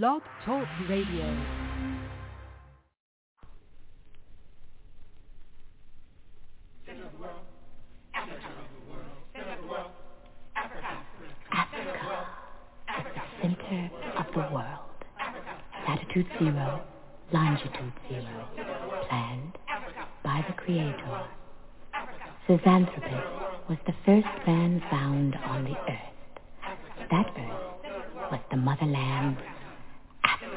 Blog Talk Radio. The center of the world. Latitude zero, longitude zero, planned by the Creator. Zinjanthropus was the first man found on the earth. That earth was the motherland, Africa.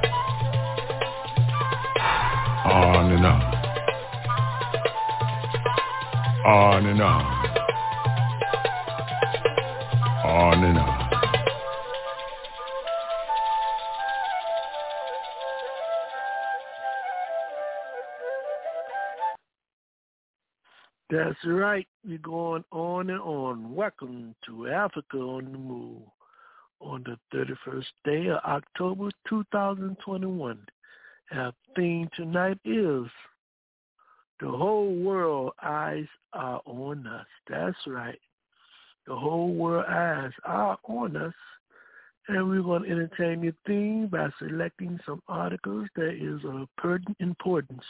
And on. On and on. That's right. We're going on and on. Welcome to Africa on the Move on the 31st day of October 2021. Our theme tonight is The Whole World Eyes Are On Us. That's right. The whole world eyes are on us. And we're going to entertain your theme by selecting some articles that is of pertinent importance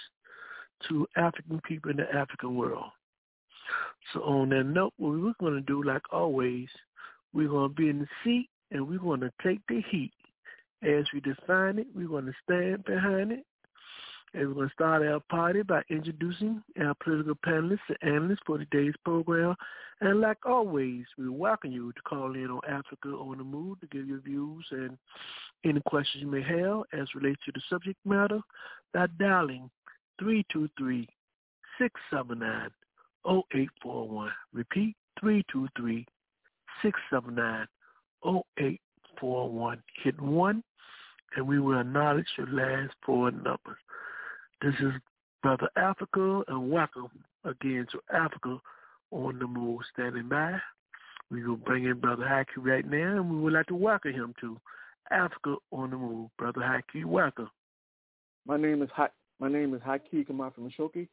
to African people in the African world. So on that note, what we're going to do, like always, we're going to be in the seat and we're going to take the heat. As we define it, we're going to stand behind it. And we're going to start our party by introducing our political panelists and analysts for today's program. And like always, we welcome you to call in on Africa on the Move to give your views and any questions you may have as relates to the subject matter by dialing 323 679 0841. Repeat, 323-679-0841. Hit 1, and we will acknowledge your last four numbers. This is Brother Africa, and welcome again to Africa on the Move. Standing by. We will bring in Brother Haki right now, and we would like to welcome him to Africa on the Move. Brother Haki, welcome. My name is ha- my name is Haki Kamafa Mashoki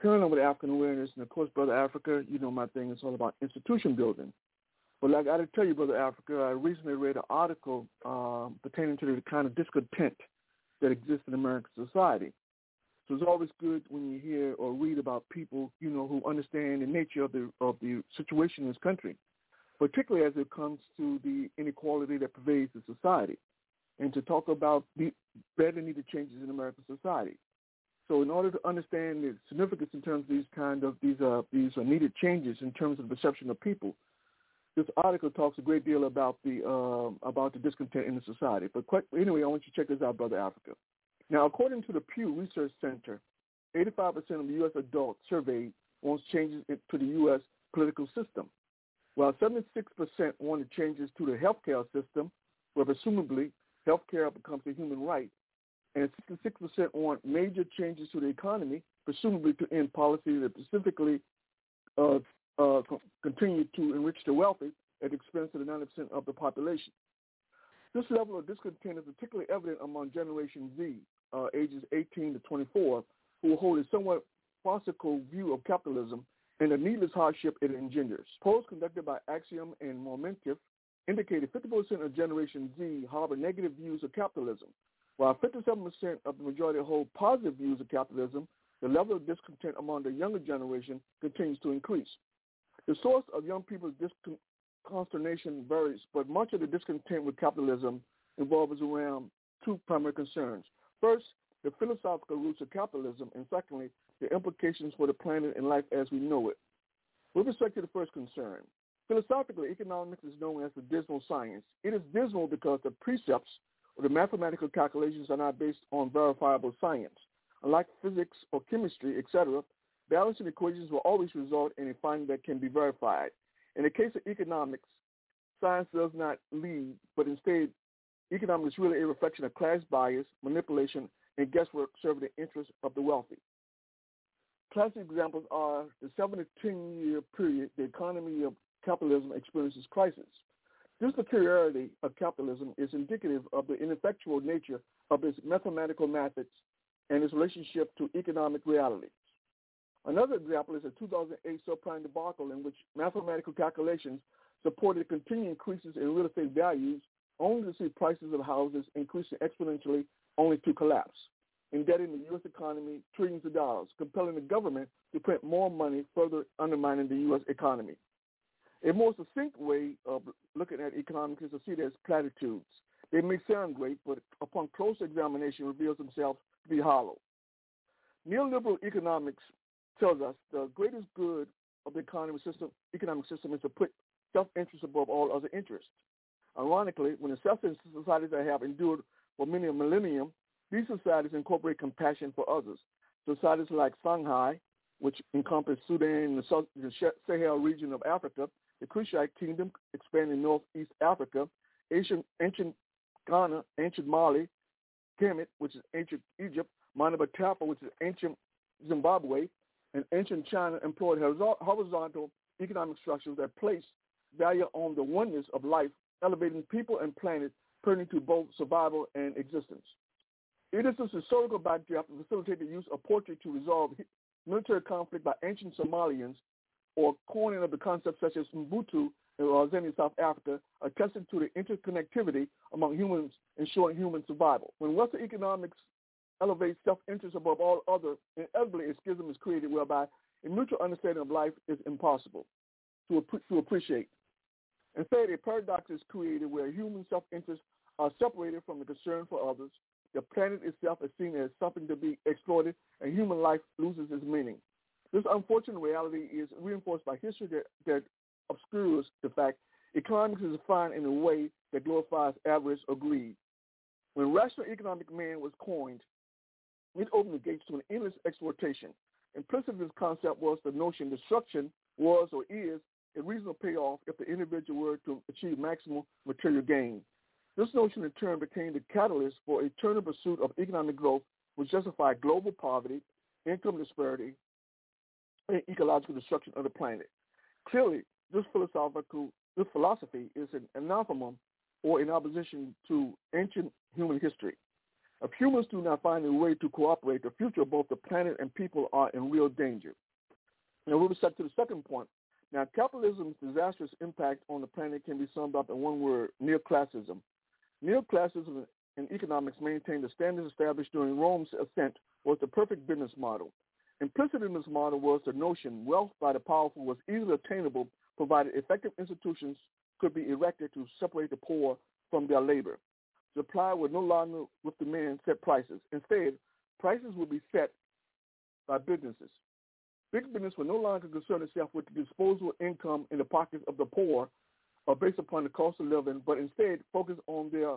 currently with African awareness, and of course, Brother Africa, you know my thing is all about institution building. But like I got to tell you, Brother Africa, I recently read an article uh, pertaining to the kind of discontent that exists in American society. So it's always good when you hear or read about people, you know, who understand the nature of the of the situation in this country, particularly as it comes to the inequality that pervades the society, and to talk about the better needed changes in American society. So in order to understand the significance in terms of these kind of these uh, these uh, needed changes in terms of the perception of people, this article talks a great deal about the uh, about the discontent in the society. But anyway, I want you to check this out, brother Africa. Now, according to the Pew Research Center, 85% of U.S. adults surveyed wants changes to the U.S. political system, while 76% wanted changes to the healthcare system, where presumably healthcare becomes a human right and 66% want major changes to the economy, presumably to end policies that specifically uh, uh, continue to enrich the wealthy at the expense of the 90% of the population. This level of discontent is particularly evident among Generation Z, uh, ages 18 to 24, who hold a somewhat farcical view of capitalism and the needless hardship it engenders. Polls conducted by Axios and Momentive indicated 50% of Generation Z harbor negative views of capitalism, while 57% of the majority hold positive views of capitalism, the level of discontent among the younger generation continues to increase. The source of young people's consternation varies, but much of the discontent with capitalism involves around two primary concerns. First, the philosophical roots of capitalism, and secondly, the implications for the planet and life as we know it. With respect to the first concern, philosophically, economics is known as the dismal science. It is dismal because the precepts or the mathematical calculations are not based on verifiable science. Unlike physics or chemistry, etc., balancing equations will always result in a finding that can be verified. In the case of economics, science does not lead, but instead, economics is really a reflection of class bias, manipulation, and guesswork serving the interests of the wealthy. Classic examples are the seven to ten year period the economy of capitalism experiences crisis. This peculiarity of capitalism is indicative of the ineffectual nature of its mathematical methods and its relationship to economic realities. Another example is the 2008 subprime debacle in which mathematical calculations supported continued increases in real estate values only to see prices of houses increasing exponentially only to collapse, indebting the U.S. economy trillions of dollars, compelling the government to print more money, further undermining the U.S. economy. A more succinct way of looking at economics is to see it as platitudes. They may sound great, but upon close examination reveals themselves to be hollow. Neoliberal economics tells us the greatest good of the system, economic system is to put self-interest above all other interests. Ironically, when the self-interest societies that have endured for many a millennium, these societies incorporate compassion for others. Societies like Songhai, which encompass Sudan and the, Sahel region of Africa, the Kushite kingdom expanding northeast Africa, ancient, ancient Ghana, ancient Mali, Kemet, which is ancient Egypt, Monomotapa, which is ancient Zimbabwe, and ancient China employed horizontal economic structures that place value on the oneness of life, elevating people and planet, pertaining to both survival and existence. It is this historical backdrop to facilitate the use of poetry to resolve military conflict by ancient Somalians or coining of the concepts such as Ubuntu in Tanzania, South Africa, attesting to the interconnectivity among humans, ensuring human survival. When Western economics elevates self-interest above all other, inevitably a schism is created whereby a mutual understanding of life is impossible to, to appreciate. Instead, a paradox is created where human self-interests are separated from the concern for others. The planet itself is seen as something to be exploited, and human life loses its meaning. This unfortunate reality is reinforced by history that, that obscures the fact economics is defined in a way that glorifies avarice or greed. When rational economic man was coined, it opened the gates to an endless exploitation. Implicit in this concept was the notion destruction was or is a reasonable payoff if the individual were to achieve maximal material gain. This notion in turn became the catalyst for a eternal pursuit of economic growth which justified global poverty, income disparity, and ecological destruction of the planet. Clearly, this philosophical this philosophy is an anathema or in opposition to ancient human history. If humans do not find a way to cooperate, the future of both the planet and people are in real danger. Now, with respect to the second point, now capitalism's disastrous impact on the planet can be summed up in one word, neoclassicism. Neoclassicism in economics maintained the standards established during Rome's ascent was the perfect business model. Implicit in this model was the notion wealth by the powerful was easily attainable provided effective institutions could be erected to separate the poor from their labor. Supply would no longer with demand set prices. Instead, prices would be set by businesses. Big business will no longer concern itself with the disposable income in the pockets of the poor or based upon the cost of living, but instead focus on their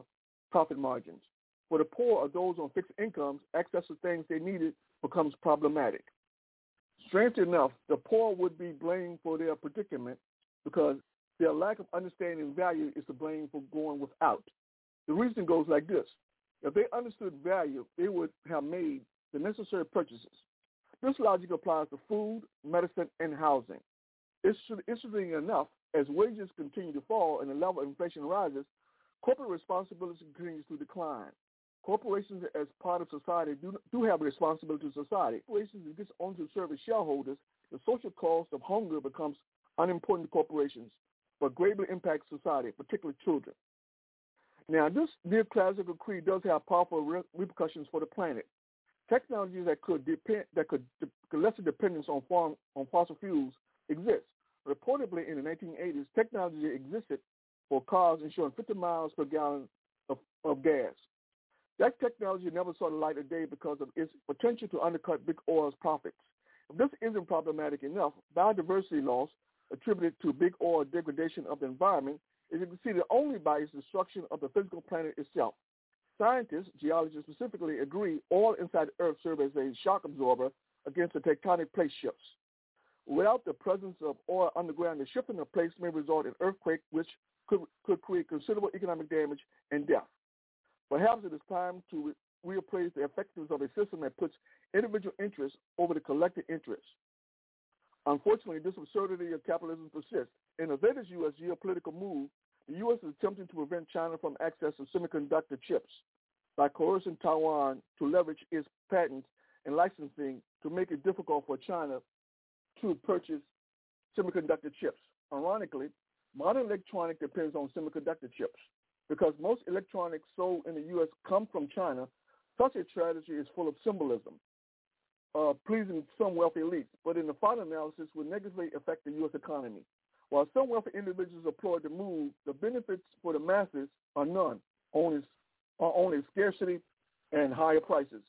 profit margins. For the poor or those on fixed incomes, access to things they needed becomes problematic. Strangely enough, the poor would be blamed for their predicament because their lack of understanding value is to blame for going without. The reason goes like this. If they understood value, they would have made the necessary purchases. This logic applies to food, medicine, and housing. It's interesting enough, as wages continue to fall and the level of inflation rises, corporate responsibility continues to decline. Corporations, as part of society, do, do have a responsibility to society. Corporations that gets on to serve as shareholders, the social cost of hunger becomes unimportant to corporations, but greatly impacts society, particularly children. Now, this neoclassical creed does have powerful re- repercussions for the planet. Technologies that could depend that could de- lessen dependence on farm, on fossil fuels exist. Reportedly, in the 1980s, technology existed for cars ensuring 50 miles per gallon of, of gas. That technology never saw the light of day because of its potential to undercut big oil's profits. If this isn't problematic enough, biodiversity loss attributed to big oil degradation of the environment is exceeded only by its destruction of the physical planet itself. Scientists, geologists specifically, agree oil inside Earth serves as a shock absorber against the tectonic plate shifts. Without the presence of oil underground, the shifting of plates may result in earthquake, which could, could create considerable economic damage and death. Perhaps it is time to re- reappraise the effectiveness of a system that puts individual interests over the collective interests. Unfortunately, this absurdity of capitalism persists. In the latest U.S. geopolitical move, the U.S. is attempting to prevent China from access to semiconductor chips by coercing Taiwan to leverage its patents and licensing to make it difficult for China to purchase semiconductor chips. Ironically, modern electronics depends on semiconductor chips. Because most electronics sold in the U.S. come from China, such a strategy is full of symbolism, uh, pleasing some wealthy elites, but in the final analysis will negatively affect the U.S. economy. While some wealthy individuals applaud the move, the benefits for the masses are none, only, are only scarcity and higher prices.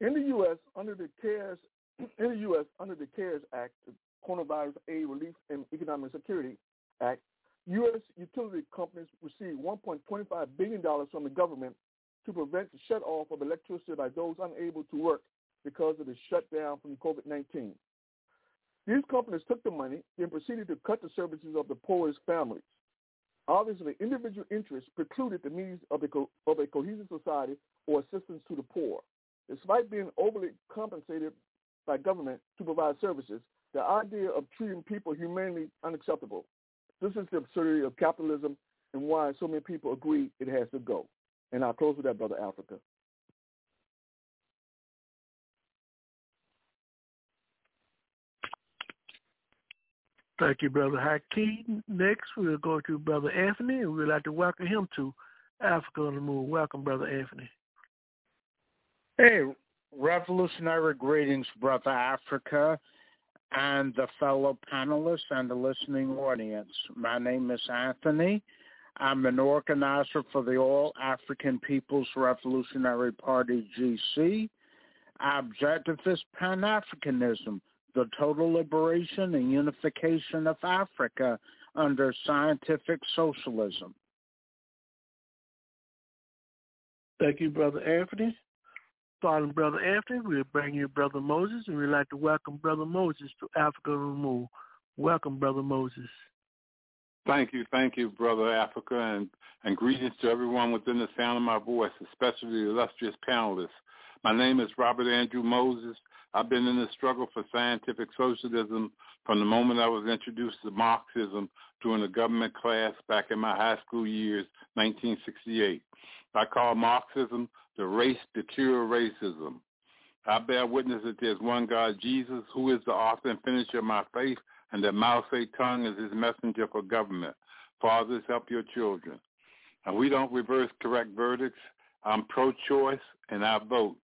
In the U.S., under the CARES in the U.S., under the CARES Act, the Coronavirus Aid Relief and Economic Security Act, U.S. utility companies received $1.25 billion from the government to prevent the shut-off of electricity by those unable to work because of the shutdown from COVID-19. These companies took the money, and proceeded to cut the services of the poorest families. Obviously, individual interests precluded the needs of a, co- of a cohesive society or assistance to the poor. Despite being overly compensated by government to provide services, the idea of treating people humanely unacceptable. This is the absurdity of capitalism and why so many people agree it has to go. And I'll close with that, Brother Africa. Thank you, Brother Hakeem. Next, we'll go to Brother Anthony, and we'd like to welcome him to Africa on the Move. Welcome, Brother Anthony. Hey, revolutionary greetings, Brother Africa, and the fellow panelists and the listening audience. My name is Anthony. I'm an organizer for the All African People's Revolutionary Party, GC. Our objective is Pan Africanism, the total liberation and unification of Africa under scientific socialism. Thank you, Brother Anthony. Following Brother Anthony, we'll bring you Brother Moses, and we'd like to welcome Brother Moses to Africa Remove. Welcome, Brother Moses. Thank you, thank you, Brother Africa, and, and greetings to everyone within the sound of my voice, especially the illustrious panelists. My name is Robert Andrew Moses. I've been in the struggle for scientific socialism from the moment I was introduced to Marxism during a government class back in my high school years, 1968. I call Marxism the race to cure racism. I bear witness that there's one God, Jesus, who is the author and finisher of my faith, and that Mao Zedong is his messenger for government. Fathers, help your children. And we don't reverse correct verdicts. I'm pro-choice, and I vote.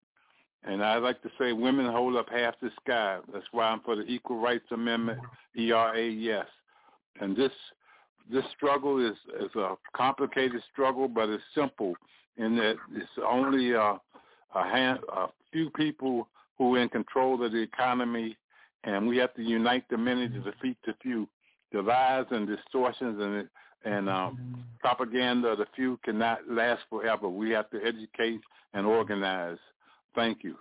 And I like to say women hold up half the sky. That's why I'm for the Equal Rights Amendment, ERA, yes. And this this struggle is, is a complicated struggle, but it's simple in that it's only a, a, hand, a few people who are in control of the economy, and we have to unite the many to defeat the few. The lies and distortions and and um, propaganda of the few cannot last forever. We have to educate and organize. Thank you.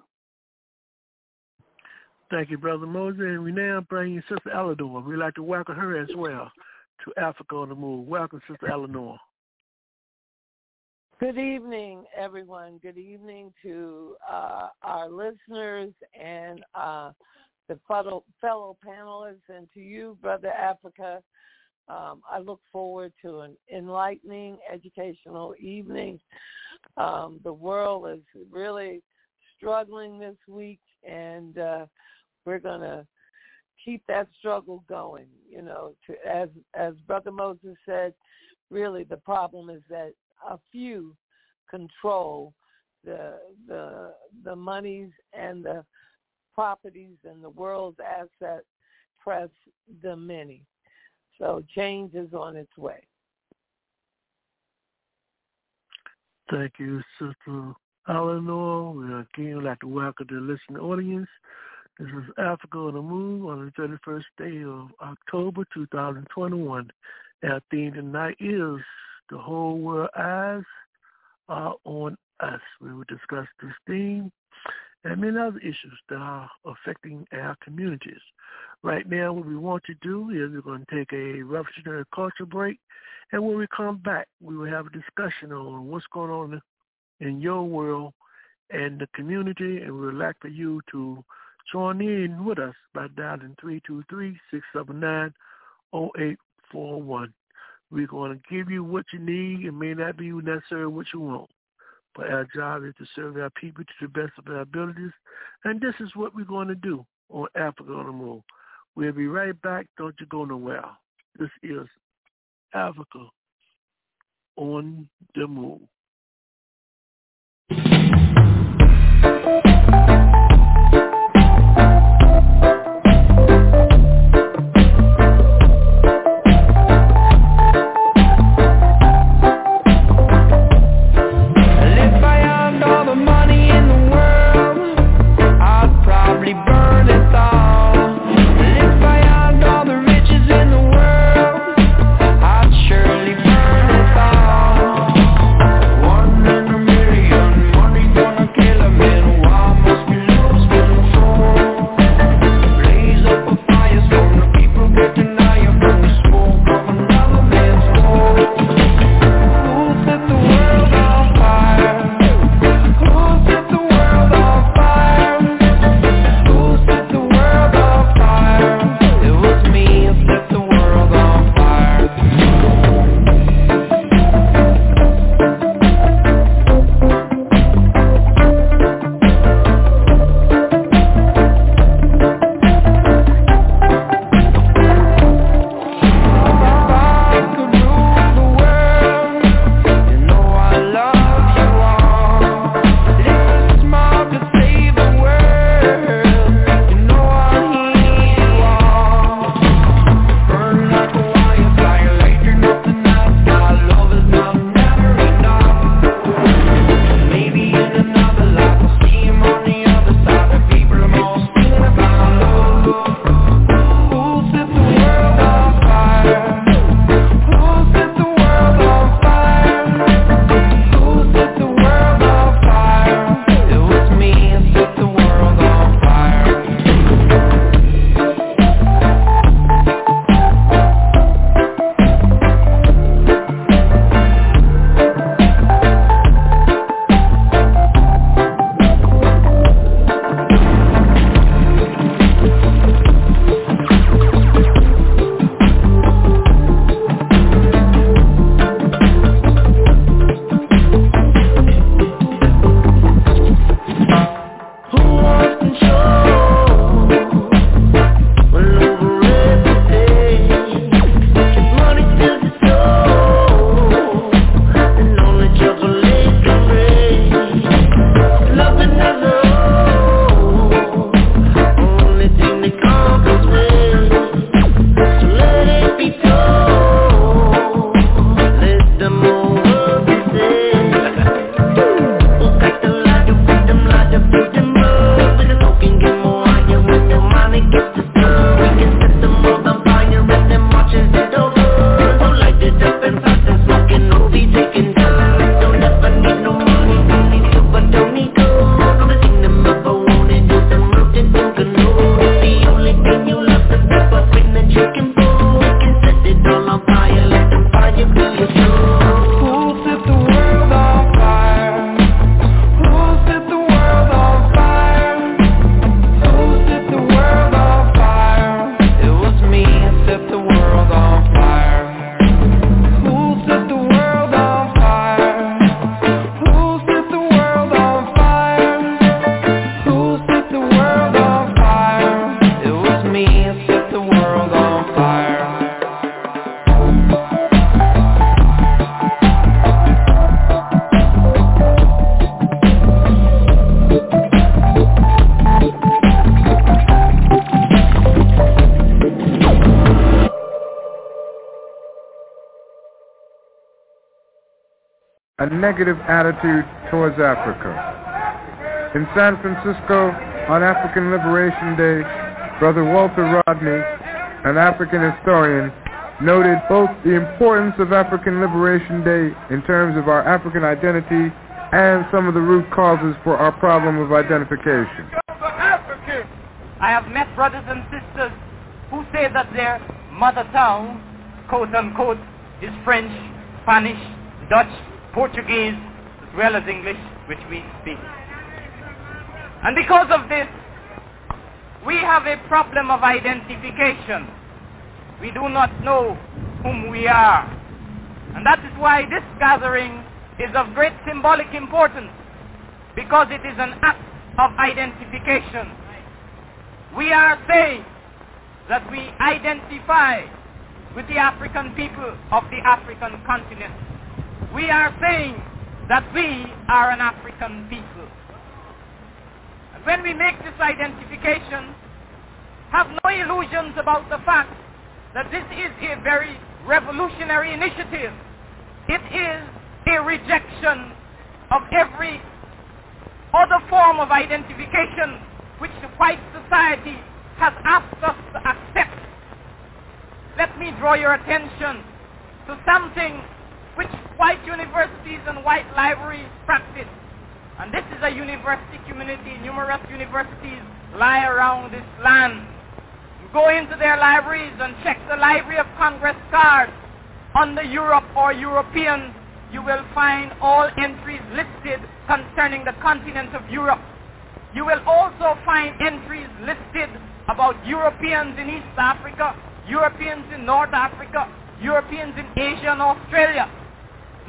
Thank you, Brother Moses. And we now bring you Sister Eleanor. We'd like to welcome her as well to Africa on the Move. Welcome, Sister Eleanor. Good evening, everyone. Good evening to uh, our listeners and uh, the fellow, fellow panelists, and to you, Brother Africa. Um, I look forward to an enlightening, educational evening. Um, the world is really struggling this week, and uh, we're going to keep that struggle going. You know, to, as as Brother Moses said, really the problem is that a few control the the the monies and the properties and the world's asset press the many. So change is on its way. Thank you, Sister Eleanor. We again like to welcome the listening audience. This is Africa on the Move on the 31st day of October 2021. Our theme tonight is The Whole World Eyes Are on Us. We will discuss this theme and many other issues that are affecting our communities. Right now, what we want to do is we're going to take a revolutionary culture break, and when we come back, we will have a discussion on what's going on in your world and the community, and we'd like for you to join in with us by dialing 323-679-0841. We're going to give you what you need. It may not be necessarily what you want. But our job is to serve our people to the best of our abilities. And this is what we're going to do on Africa on the Move. We'll be right back. Don't you go nowhere. This is Africa on the Move. Negative attitude towards Africa. In San Francisco, on African Liberation Day, Brother Walter Rodney, an African historian, noted both the importance of African Liberation Day in terms of our African identity and some of the root causes for our problem of identification. I have met brothers and sisters who say that their mother tongue, quote unquote, is French, Spanish, Dutch, Portuguese as well as English, which we speak. And because of this, we have a problem of identification. We do not know whom we are. And that is why this gathering is of great symbolic importance because it is an act of identification. We are saying that we identify with the African people of the African continent. We are saying that we are an African people. And when we make this identification, have no illusions about the fact that this is a very revolutionary initiative. It is a rejection of every other form of identification which the white society has asked us to accept. Let me draw your attention to something which white universities and white libraries practice. And this is a university community. Numerous universities lie around this land. You go into their libraries and check the Library of Congress card under Europe or European you will find all entries listed concerning the continent of Europe. You will also find entries listed about Europeans in East Africa, Europeans in North Africa, Europeans in Asia and Australia.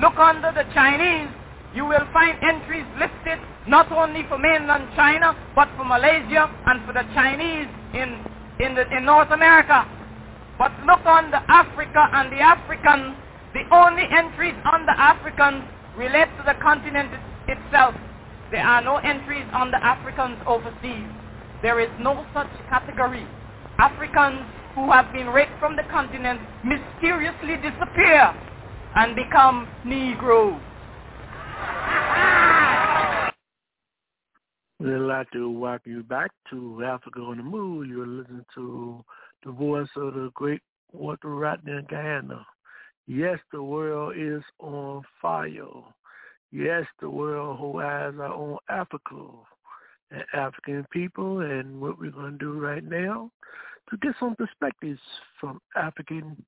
Look under the Chinese, you will find entries listed not only for mainland China, but for Malaysia and for the Chinese in, in, the, in North America. But look on the Africa and the Africans the only entries on the Africans relate to the continent itself. There are no entries on the Africans overseas. There is no such category. Africans who have been raped from the continent mysteriously disappear and become Negro. We'd like to welcome you back to Africa on the Move. You're listening to the voice of the great Walter Rodney Guyana. Yes, the world is on fire. Yes, the world who has our own Africa and African people and what we're going to do right now to get some perspectives from African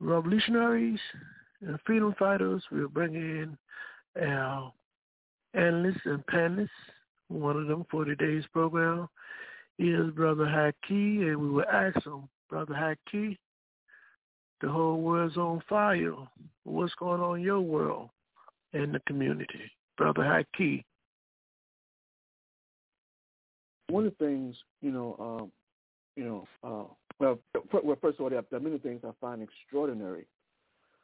revolutionaries and freedom fighters. We'll bring in our analysts and panelists. One of them for today's program is Brother Haki, and we will ask him, Brother Haki, the whole world's on fire. What's going on in your world and the community? Brother Haki. One of the things, you know, um, you know, uh, well, well, first of all, there are many things I find extraordinary.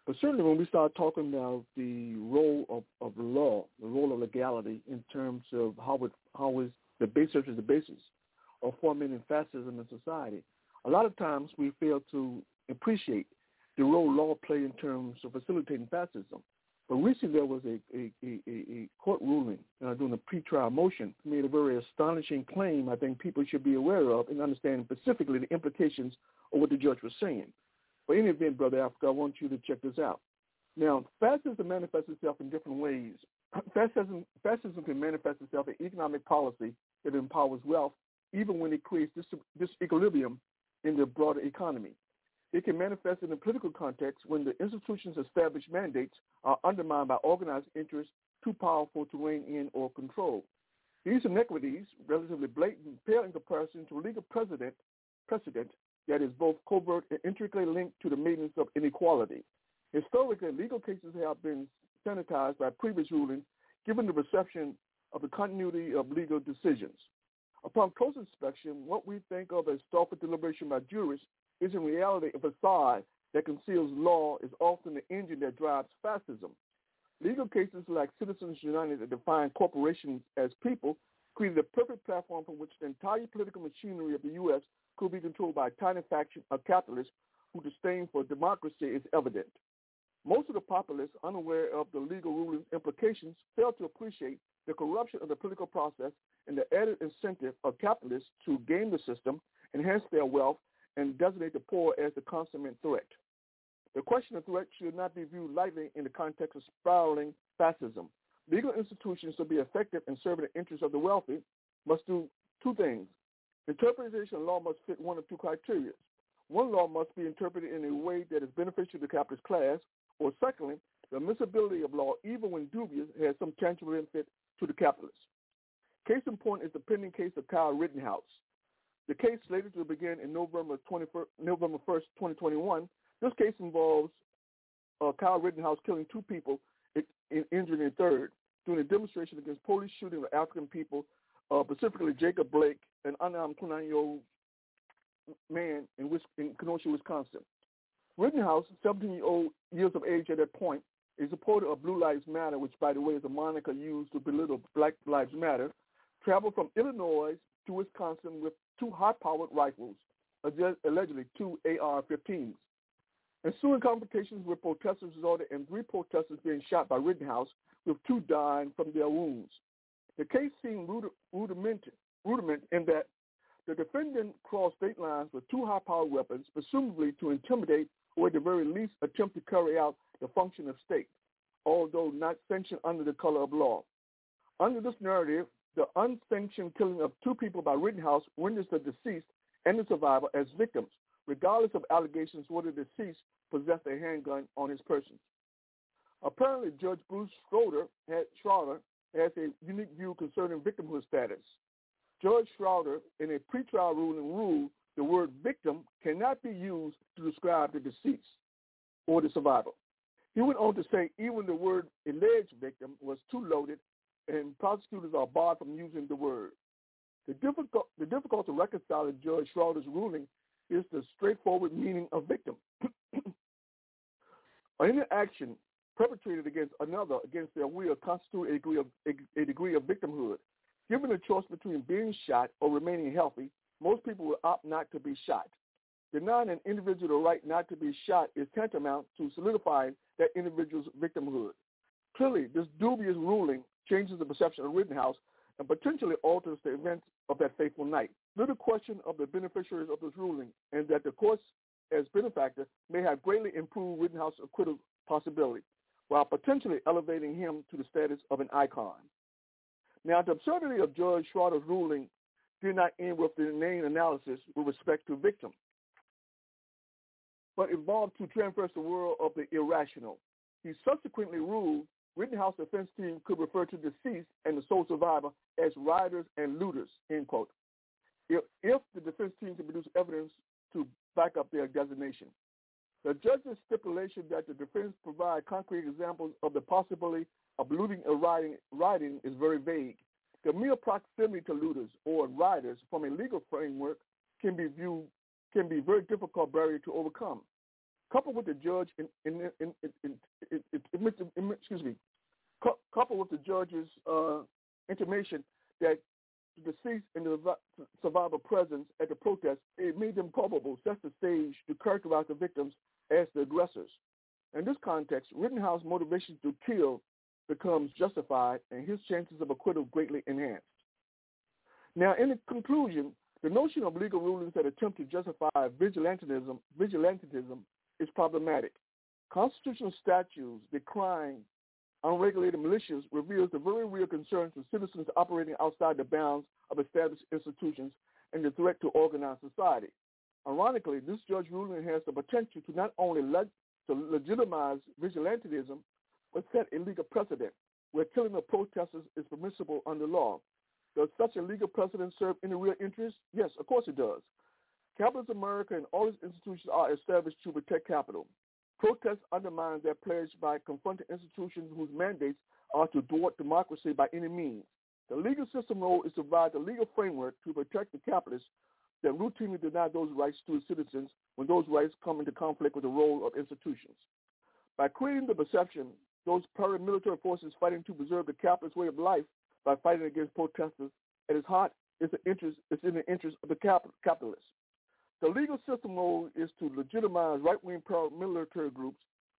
But certainly when we start talking about the role of, of law, the role of legality in terms of how it, how is the basis is the basis of forming fascism in society, a lot of times we fail to appreciate the role law played in terms of facilitating fascism. But recently there was a, a, a, a court ruling uh, during a pretrial motion made a very astonishing claim I think people should be aware of and understand specifically the implications of what the judge was saying. But in any event, Brother Africa, I want you to check this out. Now, fascism manifests itself in different ways. Fascism, fascism can manifest itself in economic policy that empowers wealth, even when it creates this disequilibrium in the broader economy. It can manifest in a political context when the institution's established mandates are undermined by organized interests too powerful to rein in or control. These inequities, relatively blatant, pale in comparison to a legal precedent, precedent that is both covert and intricately linked to the maintenance of inequality. Historically, legal cases have been sanitized by previous rulings, given the perception of the continuity of legal decisions. Upon close inspection, what we think of as thoughtful deliberation by jurists is in reality a facade that conceals law is often the engine that drives fascism. Legal cases like Citizens United that define corporations as people created a perfect platform from which the entire political machinery of the U.S. could be controlled by a tiny faction of capitalists whose disdain for democracy is evident. Most of the populace, unaware of the legal ruling implications, fail to appreciate the corruption of the political process and the added incentive of capitalists to game the system, enhance their wealth, and designate the poor as the consummate threat. The question of threat should not be viewed lightly in the context of spiraling fascism. Legal institutions to be effective in serving the interests of the wealthy must do two things. Interpretation of law must fit one of two criteria. One law must be interpreted in a way that is beneficial to the capitalist class, or secondly, the admissibility of law, even when dubious, has some tangible benefit to the capitalist. Case in point is the pending case of Kyle Rittenhouse. The case slated to begin in November 21st, November 1st, 2021. This case involves uh, Kyle Rittenhouse killing two people and injuring a third during a demonstration against police shooting of African people, uh, specifically Jacob Blake, an unarmed 29-year-old man in, in Kenosha, Wisconsin. Rittenhouse, 17 years of age at that point, a supporter of Blue Lives Matter, which, by the way, is a moniker used to belittle Black Lives Matter, traveled from Illinois to Wisconsin with two high-powered rifles, allegedly two AR-15s. Ensuing confrontations with protesters resulted in three protesters being shot by Rittenhouse, with two dying from their wounds. The case seemed rudiment, rudiment in that the defendant crossed state lines with two high-powered weapons, presumably to intimidate or at the very least attempt to carry out the function of state, although not sanctioned under the color of law. Under this narrative, the unsanctioned killing of two people by Rittenhouse renders the deceased and the survivor as victims, regardless of allegations whether the deceased possessed a handgun on his person. Apparently, Judge Bruce Schroeder had, Schroeder has a unique view concerning victimhood status. Judge Schroeder, in a pretrial ruling, ruled the word victim cannot be used to describe the deceased or the survivor. He went on to say even the word alleged victim was too loaded and prosecutors are barred from using the word. The difficult, the difficulty reconciling Judge Schroeder's ruling is the straightforward meaning of victim. Any action perpetrated against another against their will constitute a degree of, a, a degree of victimhood. Given a choice between being shot or remaining healthy, most people will opt not to be shot. Denying an individual the right not to be shot is tantamount to solidifying that individual's victimhood. Clearly, this dubious ruling changes the perception of Rittenhouse and potentially alters the events of that fateful night. Little question of the beneficiaries of this ruling and that the courts as benefactor may have greatly improved Rittenhouse's acquittal possibility while potentially elevating him to the status of an icon. Now, the absurdity of Judge Schroeder's ruling did not end with the inane analysis with respect to victim, but evolved to traverse the world of the irrational. He subsequently ruled Rittenhouse defense team could refer to deceased and the sole survivor as rioters and looters, end quote, if, if the defense team can produce evidence to back up their designation. The judge's stipulation that the defense provide concrete examples of the possibility of looting or rioting, rioting is very vague. The mere proximity to looters or rioters from a legal framework can be viewed can be very difficult barrier to overcome. Coupled with the judge in, in, in, in excuse me, coupled with the judge's uh, intimation that the deceased and the survivor presence at the protest, it made them probable, set the stage to characterize the victims as the aggressors. In this context, Rittenhouse's motivation to kill becomes justified and his chances of acquittal greatly enhanced. Now, in conclusion, the notion of legal rulings that attempt to justify vigilantism, vigilantism is problematic. Constitutional statutes decrying unregulated militias reveals the very real concerns of citizens operating outside the bounds of established institutions and the threat to organized society. Ironically, this judge ruling has the potential to not only le- to legitimize vigilantism, but set a legal precedent where killing of protesters is permissible under law. Does such a legal precedent serve any real interest? Yes, of course it does. Capitalist America and all its institutions are established to protect capital. Protests undermine their pledge by confronting institutions whose mandates are to thwart democracy by any means. The legal system role is to provide the legal framework to protect the capitalists that routinely deny those rights to its citizens when those rights come into conflict with the role of institutions. By creating the perception those paramilitary forces fighting to preserve the capitalist way of life by fighting against protesters at its heart the interest is in the interest of the capitalists. The legal system role is to legitimize right-wing paramilitary groups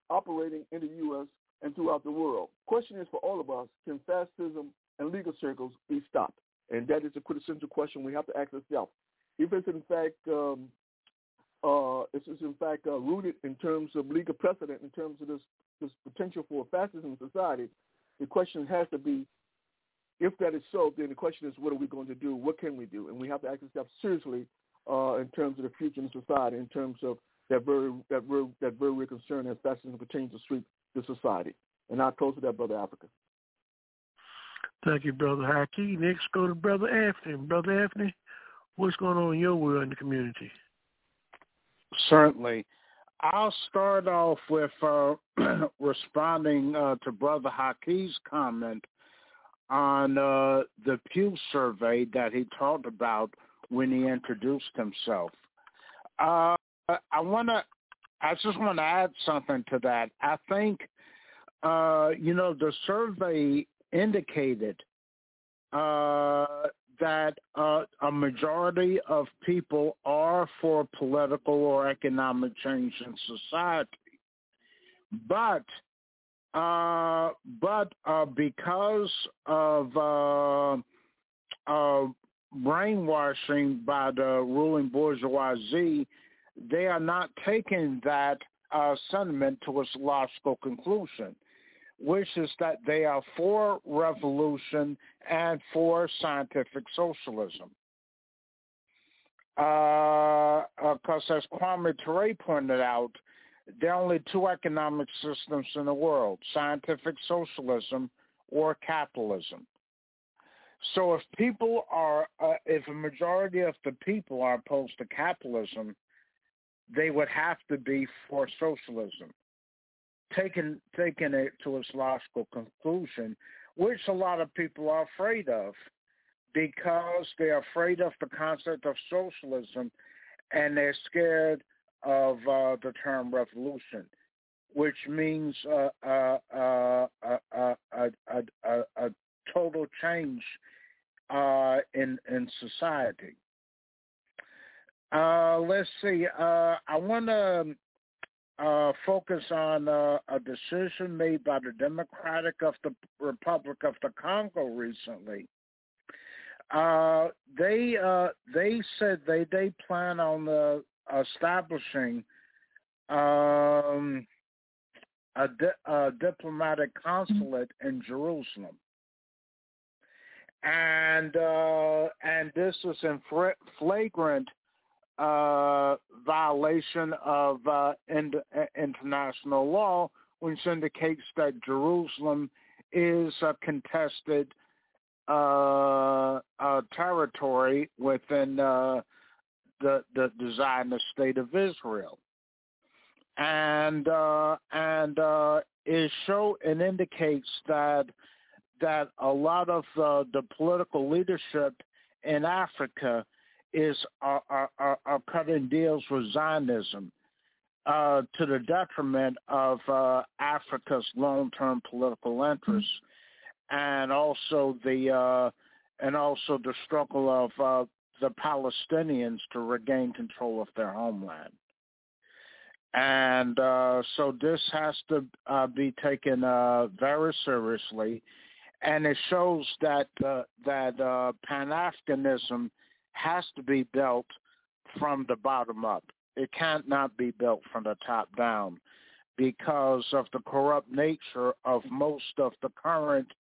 operating in the U.S. and throughout the world. Question is for all of us, can fascism and legal circles be stopped? And that is a quintessential question we have to ask ourselves. If it's in fact um, uh, it's, in fact uh, rooted in terms of legal precedent, in terms of this, this potential for fascism in society, the question has to be, if that is so, then the question is, what are we going to do? What can we do? And we have to ask ourselves seriously uh, in terms of the future in society, in terms of that very that very that very real concern as fascism continues to sweep the society. And I'll close with that, Brother Africa. Thank you, Brother Haki. Next, go to Brother Anthony. Brother Anthony, what's going on in your world in the community? Certainly. I'll start off with uh, responding uh, to Brother Haki's comment on uh, the Pew survey that he talked about when he introduced himself. Uh, I want to I just want to add something to that. I think, uh, you know, the survey indicated uh, that uh, a majority of people are for political or economic change in society, but uh, but uh, because of brainwashing by the ruling bourgeoisie, they are not taking that uh, sentiment to its logical conclusion, which is that they are for revolution and for scientific socialism. Because uh, as Kwame Ture pointed out, there are only two economic systems in the world, scientific socialism or capitalism. So if people are, uh, if a majority of the people are opposed to capitalism, they would have to be for socialism. Taking taking it to its logical conclusion, which a lot of people are afraid of, because they're afraid of the concept of socialism, and they're scared of uh, the term revolution, which means uh, uh, uh, uh a, total change uh, in in society. Uh, let's see. Uh, I want to uh, focus on uh, a decision made by the Democratic of the Republic of the Congo recently. Uh, they uh, they said they they plan on establishing um, a, di- a diplomatic consulate in Jerusalem and uh, and this is in flagrant uh, violation of uh, in- international law, which indicates that Jerusalem is a contested uh, territory within uh, the the Zionist state of Israel, and uh, and it show and indicates that that a lot of uh, the political leadership in Africa is are, are, are cutting deals with Zionism uh, to the detriment of uh, Africa's long-term political interests, and also the uh, and also the struggle of uh, the Palestinians to regain control of their homeland. And uh, so this has to be taken very seriously and it shows that uh, that uh, Pan Africanism has to be built from the bottom up. It can't not be built from the top down because of the corrupt nature of most of the current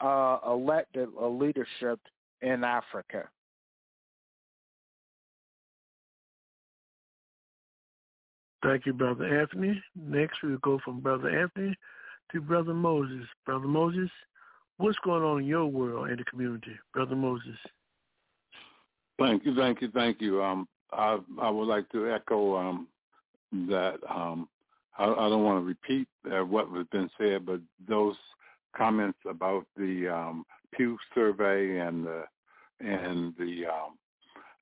uh, elected leadership in Africa. Thank you, Brother Anthony. Next, we'll go from Brother Anthony to Brother Moses. Brother Moses, What's going on in your world and the community, Brother Moses? Thank you, thank you, thank you. Um, I I would like to echo um, that. Um, I, I don't want to repeat uh, what has been said, but those comments about the um, Pew survey and the and the um,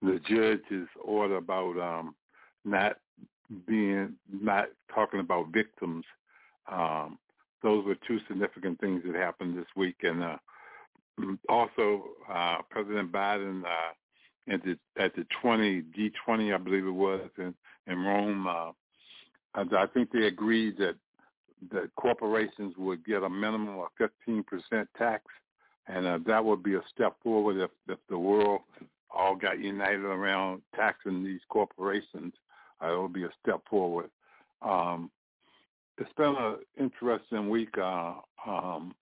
the judge's order about um, not being not talking about victims um, those were two significant things that happened this week. And uh, also, uh, President Biden uh, at the at the 20 G20, I believe it was in in Rome, uh, I think they agreed that that corporations would get a minimum of 15% tax, and uh, that would be a step forward if if the world all got united around taxing these corporations. Uh, it would be a step forward. Um, it's been an interesting week. Uh, um,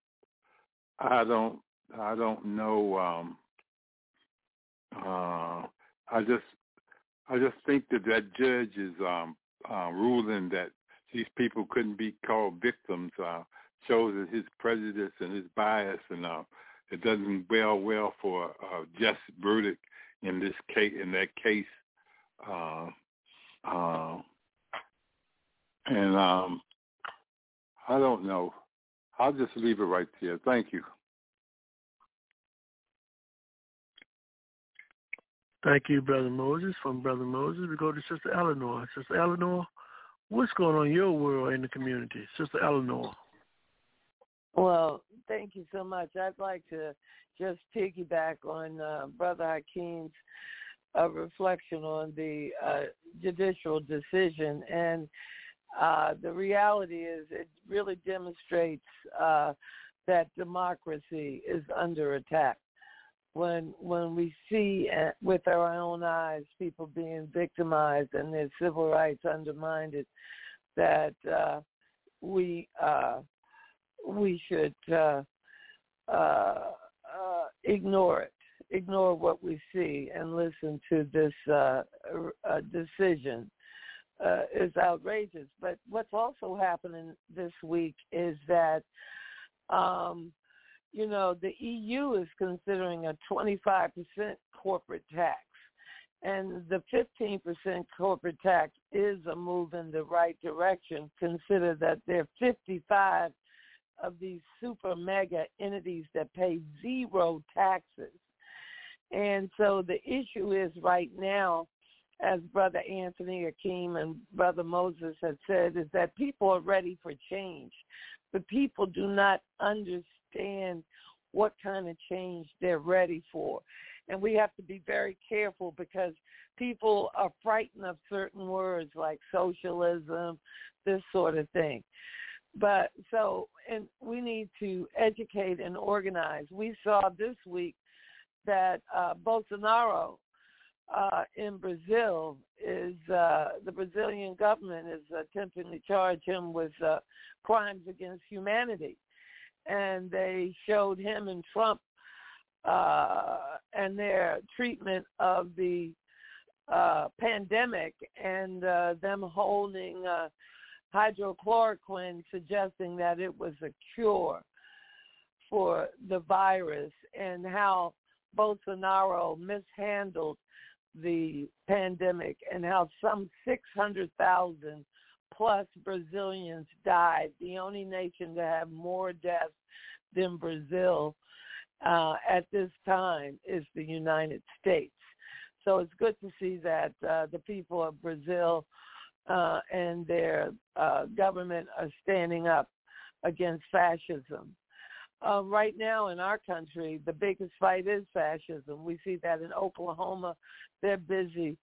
I don't, I don't know. Um, uh, I just, I just think that that judge is um, uh, ruling that these people couldn't be called victims. Uh, shows that his prejudice and his bias, and uh, it doesn't well well for a just verdict in this case. In that case, uh, uh, and um, I don't know. I'll just leave it right there. Thank you. Thank you, Brother Moses. From Brother Moses, we go to Sister Eleanor. Sister Eleanor, what's going on in your world in the community, Sister Eleanor? Well, thank you so much. I'd like to just piggyback on uh, Brother Hakeem's uh, reflection on the uh, judicial decision. And uh, the reality is it really demonstrates uh, that democracy is under attack. When when we see uh, with our own eyes people being victimized and their civil rights undermined, that uh, we uh, we should uh, uh, uh, ignore it, ignore what we see, and listen to this decision. Uh, is outrageous. But what's also happening this week is that, um, you know, the EU is considering a 25% corporate tax. And the 15% corporate tax is a move in the right direction. Consider that there are 55 of these super mega entities that pay zero taxes. And so the issue is right now, as Brother Anthony Akeem and Brother Moses had said, is that people are ready for change. But people do not understand what kind of change they're ready for. And we have to be very careful because people are frightened of certain words like socialism, this sort of thing. But so, and we need to educate and organize. We saw this week that uh, Bolsonaro uh, in Brazil is uh, the Brazilian government is attempting to charge him with uh, crimes against humanity, and they showed him and Trump uh, and their treatment of the uh, pandemic and uh, them holding uh, hydrochloroquine suggesting that it was a cure for the virus and how Bolsonaro mishandled the pandemic and how some 600,000 plus Brazilians died, the only nation to have more deaths than Brazil uh, at this time is the United States. So it's good to see that uh, the people of Brazil uh, and their uh, government are standing up against fascism. Uh, right now in our country, the biggest fight is fascism. We see that in Oklahoma. They're busy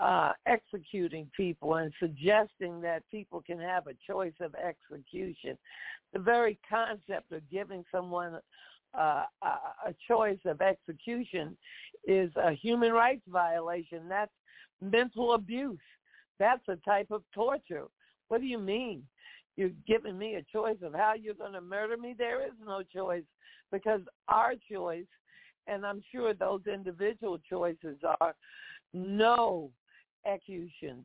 uh, executing people and suggesting that people can have a choice of execution. The very concept of giving someone uh, a choice of execution is a human rights violation. That's mental abuse. That's a type of torture. What do you mean? You're giving me a choice of how you're going to murder me? There is no choice because our choice, and I'm sure those individual choices are no executions,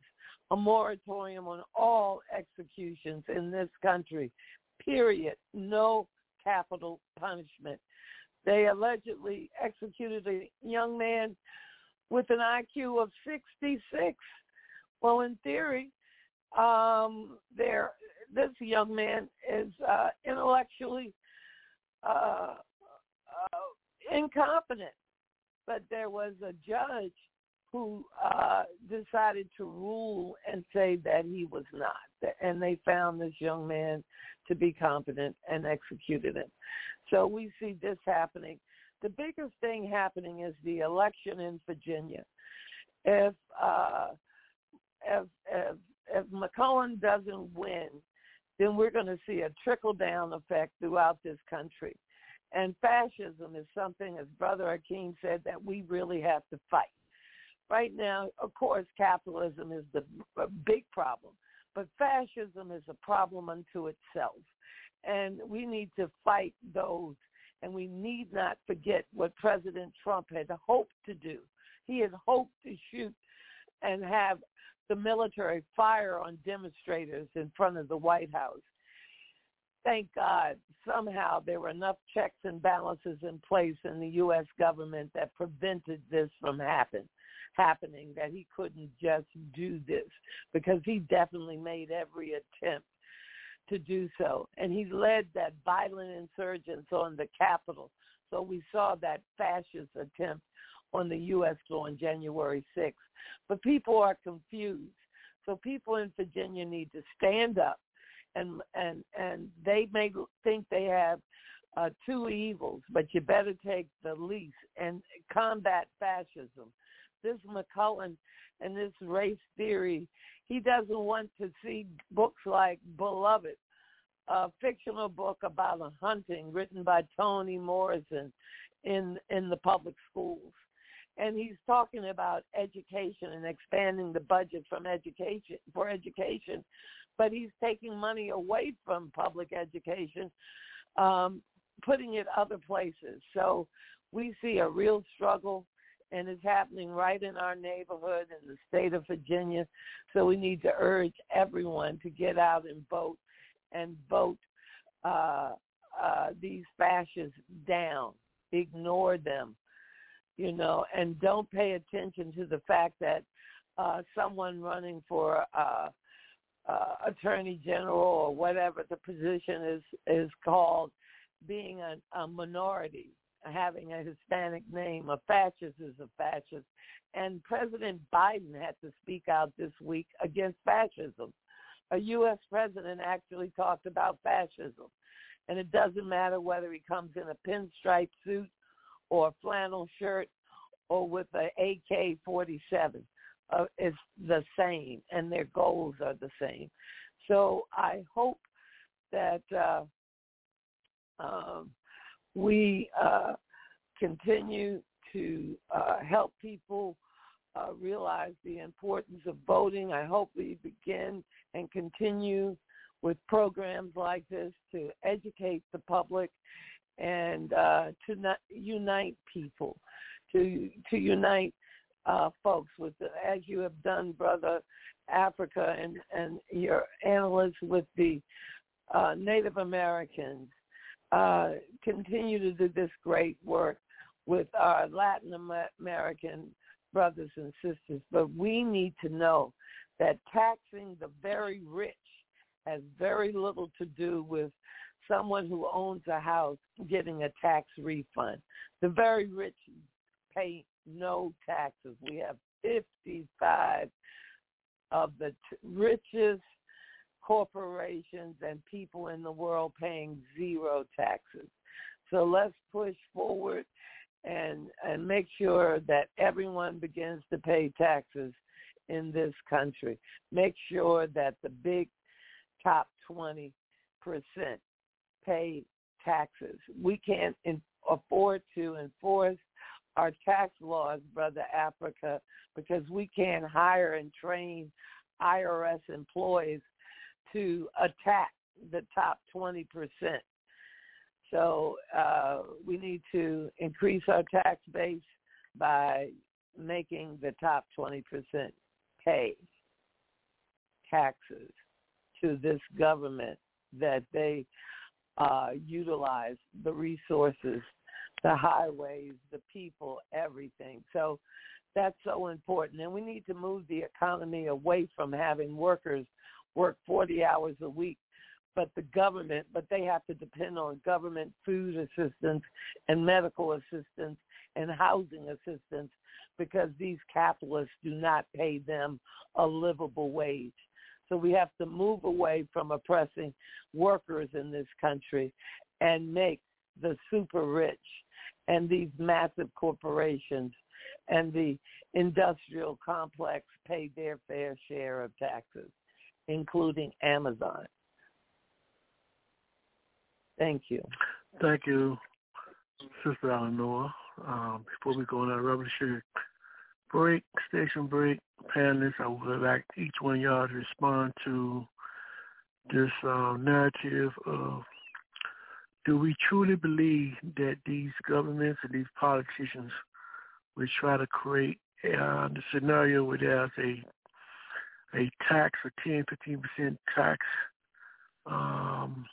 a moratorium on all executions in this country, period. No capital punishment. They allegedly executed a young man with an IQ of 66 well, in theory, um, there this young man is uh, intellectually uh, uh, incompetent, but there was a judge who uh, decided to rule and say that he was not, and they found this young man to be competent and executed him. So we see this happening. The biggest thing happening is the election in Virginia. If uh, if if if McClellan doesn't win, then we're going to see a trickle down effect throughout this country. And fascism is something, as Brother Akeem said, that we really have to fight. Right now, of course, capitalism is the big problem, but fascism is a problem unto itself. And we need to fight those, and we need not forget what President Trump had hoped to do. He had hoped to shoot and have the military fire on demonstrators in front of the White House. Thank God somehow there were enough checks and balances in place in the U.S. government that prevented this from happen, happening, that he couldn't just do this because he definitely made every attempt to do so. And he led that violent insurgence on the Capitol. So we saw that fascist attempt on the U.S. law on January 6th. But people are confused So people in Virginia need to stand up, and and and they may think they have uh, two evils, but you better take the least and combat fascism. This McClellan and this race theory, he doesn't want to see books like Beloved, a fictional book about a hunting written by Toni Morrison in in the public schools and he's talking about education and expanding the budget from education for education. But he's taking money away from public education um, putting it other places. So we see a real struggle and it's happening right in our neighborhood in the state of Virginia. So we need to urge everyone to get out and vote and vote uh, uh, these fascists down. Ignore them you know, and don't pay attention to the fact that uh, someone running for uh, uh, attorney general or whatever the position is is called, being a, a minority, having a Hispanic name, a fascist is a fascist, and President Biden had to speak out this week against fascism. A U.S. president actually talked about fascism, and it doesn't matter whether he comes in a pinstripe suit or a flannel shirt or with an AK-47 uh, is the same, and their goals are the same. So I hope that uh, um, we uh, continue to uh, help people uh, realize the importance of voting. I hope we begin and continue with programs like this to educate the public and uh, to not unite people, to to unite uh, folks with, the, as you have done, brother Africa, and and your analysts with the uh, Native Americans. Uh, continue to do this great work with our Latin American brothers and sisters, but we need to know that taxing the very rich has very little to do with someone who owns a house getting a tax refund. The very rich pay no taxes. We have 55 of the t- richest corporations and people in the world paying zero taxes. So let's push forward and and make sure that everyone begins to pay taxes in this country. Make sure that the big top 20 percent pay taxes. We can't in, afford to enforce our tax laws, Brother Africa, because we can't hire and train IRS employees to attack the top 20%. So uh, we need to increase our tax base by making the top 20% pay taxes to this government that they uh, utilize the resources, the highways, the people, everything. So that's so important. And we need to move the economy away from having workers work 40 hours a week, but the government, but they have to depend on government food assistance and medical assistance and housing assistance because these capitalists do not pay them a livable wage. So we have to move away from oppressing workers in this country and make the super rich and these massive corporations and the industrial complex pay their fair share of taxes, including Amazon. Thank you. Thank you, Sister Eleanor. Um, before we go on our revolutionary break, station break, panelists, I would like each one of y'all to respond to this uh, narrative of do we truly believe that these governments and these politicians will try to create uh, the scenario where there's a a tax, a 10, 15% tax um,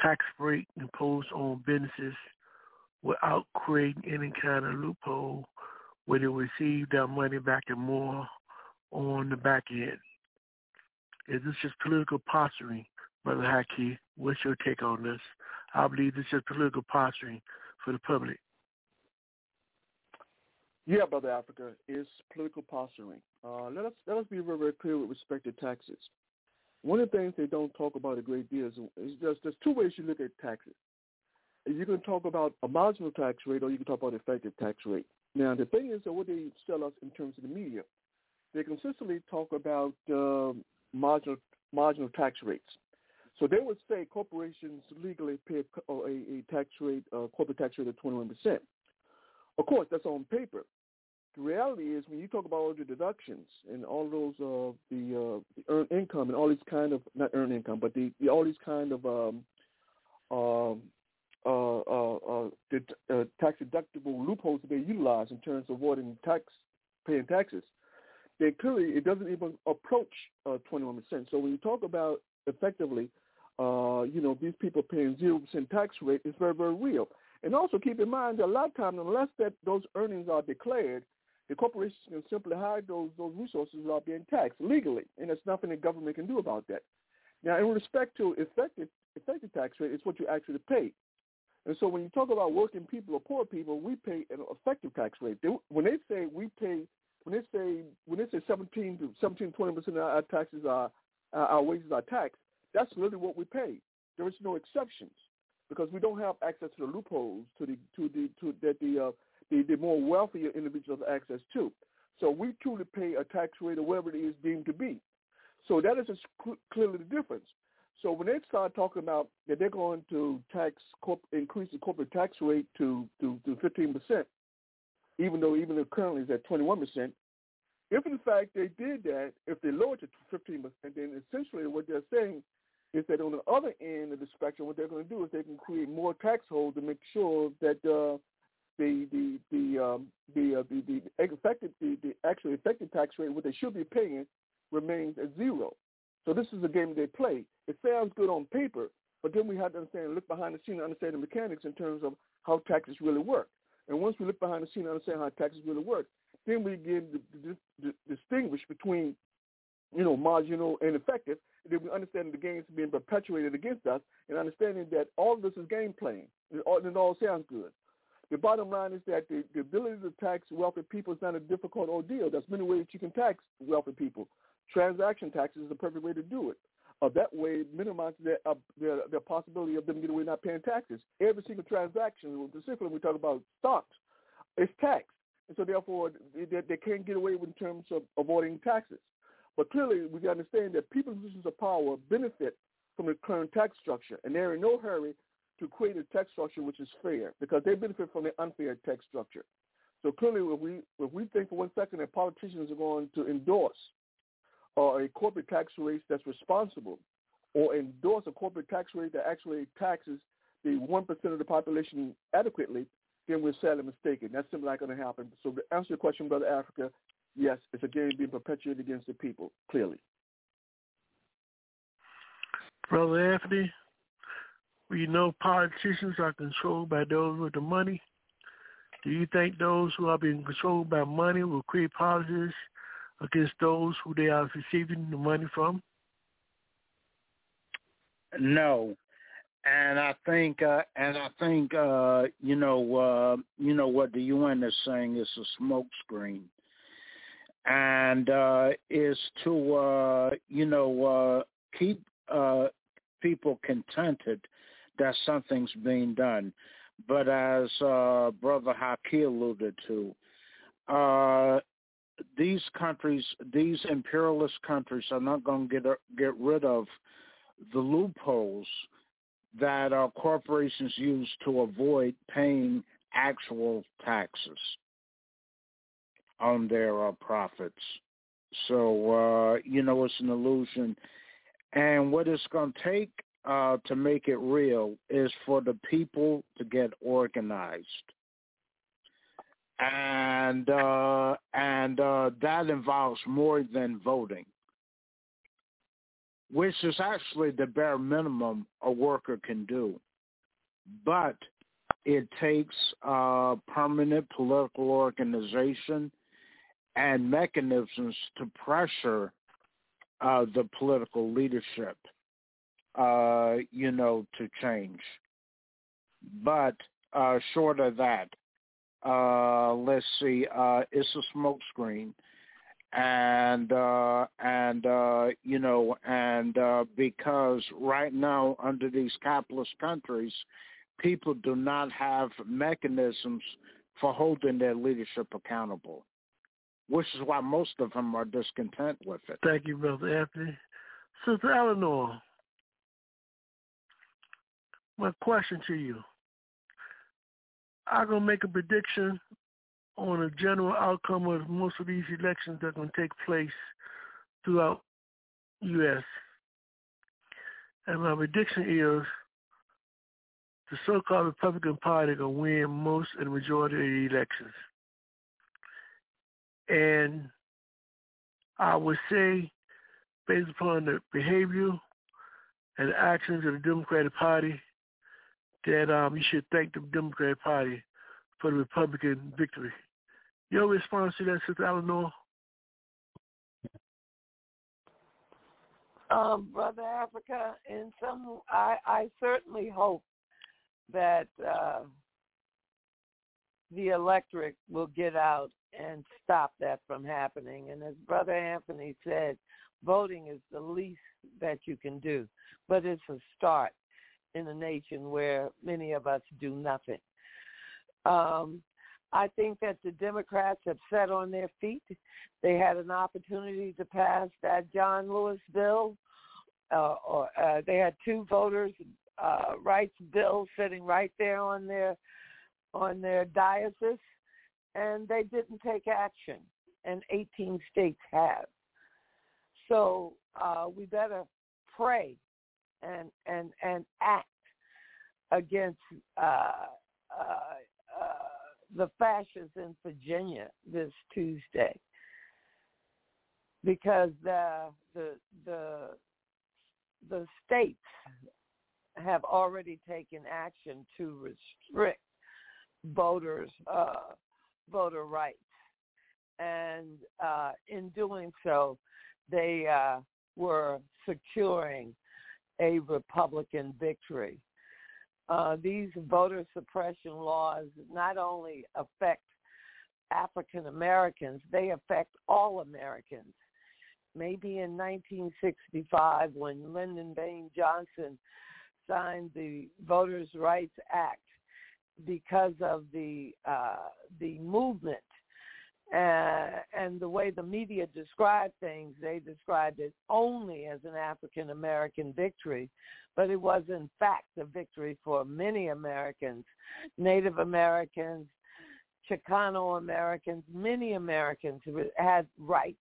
tax rate imposed on businesses without creating any kind of loophole where they receive their money back and more on the back end. Is this just political posturing, Brother Haki? What's your take on this? I believe this is political posturing for the public. Yeah, brother Africa, it's political posturing. Uh, let us let us be very, very clear with respect to taxes. One of the things they don't talk about a great deal is, is just there's two ways you look at taxes. You can talk about a marginal tax rate, or you can talk about effective tax rate. Now, the thing is that what they sell us in terms of the media, they consistently talk about uh, marginal marginal tax rates. So they would say corporations legally pay a, a, tax rate, corporate tax rate of 21 percent. Of course, that's on paper. The reality is, when you talk about all the deductions and all those uh, the, uh, the earned income and all these kind of not earned income, but the, the all these kind of um, um, uh, uh, uh, uh, tax deductible loopholes that they utilize in terms of avoiding tax paying taxes, they clearly it doesn't even approach uh, 21%. So when you talk about effectively, uh, you know, these people paying zero percent tax rate, it's very very real. And also keep in mind that a lot of times, unless that those earnings are declared, the corporations can simply hide those those resources without being taxed legally, and there's nothing the government can do about that. Now, in respect to effective effective tax rate, it's what you actually pay. And so when you talk about working people or poor people, we pay an effective tax rate. They, when they say we pay, when they say when they say 17 to 17 20 percent of our taxes are our wages are taxed, that's really what we pay. There is no exceptions because we don't have access to the loopholes to the to the to that the uh, the, the more wealthier individuals have access to. So we truly pay a tax rate or whatever it is deemed to be. So that is cl- clearly the difference. So when they start talking about that they're going to tax corp- increase the corporate tax rate to to to 15 percent, even though even though currently is at 21 percent, if in fact they did that, if they lowered it to 15 percent, then essentially what they're saying is that on the other end of the spectrum, what they're going to do is they can create more tax holes to make sure that uh, the the the um, the, uh, the the effective the, the actual effective tax rate, what they should be paying, remains at zero. So this is a game they play. It sounds good on paper, but then we have to understand, look behind the scene, and understand the mechanics in terms of how taxes really work. And once we look behind the scene and understand how taxes really work, then we begin to, to, to distinguish between, you know, marginal and effective. And then we understand the games being perpetuated against us, and understanding that all this is game playing. It all, it all sounds good. The bottom line is that the, the ability to tax wealthy people is not a difficult ordeal. There's many ways you can tax wealthy people. Transaction taxes is the perfect way to do it. Uh, that way, minimizes the, uh, the, the possibility of them getting away not paying taxes. Every single transaction, specifically when we talk about stocks, is taxed. And so therefore, they, they can't get away with in terms of avoiding taxes. But clearly, we understand that people's positions of power benefit from the current tax structure, and they're in no hurry to create a tax structure which is fair because they benefit from the unfair tax structure. So clearly, if we if we think for one second that politicians are going to endorse or a corporate tax rate that's responsible or endorse a corporate tax rate that actually taxes the 1% of the population adequately, then we're sadly mistaken. That's simply not going to happen. So to answer your question, Brother Africa, yes, it's a game being perpetuated against the people, clearly. Brother Anthony, we know politicians are controlled by those with the money. Do you think those who are being controlled by money will create policies against those who they are receiving the money from? No, and I think, uh, and I think, uh, you know, uh, you know what the UN is saying is a smokescreen, and uh, is to, uh, you know, uh, keep uh, people contented that something's being done. But as uh, Brother Haki alluded to, uh, these countries, these imperialist countries, are not going to get get rid of the loopholes that uh, corporations use to avoid paying actual taxes on their uh, profits. So uh, you know it's an illusion, and what it's going to take uh, to make it real is for the people to get organized and uh, and uh, that involves more than voting, which is actually the bare minimum a worker can do. But it takes uh, permanent political organization and mechanisms to pressure uh, the political leadership, uh, you know, to change. But uh, short of that, uh, let's see, uh, it's a smokescreen, and uh, and uh, you know, and uh, because right now under these capitalist countries, people do not have mechanisms for holding their leadership accountable, which is why most of them are discontent with it. Thank you, Brother Anthony. Sister Eleanor, my question to you. I'm going to make a prediction on a general outcome of most of these elections that are going to take place throughout U.S. And my prediction is the so-called Republican Party going to win most and majority of the elections. And I would say, based upon the behavior and the actions of the Democratic Party, that um, you should thank the Democratic Party for the Republican victory. Your response to that, Sister Eleanor? Um, Brother Africa, in some, I, I certainly hope that uh, the electorate will get out and stop that from happening. And as Brother Anthony said, voting is the least that you can do, but it's a start in a nation where many of us do nothing. Um, I think that the Democrats have set on their feet. They had an opportunity to pass that John Lewis bill, uh, or uh, they had two voters' uh, rights bills sitting right there on their on their diocese, and they didn't take action. And 18 states have. So uh, we better pray and and and act against uh, uh, uh, the fascists in Virginia this Tuesday. Because the the the the states have already taken action to restrict voters uh, voter rights, and uh, in doing so, they uh, were securing a Republican victory. Uh, these voter suppression laws not only affect African Americans, they affect all Americans. Maybe in 1965, when Lyndon Baines Johnson signed the Voters' Rights Act, because of the uh, the movement uh, and the way the media described things, they described it only as an African American victory, but it was in fact a victory for many Americans, Native Americans, Chicano Americans, many Americans who had rights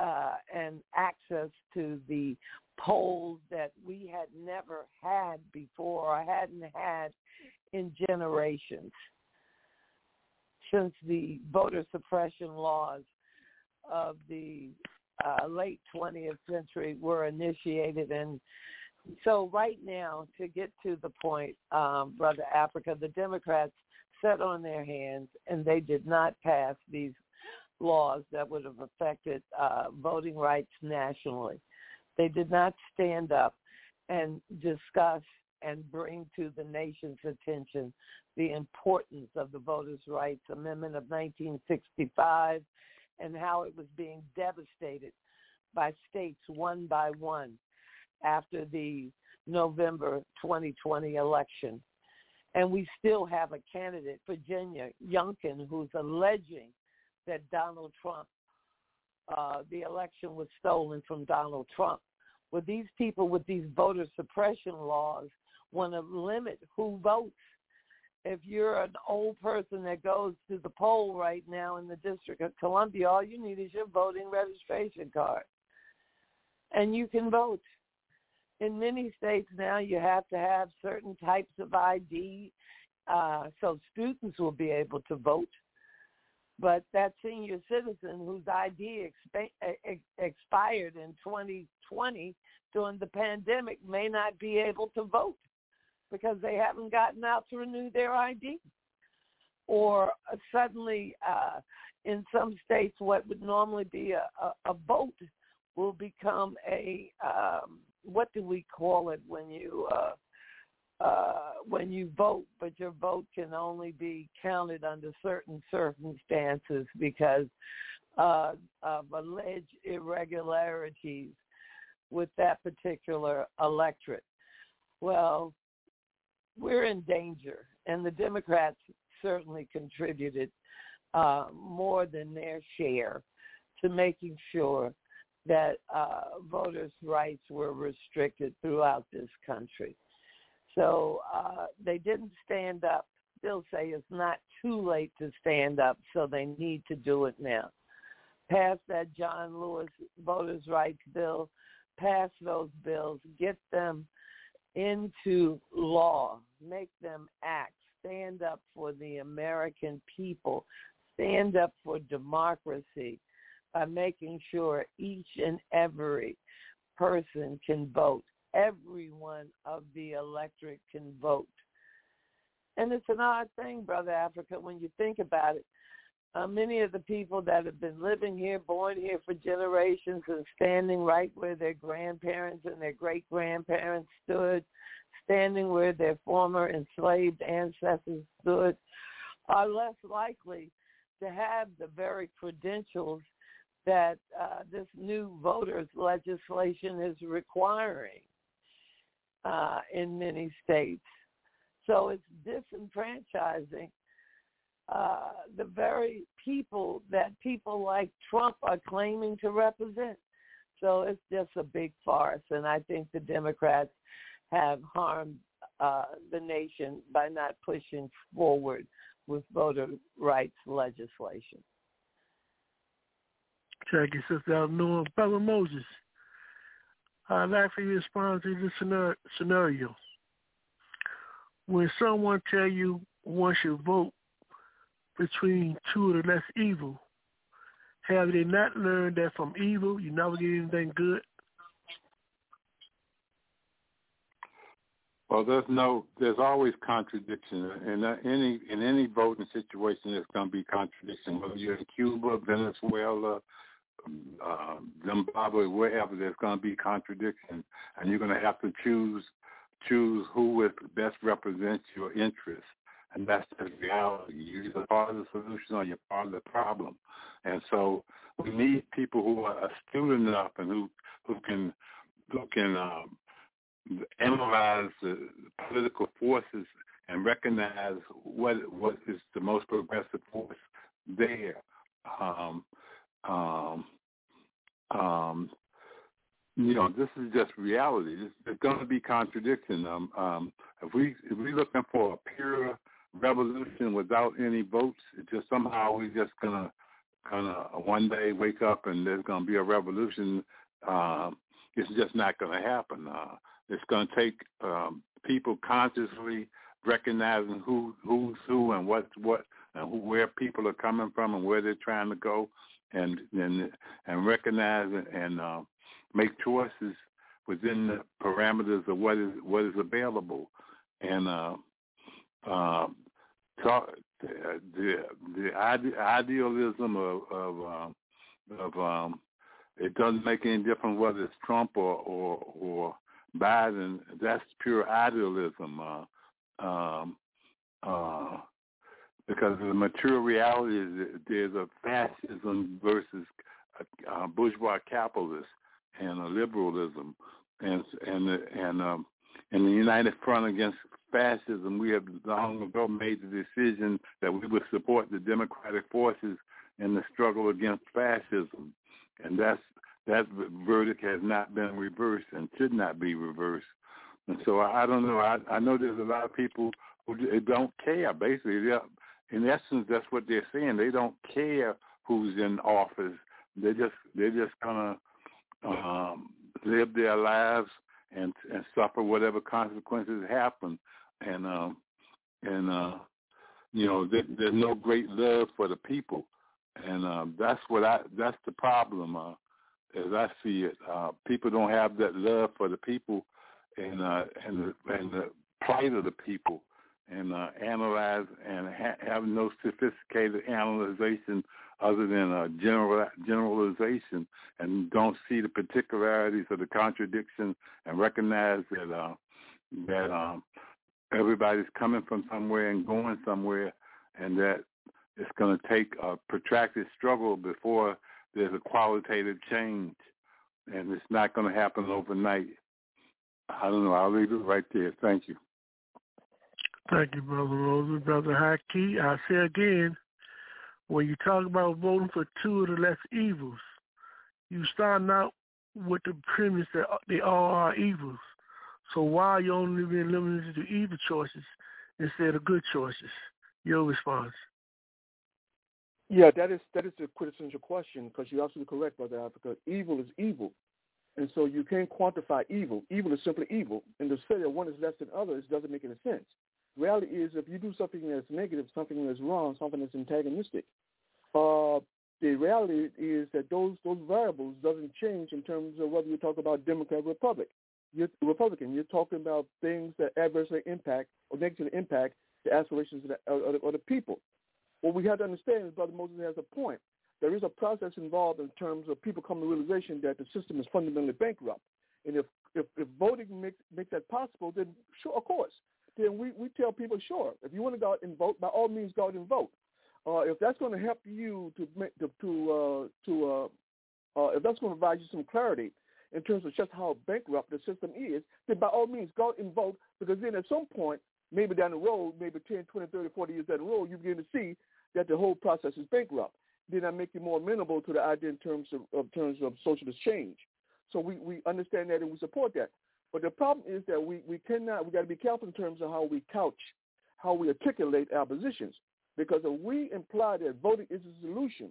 uh, and access to the polls that we had never had before or hadn't had in generations since the voter suppression laws of the uh, late 20th century were initiated. And so right now, to get to the point, um, Brother Africa, the Democrats sat on their hands and they did not pass these laws that would have affected uh, voting rights nationally. They did not stand up and discuss and bring to the nation's attention the importance of the Voters' Rights Amendment of 1965 and how it was being devastated by states one by one after the November 2020 election. And we still have a candidate, Virginia Youngkin, who's alleging that Donald Trump, uh, the election was stolen from Donald Trump. With these people with these voter suppression laws want to limit who votes. If you're an old person that goes to the poll right now in the District of Columbia, all you need is your voting registration card. And you can vote. In many states now, you have to have certain types of ID uh, so students will be able to vote. But that senior citizen whose ID exp- expired in 2020 during the pandemic may not be able to vote because they haven't gotten out to renew their ID. Or uh, suddenly, uh, in some states, what would normally be a, a, a vote will become a um, what do we call it when you uh, uh, when you vote, but your vote can only be counted under certain circumstances because uh, of alleged irregularities with that particular electorate. Well, we're in danger, and the Democrats certainly contributed uh, more than their share to making sure that uh, voters' rights were restricted throughout this country. So uh, they didn't stand up. They'll say it's not too late to stand up, so they need to do it now. Pass that John Lewis voters' rights bill. Pass those bills. Get them into law. Make them act. Stand up for the American people. Stand up for democracy by making sure each and every person can vote. Every one of the electorate can vote. And it's an odd thing, Brother Africa, when you think about it. Uh, many of the people that have been living here, born here for generations, and standing right where their grandparents and their great grandparents stood, standing where their former enslaved ancestors stood, are less likely to have the very credentials that uh, this new voters legislation is requiring uh, in many states. So it's disenfranchising uh, the very people that people like Trump are claiming to represent. So it's just a big farce, and I think the Democrats have harmed uh, the nation by not pushing forward with voter rights legislation. Check it, Sister Eleanor. Brother Moses, I'd like for you to respond to this scenario. When someone tell you once you vote between two of the less evil, have they not learned that from evil you never get anything good? Well, there's no, there's always contradiction in any in any voting situation. There's going to be contradiction. Whether you're in Cuba, Venezuela, uh, Zimbabwe, wherever, there's going to be contradiction, and you're going to have to choose choose who would best represents your interests. And that's the reality. You're either part of the solution or you're part of the problem. And so we need people who are astute enough and who who can who can um, analyze the political forces and recognize what what is the most progressive force there. Um, um, um, you know, this is just reality. There's going to be contradiction. Um, um, if we if we're looking for a pure revolution without any votes, it just somehow we're just gonna gonna one day wake up and there's gonna be a revolution. Um, it's just not gonna happen. Uh, it's to take um, people consciously recognizing who who's who and what's what and who, where people are coming from and where they're trying to go, and and and recognize and uh, make choices within the parameters of what is what is available, and uh, uh, talk, the the idealism of of, um, of um, it doesn't make any difference whether it's Trump or or, or Biden, that's pure idealism. Uh, um, uh, because the material reality is there's a fascism versus a, a bourgeois capitalist and a liberalism, and and and um, in the United Front against fascism, we have long ago made the decision that we would support the democratic forces in the struggle against fascism, and that's that verdict has not been reversed and should not be reversed. And so I, I don't know. I, I know there's a lot of people who don't care. Basically, in essence, that's what they're saying. They don't care who's in office. They just they're just gonna um, live their lives and and suffer whatever consequences happen. And um, and uh, you know, there, there's no great love for the people, and uh, that's what I that's the problem. Uh, as I see it. Uh, people don't have that love for the people and uh, and the, and the plight of the people, and uh, analyze and ha- have no sophisticated analyzation other than a general generalization, and don't see the particularities of the contradiction and recognize that uh, that um, everybody's coming from somewhere and going somewhere, and that it's going to take a protracted struggle before there's a qualitative change, and it's not going to happen overnight. I don't know. I'll leave it right there. Thank you. Thank you, Brother Rosen. Brother Haki, I say again, when you talk about voting for two of the less evils, you start out with the premise that they all are evils. So why are you only being limited to evil choices instead of good choices? Your response. Yeah, that is that is a quintessential question because you're absolutely correct, Brother Africa. Evil is evil. And so you can't quantify evil. Evil is simply evil. And to say that one is less than others doesn't make any sense. Reality is if you do something that's negative, something that's wrong, something that's antagonistic, uh, the reality is that those those variables doesn't change in terms of whether you talk about Democrat or Republic. You're Republican. You're talking about things that adversely impact or negatively impact the aspirations of the, of the, of the people. What we have to understand is Brother Moses has a point. There is a process involved in terms of people coming to realization that the system is fundamentally bankrupt. And if if, if voting makes makes that possible, then sure, of course, then we, we tell people, sure, if you want to go out and vote, by all means, go out and vote. Uh, if that's going to help you to to to uh, to uh, uh, if that's going to provide you some clarity in terms of just how bankrupt the system is, then by all means, go vote. Because then at some point, maybe down the road, maybe 10, 20, 30, 40 years down the road, you begin to see that the whole process is bankrupt. Then I make you more amenable to the idea in terms of, of terms of socialist change. So we, we understand that and we support that. But the problem is that we, we cannot, we got to be careful in terms of how we couch, how we articulate our positions. Because if we imply that voting is a solution,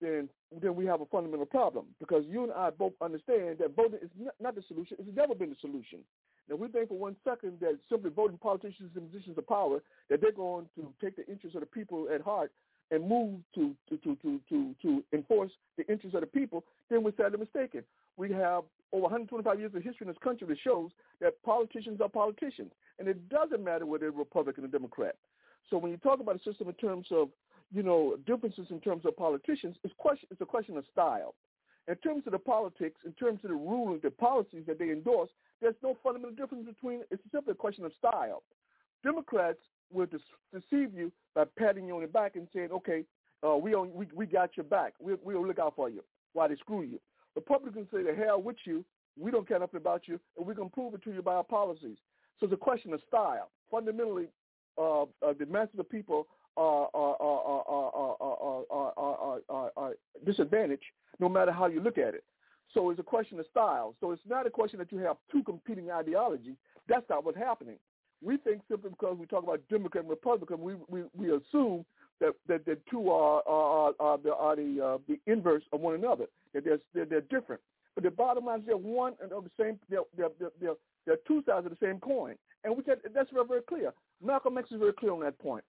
then then we have a fundamental problem. Because you and I both understand that voting is not, not the solution. It's never been the solution. Now we think for one second that simply voting politicians in positions of power that they're going to take the interests of the people at heart and move to to to to to, to enforce the interests of the people, then we're sadly mistaken. We have over 125 years of history in this country that shows that politicians are politicians, and it doesn't matter whether they're Republican or Democrat. So when you talk about a system in terms of you know differences in terms of politicians, it's question it's a question of style. In terms of the politics, in terms of the ruling, the policies that they endorse, there's no fundamental difference between. It's simply a question of style. Democrats will deceive you by patting you on the back and saying, "Okay, uh, we, on, we we got your back. We, we'll look out for you." While they screw you, Republicans say, "The hell with you. We don't care nothing about you, and we're gonna prove it to you by our policies." So it's a question of style. Fundamentally, uh, uh, the mass of people disadvantaged no matter how you look at it. So it's a question of style. So it's not a question that you have two competing ideologies. That's not what's happening. We think simply because we talk about Democrat and Republican, we, we, we assume that, that the two are, are, are the, are the, uh, the inverse of one another, that they're, they're, they're different. But the bottom line is they're one and of the same, they're, they're, they're, they're two sides of the same coin. And we can, that's very, very clear. Malcolm X is very clear on that point.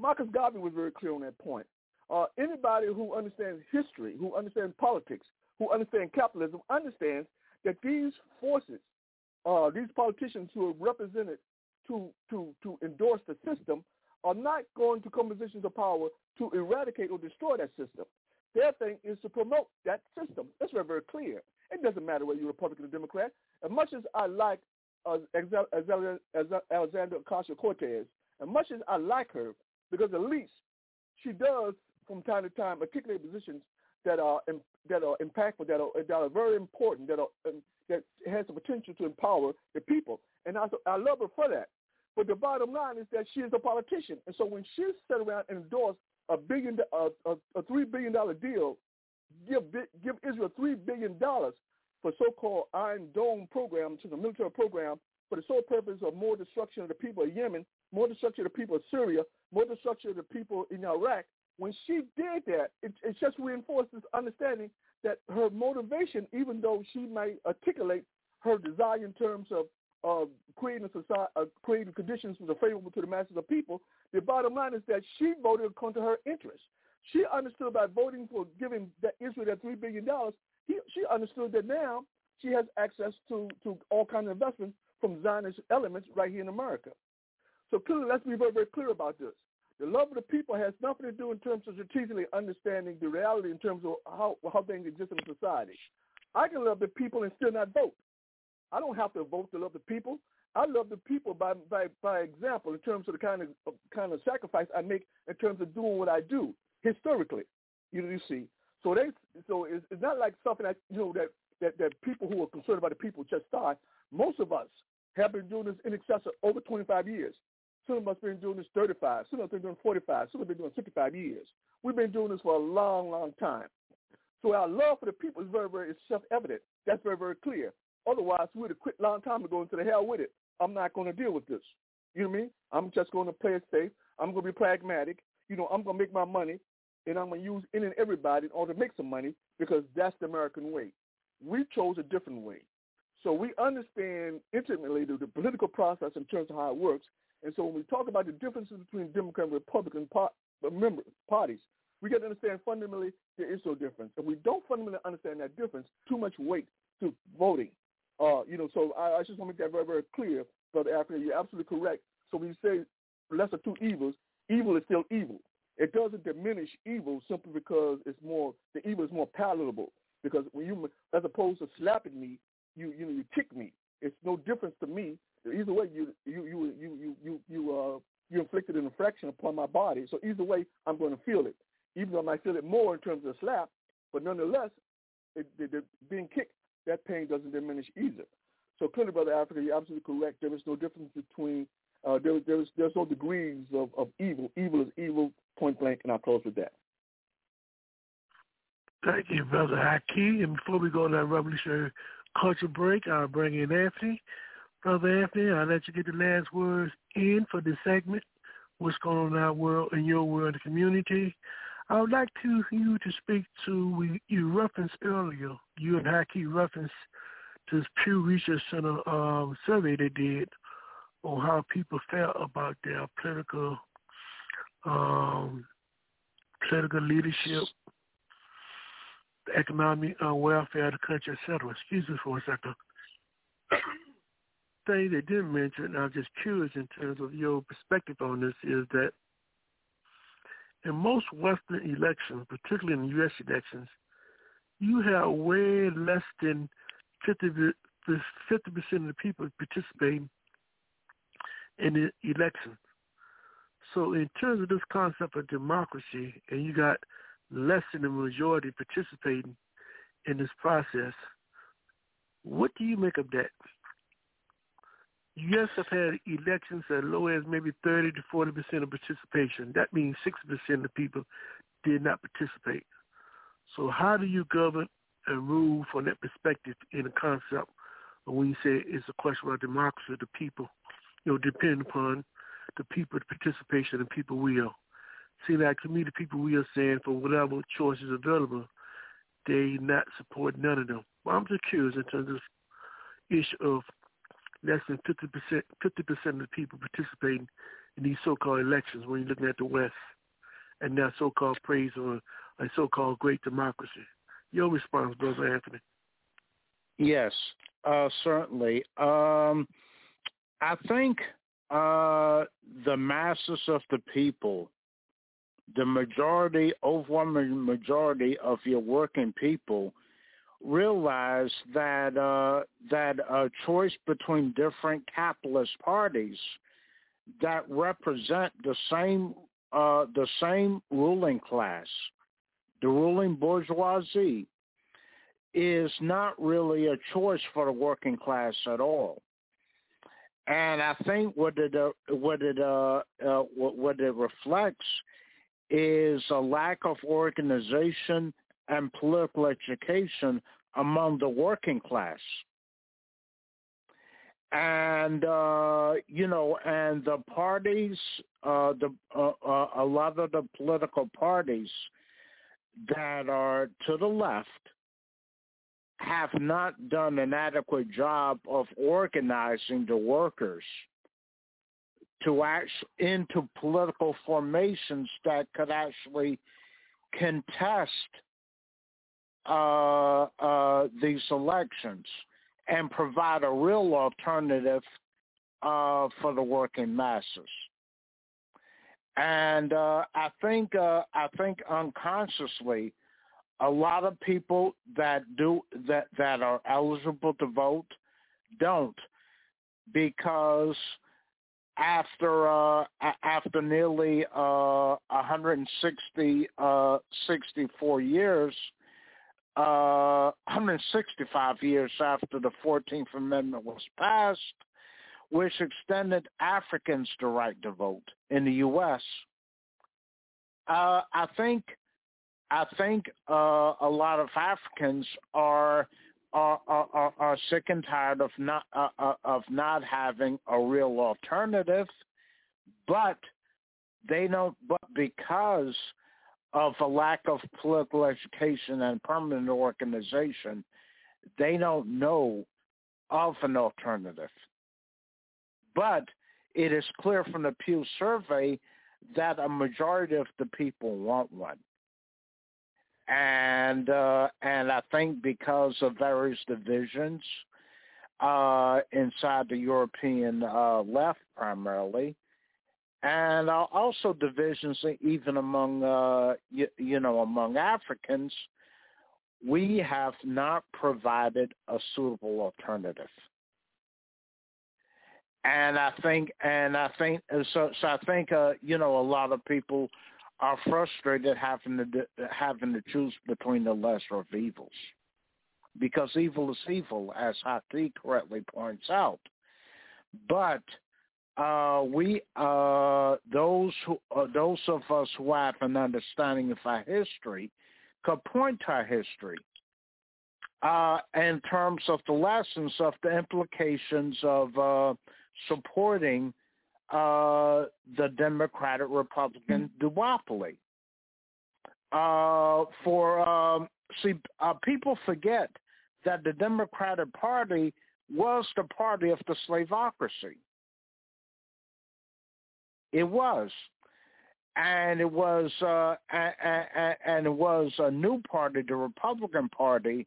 Marcus Garvey was very clear on that point. Uh, anybody who understands history, who understands politics, who understands capitalism, understands that these forces, uh, these politicians who are represented to, to, to endorse the system, are not going to come positions of power to eradicate or destroy that system. Their thing is to promote that system. That's very, very clear. It doesn't matter whether you're Republican or Democrat. As much as I like uh, Alexandra Ocasio-Cortez, as much as I like her, because at least she does from time to time articulate positions that are that are impactful, that are that are very important, that are um, that has the potential to empower the people, and I I love her for that. But the bottom line is that she is a politician, and so when she sat around and endorsed a billion a, a, a three billion dollar deal, give give Israel three billion dollars for so-called Iron Dome program, is a military program for the sole purpose of more destruction of the people of Yemen, more destruction of the people of Syria, more destruction of the people in Iraq. When she did that, it, it just reinforced this understanding that her motivation, even though she might articulate her desire in terms of uh, creating society, uh, creating conditions that are favorable to the masses of people, the bottom line is that she voted according to her interests. She understood by voting for giving that Israel that three billion dollars. She understood that now she has access to to all kinds of investments from Zionist elements right here in America. So clearly, let's be very, very clear about this. The love of the people has nothing to do in terms of strategically understanding the reality in terms of how, how things exist in society. I can love the people and still not vote. I don't have to vote to love the people. I love the people by by by example in terms of the kind of, kind of sacrifice I make in terms of doing what I do historically. You you see. So they so it's, it's not like something that you know that, that that people who are concerned about the people just start. Most of us have been doing this in excess of over 25 years. Some of us been doing this 35. Some of us been doing 45. Some of have been doing 55 years. We've been doing this for a long, long time. So our love for the people is very, very self-evident. That's very, very clear. Otherwise, we would have quit a long time ago into the hell with it. I'm not going to deal with this. You know what I mean? I'm just going to play it safe. I'm going to be pragmatic. You know, I'm going to make my money, and I'm going to use any and everybody in order to make some money because that's the American way. We chose a different way. So we understand intimately the, the political process in terms of how it works. And so when we talk about the differences between Democrat and Republican member parties, we got to understand fundamentally there is no difference. If we don't fundamentally understand that difference, too much weight to voting. Uh, you know, so I, I just want to make that very, very clear, Brother Africa. You're absolutely correct. So when you say lesser two evils, evil is still evil. It doesn't diminish evil simply because it's more the evil is more palatable. Because when you, as opposed to slapping me, you you know you kick me. It's no difference to me. Either way, you you you you you you you uh you inflicted an infraction upon my body. So either way, I'm going to feel it even though I might feel it more in terms of slap, but nonetheless, it, being kicked, that pain doesn't diminish either. So clearly, Brother Africa, you're absolutely correct. There is no difference between, uh, there, there's, there's no degrees of, of evil. Evil is evil, point blank, and I'll close with that. Thank you, Brother Haki. And before we go on that revolutionary culture break, I'll bring in Anthony. Brother Anthony, I'll let you get the last words in for this segment. What's going on in our world, in your world, the community. I would like to you to speak to you referenced earlier. You and Haki referenced this Pew Research Center um, survey they did on how people felt about their political um, political leadership, the economic uh, welfare of the country, etc. Excuse me for a second. Thing they didn't mention, and I'm just curious in terms of your perspective on this, is that in most Western elections, particularly in U.S. elections, you have way less than 50 percent of the people participating in the election. So in terms of this concept of democracy, and you got less than the majority participating in this process, what do you make of that? U.S. have had elections as low as maybe 30 to 40 percent of participation. That means 60 percent of people did not participate. So how do you govern and rule from that perspective in a concept when you say it's a question about democracy, the people, you know, depend upon the people, the participation, and people will. See, like to me, the people we are saying for whatever choices available, they not support none of them. Well, I'm just curious in terms of issue of less than 50%, 50% of the people participating in these so-called elections when you're looking at the West and that so-called praise or a so-called great democracy. Your response, Brother Anthony. Yes, uh, certainly. Um, I think uh, the masses of the people, the majority, overwhelming majority of your working people – realize that uh, that a choice between different capitalist parties that represent the same uh, the same ruling class, the ruling bourgeoisie, is not really a choice for the working class at all. And I think what it uh, what it uh, uh, what, what it reflects is a lack of organization and political education among the working class. And uh, you know, and the parties, uh, the uh, uh, a lot of the political parties that are to the left have not done an adequate job of organizing the workers to act into political formations that could actually contest uh, uh, these elections and provide a real alternative uh, for the working masses. And uh, I think uh, I think unconsciously, a lot of people that do that that are eligible to vote don't because after uh, after nearly uh, 160 uh, 64 years, uh, 165 years after the 14th Amendment was passed, which extended Africans the right to vote in the U.S. Uh, I think I think uh, a lot of Africans are are, are, are sick and tired of not uh, uh, of not having a real alternative, but they don't. But because of a lack of political education and permanent organization, they don't know of an alternative. But it is clear from the Pew survey that a majority of the people want one and uh, and I think because of various divisions uh, inside the European uh, left primarily, and also divisions even among uh, you, you know among Africans, we have not provided a suitable alternative. And I think, and I think, so. So I think, uh, you know, a lot of people are frustrated having to having to choose between the lesser of evils, because evil is evil, as Haki correctly points out. But uh, we, uh, those who, uh, those of us who have an understanding of our history, could point to our history uh, in terms of the lessons of the implications of uh, supporting uh, the Democratic Republican duopoly. For um, see, people forget that the Democratic Party was the party of the slavocracy. It was, and it was, uh, and, and it was a new party, the Republican Party,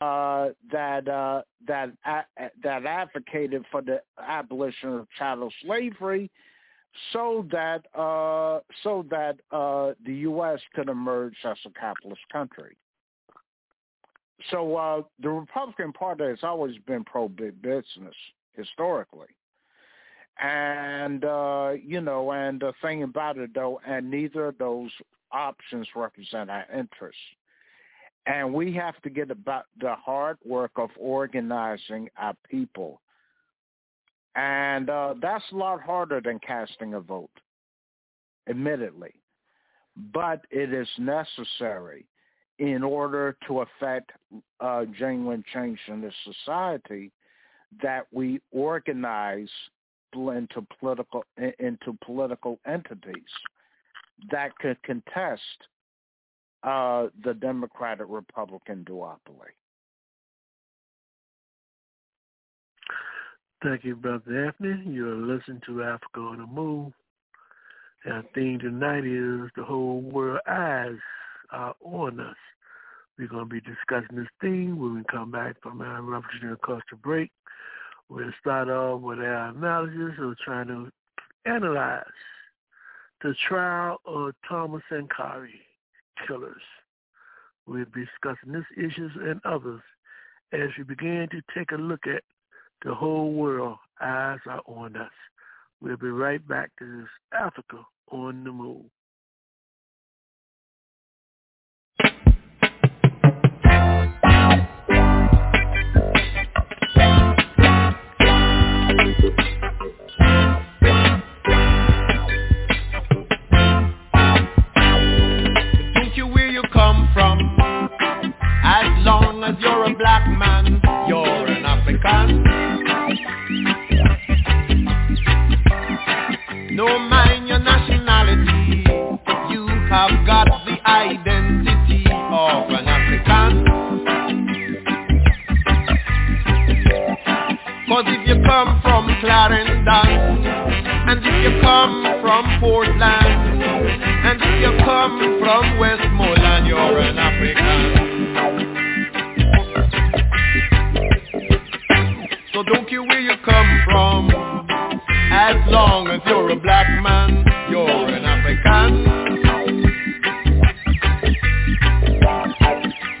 uh, that uh, that uh, that advocated for the abolition of chattel slavery, so that uh, so that uh, the U.S. could emerge as a capitalist country. So uh, the Republican Party has always been pro big business historically, and uh, you know, and the thing about it though, and neither of those options represent our interests. And we have to get about the hard work of organizing our people. And uh, that's a lot harder than casting a vote, admittedly. But it is necessary in order to affect uh, genuine change in the society that we organize into political into political entities that could contest uh, the Democratic Republican duopoly. Thank you, Brother Anthony. You're listening to Africa on the Move. Our theme tonight is the whole world eyes are on us. We're going to be discussing this theme when we come back from our revolutionary culture break. We'll start off with our analysis of trying to analyze the trial of Thomas Sankara killers. We'll be discussing these issues and others as we begin to take a look at the whole world. Eyes are on us. We'll be right back to this Africa on the move. No mind your nationality, you have got the identity of an African. Cause if you come from Clarendon, and if you come from Portland, and if you come from Westmoreland, you're an African. So don't care where you come from. As long as you're a black man You're an African.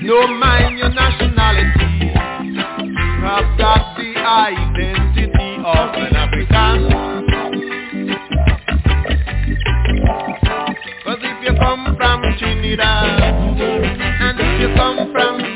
No mind your nationality. You have got the identity of an African. Cause if you come from Trinidad And if you come from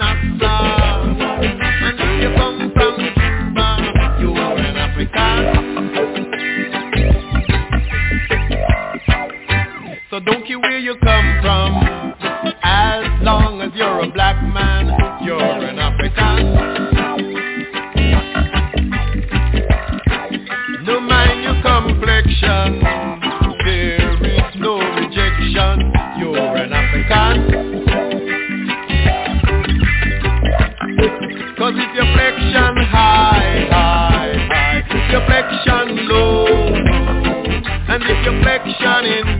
flexion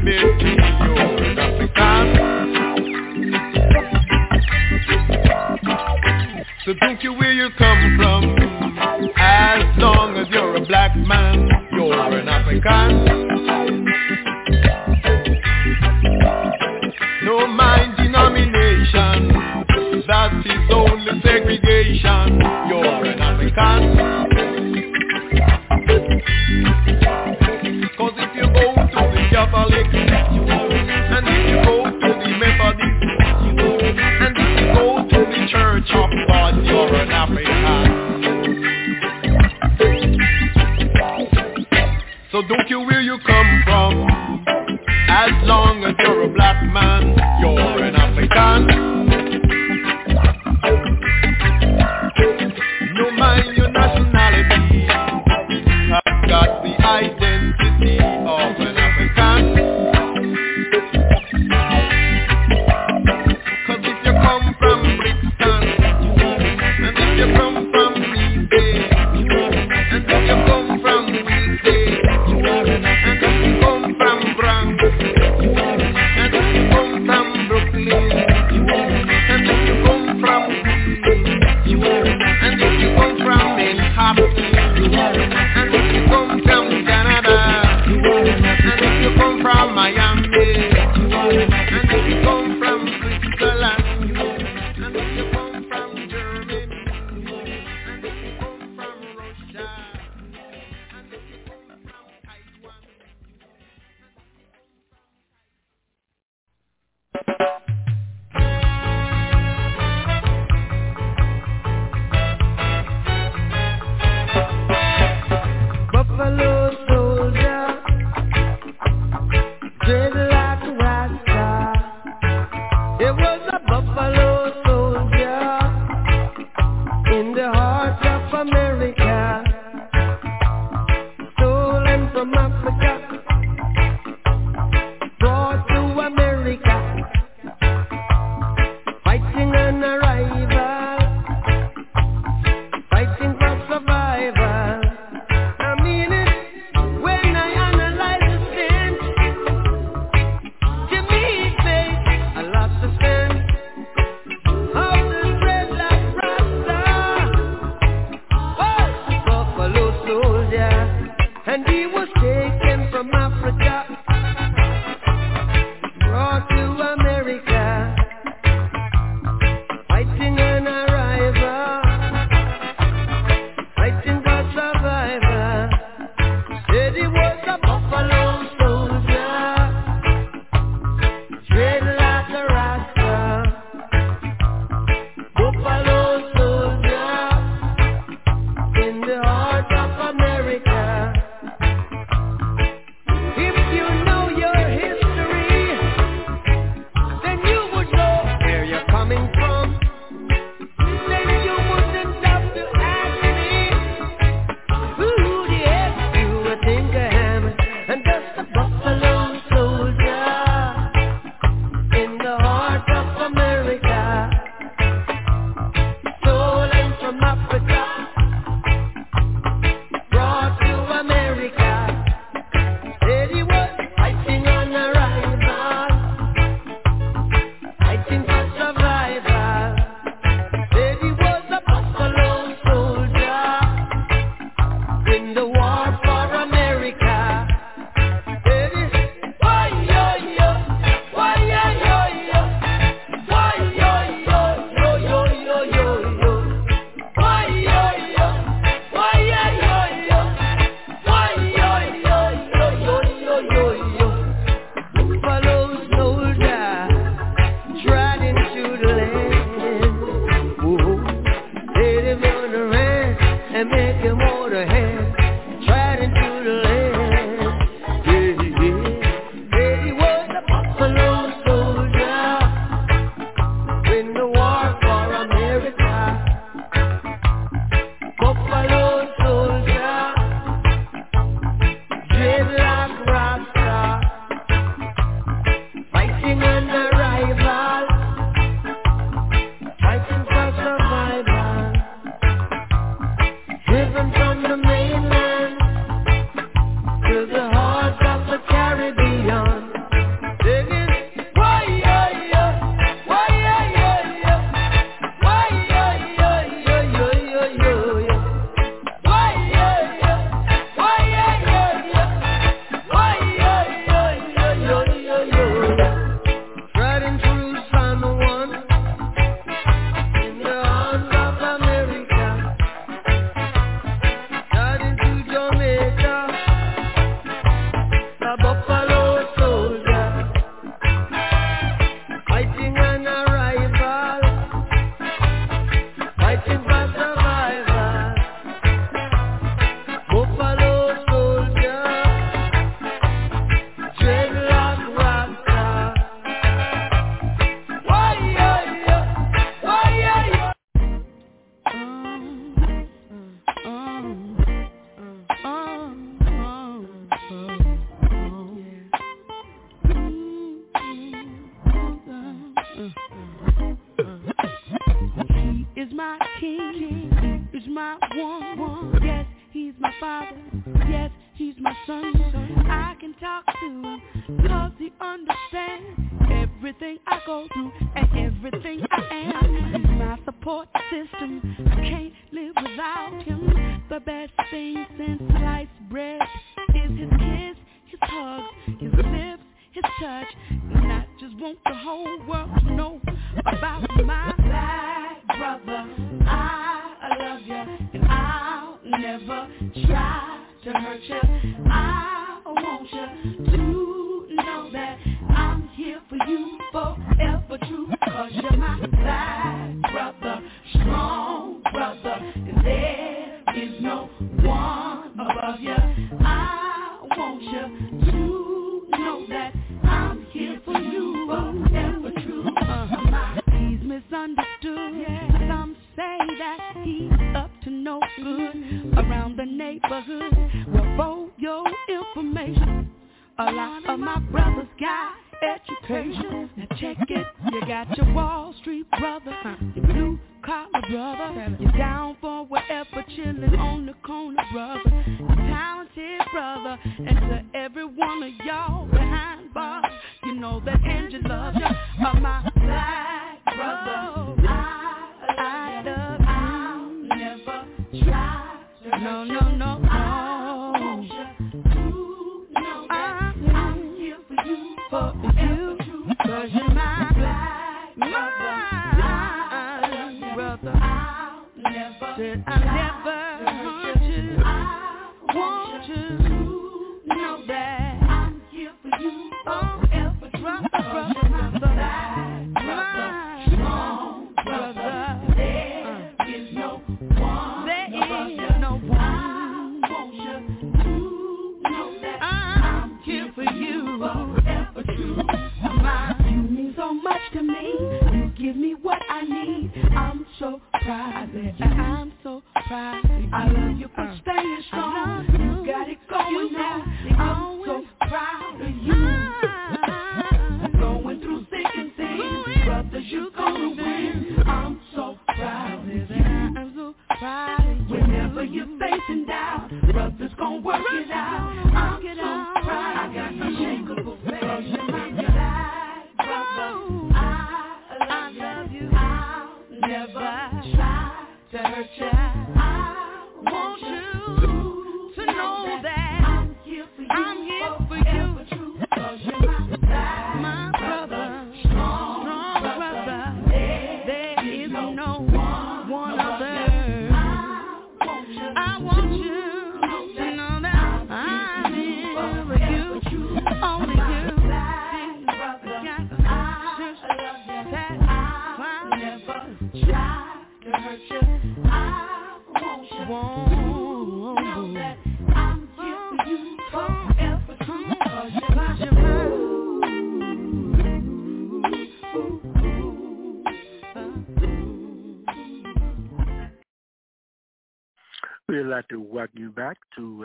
and down. Brothers gonna work it out.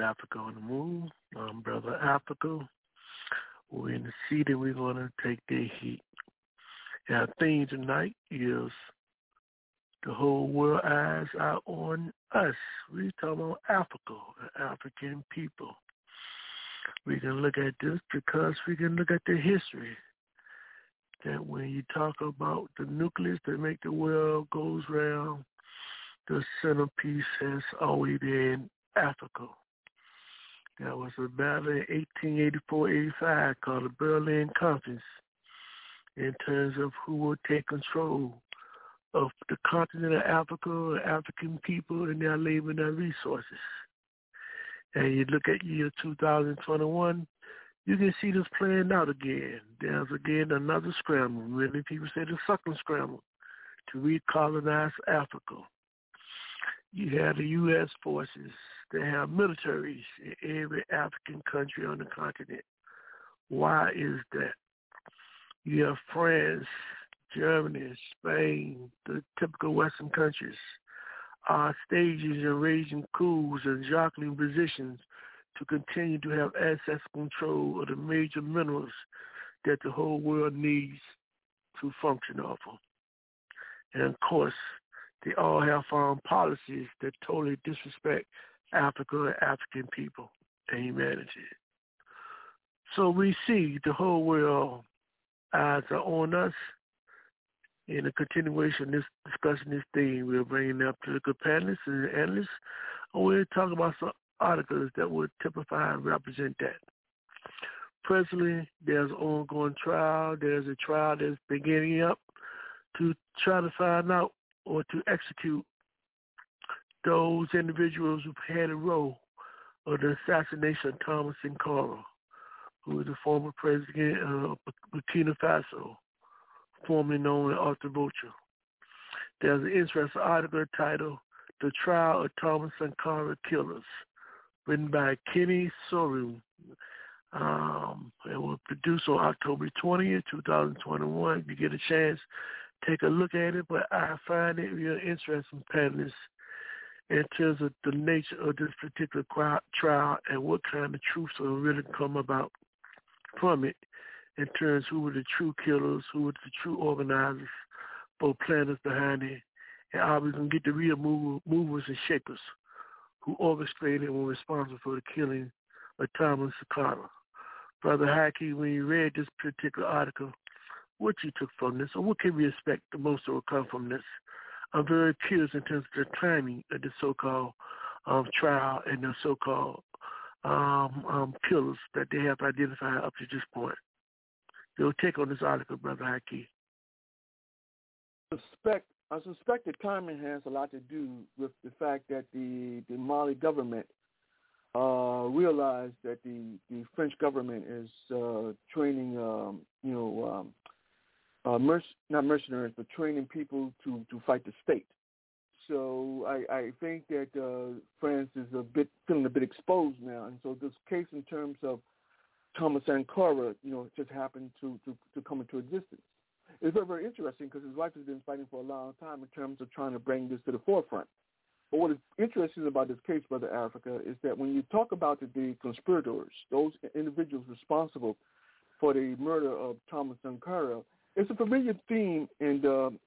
Africa on the Move. I'm um, Brother Africa. We're in the city. We're going to take the heat. Our theme tonight is the whole world eyes are on us. We're talking about Africa, African people. We can look at this because we can look at the history that when you talk about the nucleus that make the world goes round, the centerpiece has always been Africa. That was a battle in 1884-85 called the Berlin Conference in terms of who will take control of the continent of Africa, African people, and their labor and their resources. And you look at year 2021, you can see this playing out again. There's again another scramble. Many people say the second scramble to recolonize Africa you have the U.S. forces that have militaries in every African country on the continent. Why is that? You have France, Germany, Spain, the typical Western countries, are staging and raising coups and jockeying positions to continue to have access control of the major minerals that the whole world needs to function off of. And of course, they all have foreign policies that totally disrespect Africa and African people and humanity. So we see the whole world eyes are on us. In a continuation of this discussing this theme, we're bringing up to the panelists and analysts, and we're talking about some articles that would typify and represent that. Presently, there's ongoing trial. There's a trial that's beginning up to try to find out or to execute those individuals who had a role of the assassination of Thomas Sankara, who was the former president of Burkina Faso, formerly known as Upper Volta. There's an interesting article titled The Trial of Thomas Sankara Killers, written by Kenny Sorum. Um, it was produced on October 20th, 2021. If you get a chance, take a look at it, but I find it real interesting, panelists, in terms of the nature of this particular trial and what kind of truths will really come about from it in terms who were the true killers, who were the true organizers, both planners behind it, and obviously going to get the real movers and shakers who orchestrated and were responsible for the killing of Thomas Sankara. Brother Haki, when you read this particular article, what you took from this, or what can we expect the most will come from this? I'm very curious in terms of the timing of the so-called um, trial and the so-called um, um, killers that they have identified up to this point. Your take on this article, Brother Haki. I suspect, I suspect the timing has a lot to do with the fact that the, the Mali government uh, realized that the, the French government is uh, training, um, you know, um, uh, merc- not mercenaries, but training people to, to fight the state. So I, I think that uh, France is a bit feeling a bit exposed now, and so this case in terms of Thomas Sankara, you know, just happened to, to, to come into existence. It's very, very interesting because his wife has been fighting for a long time in terms of trying to bring this to the forefront. But what is interesting about this case, Brother Africa, is that when you talk about the, the conspirators, those individuals responsible for the murder of Thomas Sankara, it's a familiar theme in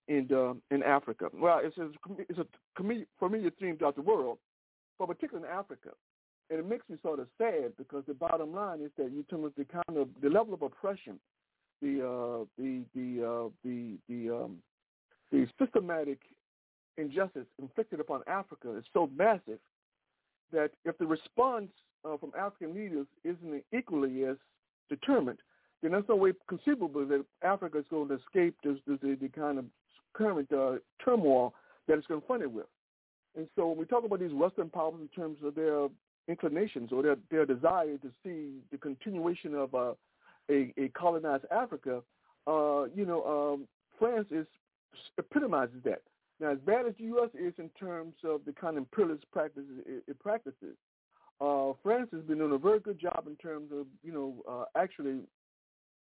in in Africa. Well, it's a, it's a familiar theme throughout the world, but particularly in Africa. And it makes me sort of sad because the bottom line is that you tell us the kind of the level of oppression, the uh, the the uh, the the um, the systematic injustice inflicted upon Africa is so massive that if the response uh, from African leaders isn't equally as determined, then there's no way conceivable that Africa is going to escape this, this, the, the kind of current uh, turmoil that it's confronted with. And so when we talk about these Western powers in terms of their inclinations or their, their desire to see the continuation of uh, a, a colonized Africa, uh, you know, um, France is epitomizes that. Now, as bad as the U.S. is in terms of the kind of imperialist practices it, it practices, uh, France has been doing a very good job in terms of, you know, uh, actually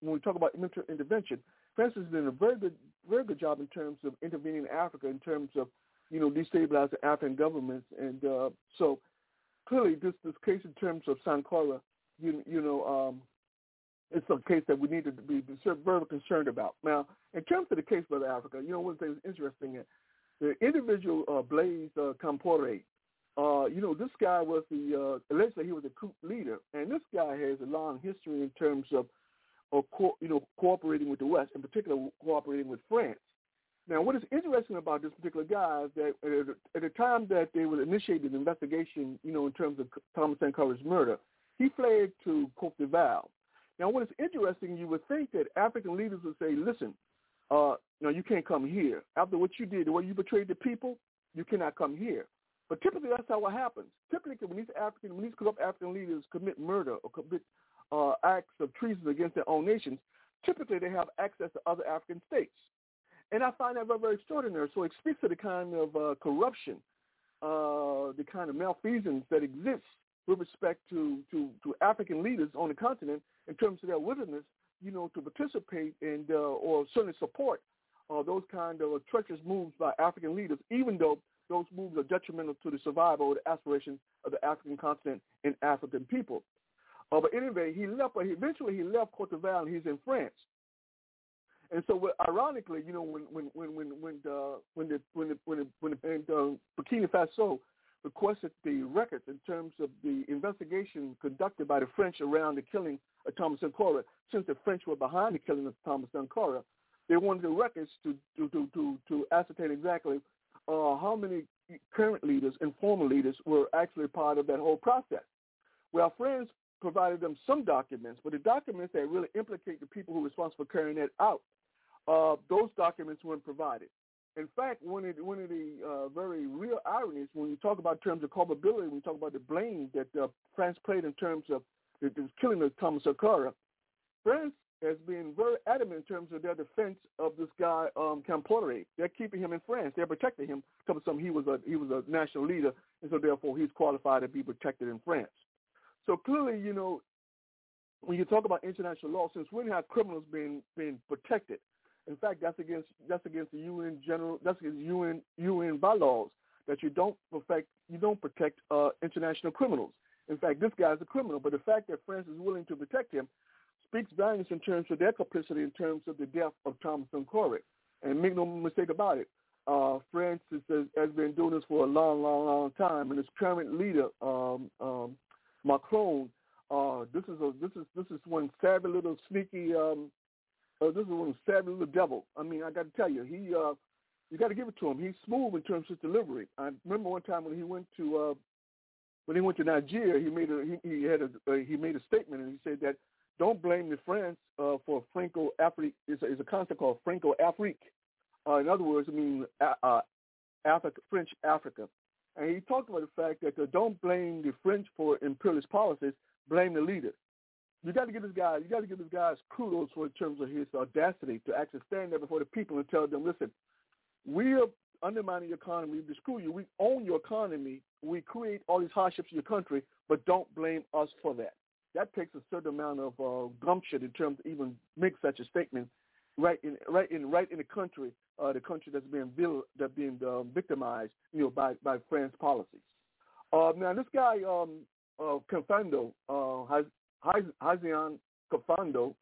when we talk about intervention, France has done a very good, very good job in terms of intervening in Africa, in terms of, you know, destabilizing African governments. And uh, so clearly this, this case in terms of Sankara, you, you know, um, it's a case that we need to be very concerned about. Now, in terms of the case, Brother Africa, you know, one thing that's interesting, is the individual uh, Blaise uh, Compaoré, uh, you know, this guy was the, uh, allegedly he was a coup leader, and this guy has a long history in terms of or co- you know cooperating with the West, in particular cooperating with France. Now, what is interesting about this particular guy is that at the time that they were initiating the investigation, you know, in terms of Thomas Sankara's murder, he fled to Cote d'Ivoire. Now, what is interesting, you would think that African leaders would say, listen, uh, you know, you can't come here. After what you did, the way you betrayed the people, you cannot come here. But typically, that's how it happens. Typically, when these African, when these corrupt African leaders commit murder or commit uh, acts of treason against their own nations, typically they have access to other African states. And I find that very, very extraordinary. So it speaks to the kind of uh, corruption, uh, the kind of malfeasance that exists with respect to, to, to African leaders on the continent in terms of their willingness, you know, to participate and uh, or certainly support uh, those kind of treacherous moves by African leaders, even though those moves are detrimental to the survival or the aspirations of the African continent and African people. Uh, but anyway, he left. But eventually, he left Cote d'Ivoire and he's in France. And so, ironically, you know, when when when when when the when the when the when the, when the, when the uh, Burkina Faso requested the records in terms of the investigation conducted by the French around the killing of Thomas Sankara, since the French were behind the killing of Thomas Sankara, they wanted the records to to to to, to ascertain exactly uh, how many current leaders and former leaders were actually part of that whole process. Well, friends provided them some documents, but the documents that really implicate the people who were responsible for carrying that out, uh, those documents weren't provided. In fact, one of the, one of the uh, very real ironies when you talk about terms of culpability, when you talk about the blame that uh, France played in terms of the, the killing of Thomas Sankara, France has been very adamant in terms of their defense of this guy um, Compaoré. They're keeping him in France. They're protecting him. Some he was a he was a national leader, and so therefore he's qualified to be protected in France. So clearly, you know, when you talk about international law, since we have criminals being being protected, in fact, that's against that's against the UN general that's against UN UN bylaws that you don't protect you don't protect uh, international criminals. In fact, this guy's a criminal, but the fact that France is willing to protect him speaks volumes in terms of their complicity in terms of the death of Thomas Sankara. And make no mistake about it, uh, France is, has been doing this for a long, long, long time, and its current leader, um, um, Macron, uh, this is a this is this is one savvy little sneaky. Um, uh, this is one savvy little devil. I mean, I got to tell you, he uh, you got to give it to him. He's smooth in terms of delivery. I remember one time when he went to uh, when he went to Nigeria, he made a he, he had a uh, he made a statement and he said that don't blame the France uh, for Franco Afrique. Is a, a concept called Franco Afrique. Uh, in other words, I mean uh, Africa, French Africa. And he talked about the fact that uh, don't blame the French for imperialist policies, blame the leader. You got to give this guy, you got to give this guy kudos for in terms of his audacity to actually stand there before the people and tell them, listen, we are undermining your economy. We screw you. We own your economy. We create all these hardships in your country, but don't blame us for that that takes a certain amount of uh, gumption in terms of even make such a statement right in right in right in the country, uh, the country that's being vil- that's being um, victimized, you know, by by France policies. Uh, now this guy, um, uh, Kafando, uh, Hyacinthe Kafando,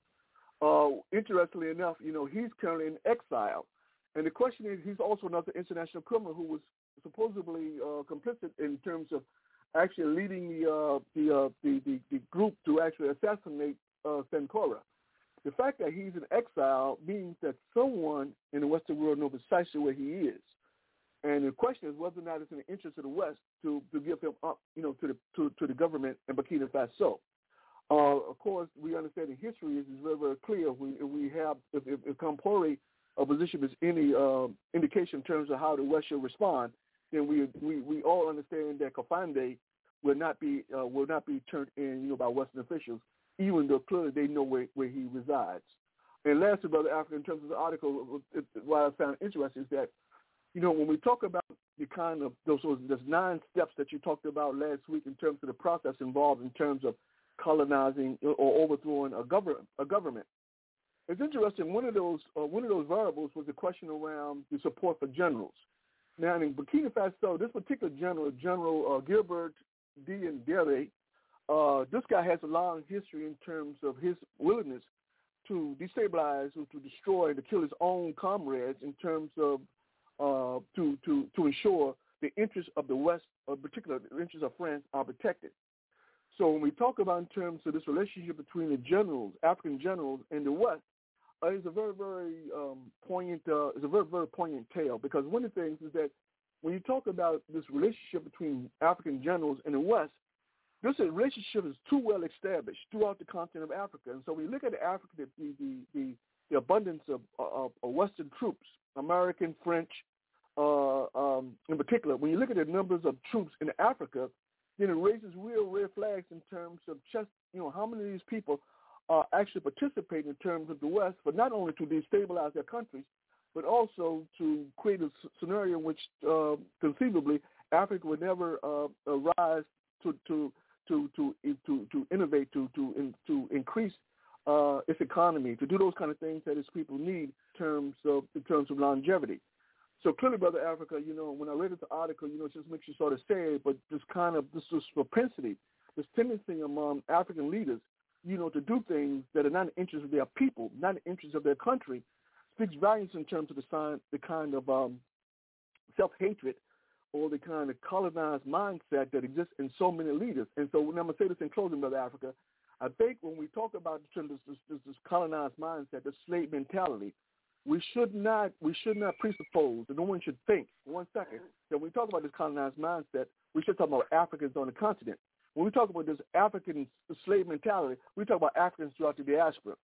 uh, interestingly enough, you know, he's currently in exile, and the question is, he's also another international criminal who was supposedly uh, complicit in terms of actually leading the uh, the, uh, the, the the group to actually assassinate uh, Sankara. The fact that he's in exile means that someone in the Western world knows precisely where he is. And the question is whether or not it's in the interest of the West to, to give him up, you know, to the to, to the government in Burkina Faso. Uh, of course, we understand in history is, very, very clear. We, we have, if, if, if a position is any uh, indication in terms of how the West should respond, then we we, we all understand that Kafando will not be uh, will not be turned in, you know, by Western officials, even though clearly they know where, where he resides. And lastly, Brother Africa, in terms of the article, it, what I found interesting is that, you know, when we talk about the kind of those, those nine steps that you talked about last week in terms of the process involved in terms of colonizing or overthrowing a government, a government. It's interesting. One of those uh, one of those variables was the question around the support for generals. Now, in Burkina Faso, this particular general, General uh, Gilbert Diendéré, uh, this guy has a long history in terms of his willingness to destabilize or to destroy and to kill his own comrades in terms of uh, to, to, to ensure the interests of the West, in particular the interests of France, are protected. So when we talk about in terms of this relationship between the generals, African generals, and the West, uh, a very, very um, poignant. Uh, it's a very, very poignant tale because one of the things is that when you talk about this relationship between African generals and the West, this relationship is too well established throughout the continent of Africa. And so you look at Africa, the the the, the abundance of, of, of, Western troops, American, French, uh, um, in particular, when you look at the numbers of troops in Africa, then it raises real red flags in terms of just you know how many of these people are actually participating in terms of the West, but not only to destabilize their countries, but also to create a scenario in which uh, conceivably Africa would never uh, rise to to to to to, to innovate, to to in, to increase uh, its economy, to do those kind of things that its people need in terms of in terms of longevity. So clearly, brother Africa, you know, when I read the article, you know, it just makes you sort of sad, but this kind of this this propensity, this tendency among African leaders you know, to do things that are not in the interest of their people, not in the interest of their country, speaks volumes in terms of the, sign, the kind of um, self-hatred or the kind of colonized mindset that exists in so many leaders. And so when I'm going to say this in closing, Brother Africa, I think when we talk about this, this, this, this colonized mindset, the slave mentality, we should not we should not presuppose, that no one should think one second that when we talk about this colonized mindset, we should talk about Africans on the continent. When we talk about this African slave mentality, we talk about Africans throughout the diaspora.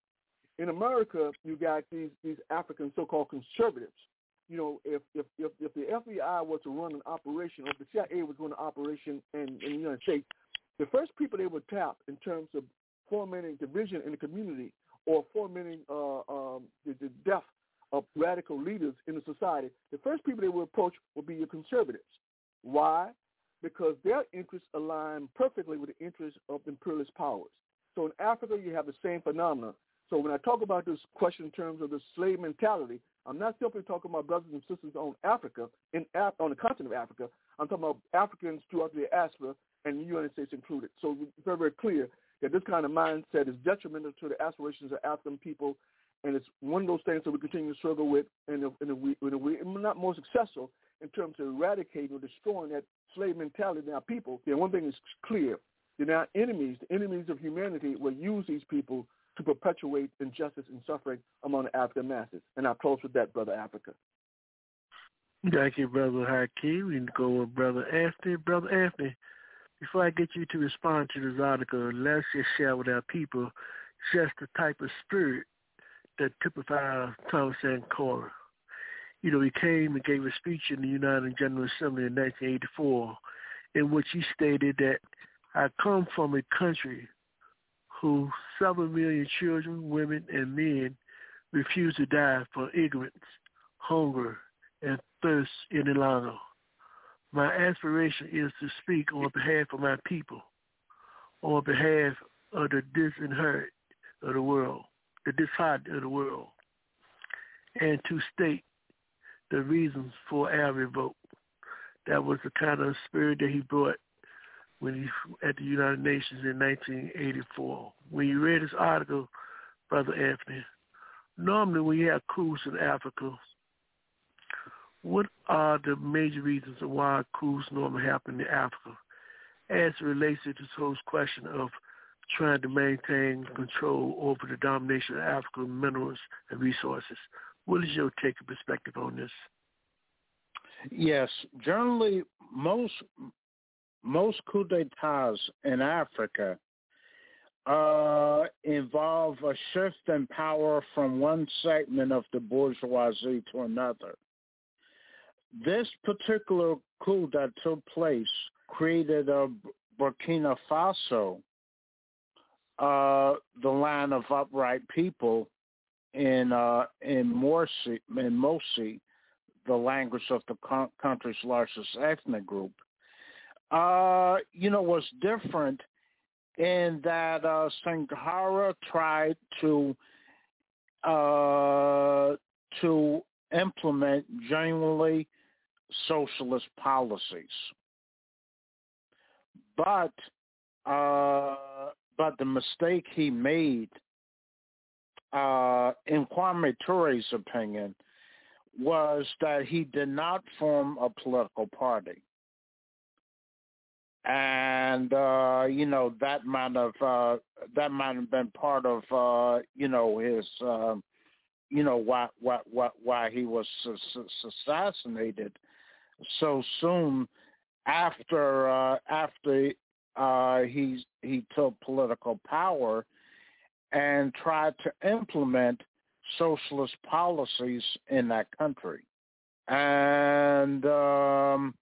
In America, you got these these African so-called conservatives. You know, if if if, if the FBI was to run an operation, or if the CIA was going to operation in, in the United States, the first people they would tap in terms of fomenting division in the community or fomenting uh, um, the, the death of radical leaders in the society, the first people they would approach would be your conservatives. Why? Because their interests align perfectly with the interests of imperialist powers. So in Africa, you have the same phenomenon. So when I talk about this question in terms of the slave mentality, I'm not simply talking about brothers and sisters on Africa, in on the continent of Africa. I'm talking about Africans throughout the diaspora and the United States included. So it's very, very clear that this kind of mindset is detrimental to the aspirations of African people and it's one of those things that we continue to struggle with, and if, and if we, and if we're not more successful in terms of eradicating or destroying that slave mentality in our people, then one thing is clear: that our enemies, the enemies of humanity, will use these people to perpetuate injustice and suffering among the African masses. And I'll close with that, Brother Africa. Thank you, Brother Hakeem. We can go with Brother Anthony. Brother Anthony, before I get you to respond to this article, let's just share with our people just the type of spirit that typifies Thomas Sankara. You know, he came and gave a speech in the United General Assembly in 1984 in which he stated that I come from a country whose seven million children, women, and men refuse to die for ignorance, hunger, and thirst any longer. My aspiration is to speak on behalf of my people, on behalf of the disinherited of the world the disheartened of the world, and to state the reasons for our revolt. That was the kind of spirit that he brought when he at the United Nations in 1984. When you read his article, Brother Anthony, normally when you have coups in Africa, what are the major reasons why coups normally happen in Africa as it relates to this whole question of trying to maintain control over the domination of African minerals and resources. What is your take and perspective on this? Yes, generally most most coups d'états in Africa uh, involve a shift in power from one segment of the bourgeoisie to another. This particular coup that took place created a Burkina Faso uh, the land of upright people in uh, in Morsi, in Mosi, the language of the co- country's largest ethnic group. Uh, you know, was different in that uh, Sankara tried to uh, to implement genuinely socialist policies, but uh, but the mistake he made, uh, in Kwame Ture's opinion, was that he did not form a political party. And uh, you know that might have uh, that might have been part of uh, you know his uh, you know why why why why he was assassinated so soon after uh, after uh, he he took political power and tried to implement socialist policies in that country, and um,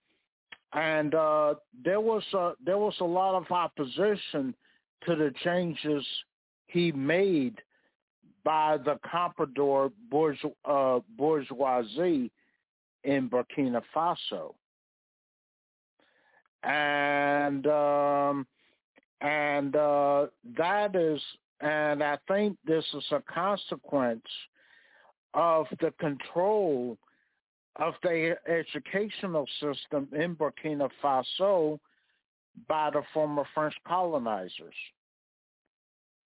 and uh, there was a, there was a lot of opposition to the changes he made by the comprador bourgeois, uh, bourgeoisie in Burkina Faso. And um, and uh, that is, and I think this is a consequence of the control of the educational system in Burkina Faso by the former French colonizers.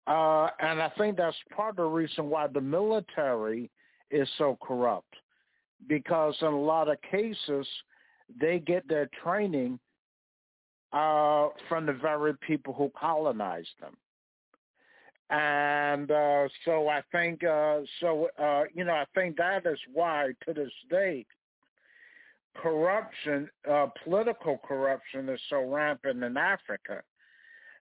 Uh, and I think that's part of the reason why the military is so corrupt because in a lot of cases they get their training uh, from the very people who colonized them. And uh, so I think, uh, so uh, you know, I think that is why to this day, corruption, uh, political corruption, is so rampant in Africa.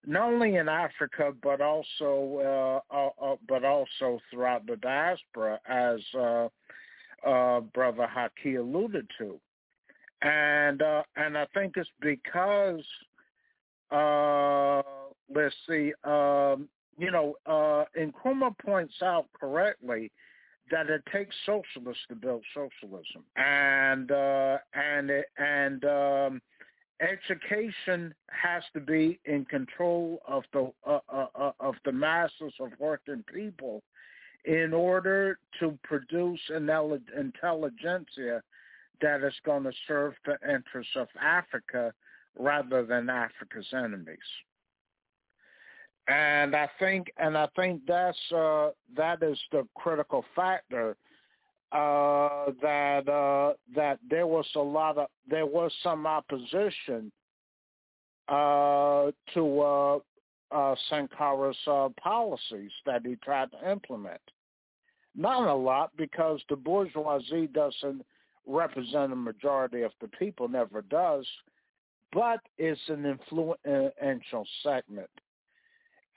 Not only in Africa, but also, uh, uh, uh, but also throughout the diaspora, as uh, uh, Brother Haki alluded to, and and I think it's because, let's see, um, you know, uh, Nkrumah points out correctly that it takes socialists to build socialism, and uh, and and um, education has to be in control of the uh, uh, uh, of the masses of working people in order to produce an intelligentsia that is going to serve the interests of Africa rather than Africa's enemies and I think and I think that's uh, that is the critical factor uh, that uh, that there was a lot of there was some opposition uh, to uh, uh, Sankara's uh, policies that he tried to implement. Not a lot because the bourgeoisie doesn't represent a majority of the people, never does, but it's an influential segment.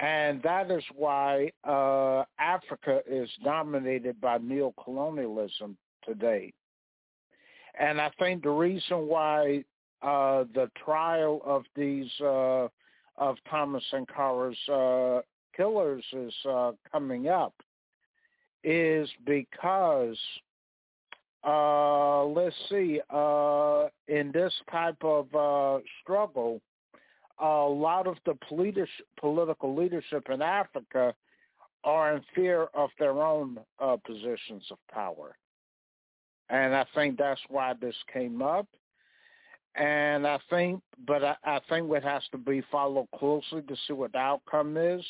And that is why uh, Africa is dominated by neocolonialism today. And I think the reason why uh, the trial of these uh, of Thomas Sankara's uh, killers is uh, coming up is because uh, let's see in this type of struggle a lot of the political leadership in Africa are in fear of their own uh, positions of power. And I think that's why this came up. And I think, but I, I think it has to be followed closely to see what the outcome is.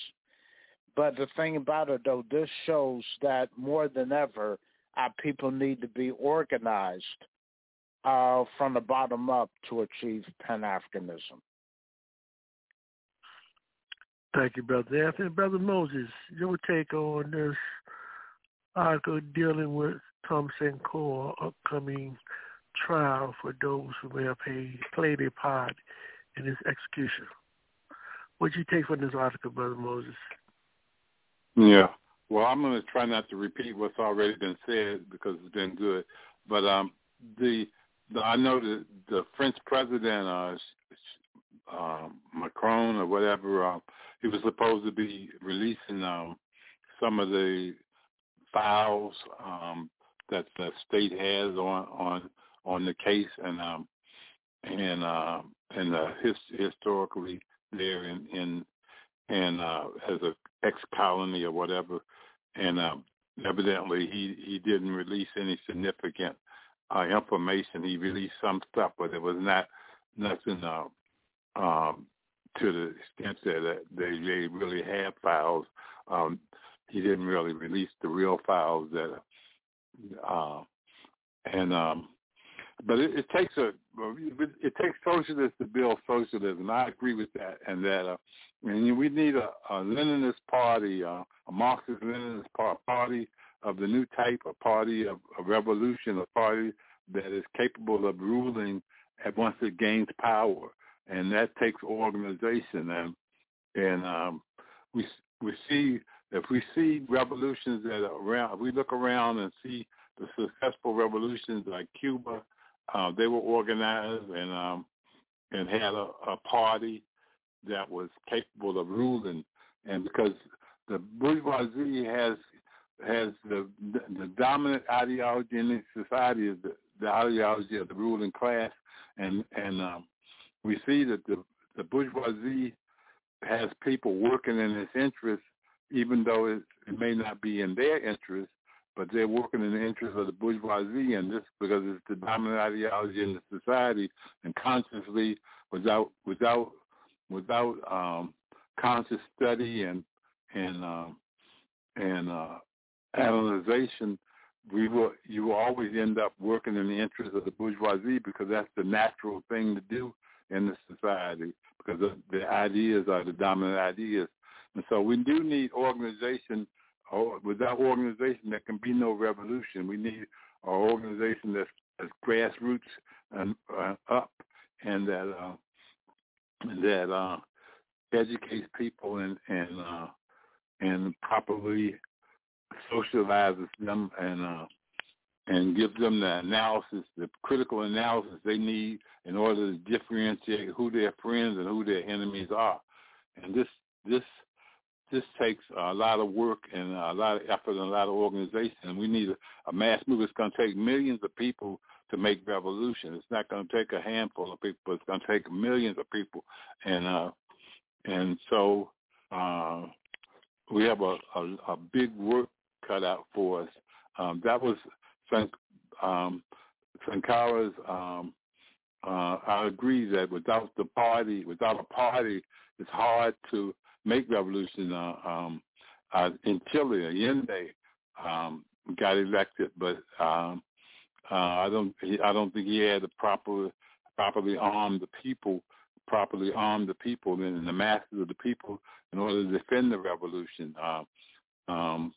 But the thing about it, though, this shows that more than ever, our people need to be organized uh, from the bottom up to achieve Pan-Africanism. Thank you, Brother Anthony. Brother Moses, your take on this article dealing with Tom Sankara upcoming trial for those who may have played a part in his execution. What you take from this article, Brother Moses? Yeah. Well, I'm going to try not to repeat what's already been said because it's been good. But um, the, the I know that the French president, uh, uh, Macron or whatever, uh, he was supposed to be releasing um, some of the files um, that the state has on on on the case and um, and uh, and uh, his, historically there in in and uh, as a ex colony or whatever, and um, evidently he he didn't release any significant uh, information. He released some stuff, but it was not nothing uh, um, to the extent that they, they really have files. Um, he didn't really release the real files that, uh, and um, but it, it takes a it takes socialists to build socialism. I agree with that, and that uh, and we need a, a Leninist party, uh, a Marxist-Leninist party of the new type, a party of a revolution, a party that is capable of ruling once it gains power and that takes organization. And and um, we we see if we see revolutions that are around if we look around and see the successful revolutions like Cuba uh, they were organized and um, and had a, a party that was capable of ruling. And because the bourgeoisie has has the the dominant ideology in society is the, the ideology of the ruling class. And and um, we see that the, the bourgeoisie has people working in its interest, even though it, it may not be in their interest, but they're working in the interest of the bourgeoisie, and this because it's the dominant ideology in the society, and consciously, without without without um, conscious study and and um, and uh, analyzation, we will you will always end up working in the interest of the bourgeoisie because that's the natural thing to do in the society because the, ideas are the dominant ideas. And so we do need organization. Or without organization, there can be no revolution. We need an organization that's, that's grassroots and uh, up, and that uh, that uh, educates people and and uh, and properly socializes them and uh, and give them the analysis, the critical analysis they need in order to differentiate who their friends and who their enemies are. And this this this takes a lot of work and a lot of effort and a lot of organization. And we need a, a mass movement. It's going to take millions of people to make revolution. It's not going to take a handful of people. It's going to take millions of people. And uh, and so uh, we have a, a, a big work cut out for us. Um, that was um, Sankara's. Um, uh, I agree that without the party, without a party, it's hard to make revolution. Uh, um, uh, in Chile, Allende um, got elected, but um, uh, I don't. I don't think he had the proper, properly armed the people, properly armed the people and the masses of the people in order to defend the revolution. Uh, um,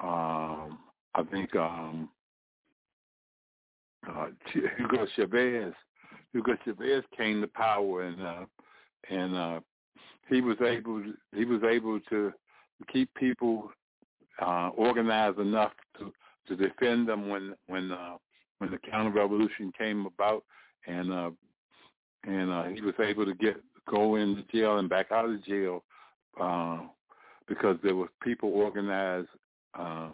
um, I think um, uh, Hugo Chavez, Hugo Chavez came to power, and uh, and uh, he was able to, he was able to keep people uh, organized enough to to defend them when when uh, when the counter revolution came about, and uh, and uh, he was able to get go into jail and back out of jail uh, because there was people organized uh,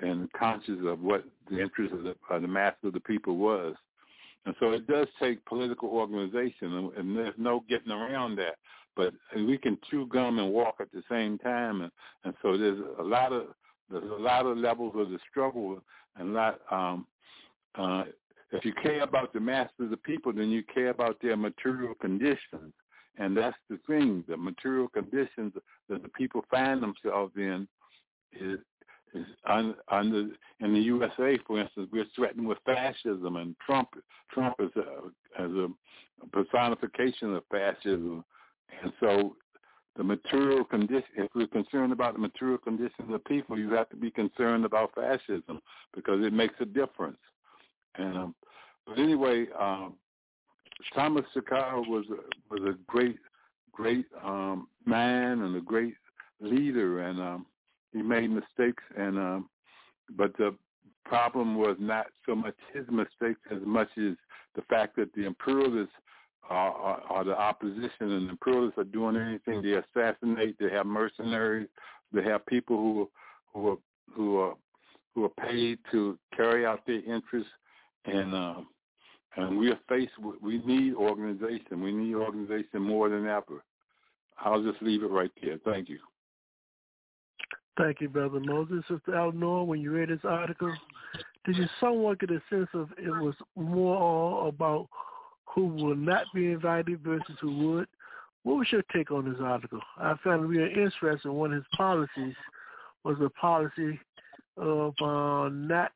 and conscious of what the interest of the, the mass of the people was. And so it does take political organization, and, and there's no getting around that. But we can chew gum and walk at the same time, and, and so there's a lot of there's a lot of levels of the struggle, and a lot. Um, uh, if you care about the mass of the people, then you care about their material conditions, and that's the thing. The material conditions that the people find themselves in is under in the USA, for instance, we're threatened with fascism, and Trump Trump is a, as a personification of fascism, and so the material condition. If we're concerned about the material conditions of people, you have to be concerned about fascism because it makes a difference. And um, but anyway, um, Thomas Sankara was a, was a great great um, man and a great leader, and um, he made mistakes, and um, but the problem was not so much his mistakes as much as the fact that the imperialists are, are, are the opposition, and the imperialists are doing anything. They assassinate. They have mercenaries. They have people who who are who are who are paid to carry out their interests, and uh, and we are faced with we need organization. We need organization more than ever. I'll just leave it right there. Thank you. Thank you, Brother Moses. Sister Eleanor, when you read this article, did you somewhat get a sense of it was more all about who will not be invited versus who would? What was your take on this article? I found it really interesting. One of his policies was a policy of uh, not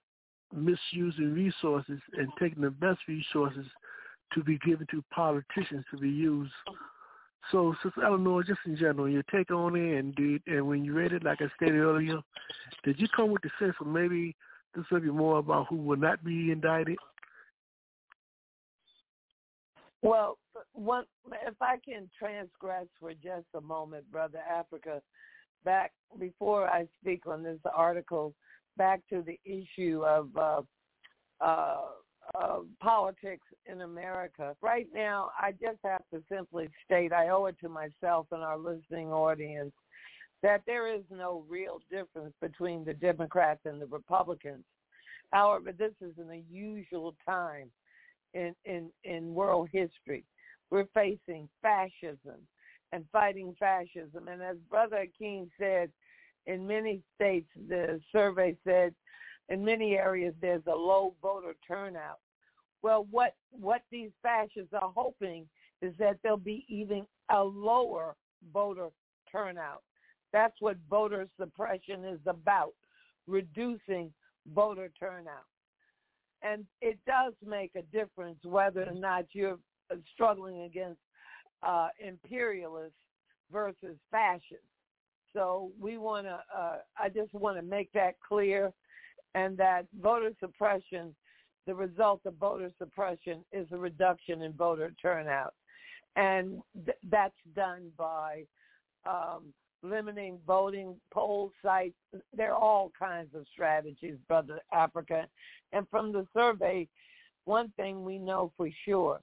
misusing resources and taking the best resources to be given to politicians to be used so, Sister Eleanor, just in general, your take on it, and did, and when you read it, like I stated earlier, did you come with the sense of maybe this will be more about who will not be indicted? Well, one, if I can transgress for just a moment, Brother Africa, back before I speak on this article, back to the issue of uh, uh, politics in America. Right now, I just have to simply state, I owe it to myself and our listening audience, that there is no real difference between the Democrats and the Republicans. However, this is an unusual time in, in, in world history. We're facing fascism and fighting fascism. And as Brother King said, in many states, the survey said in many areas there's a low voter turnout. Well, what what these fascists are hoping is that there'll be even a lower voter turnout. That's what voter suppression is about, reducing voter turnout. And it does make a difference whether or not you're struggling against uh, imperialists versus fascists. So we want to, uh, I just want to make that clear and that voter suppression, the result of voter suppression is a reduction in voter turnout. And th- that's done by um, limiting voting poll sites. There are all kinds of strategies, Brother Africa. And from the survey, one thing we know for sure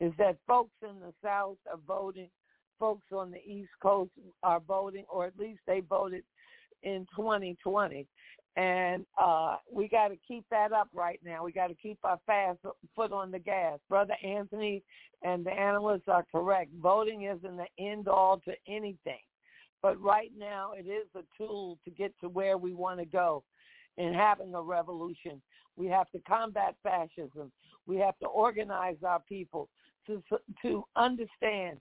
is that folks in the South are voting, folks on the East Coast are voting, or at least they voted in 2020. And uh, we got to keep that up right now. We got to keep our fast foot on the gas. Brother Anthony and the analysts are correct. Voting isn't the end all to anything. But right now, it is a tool to get to where we want to go in having a revolution. We have to combat fascism. We have to organize our people to to understand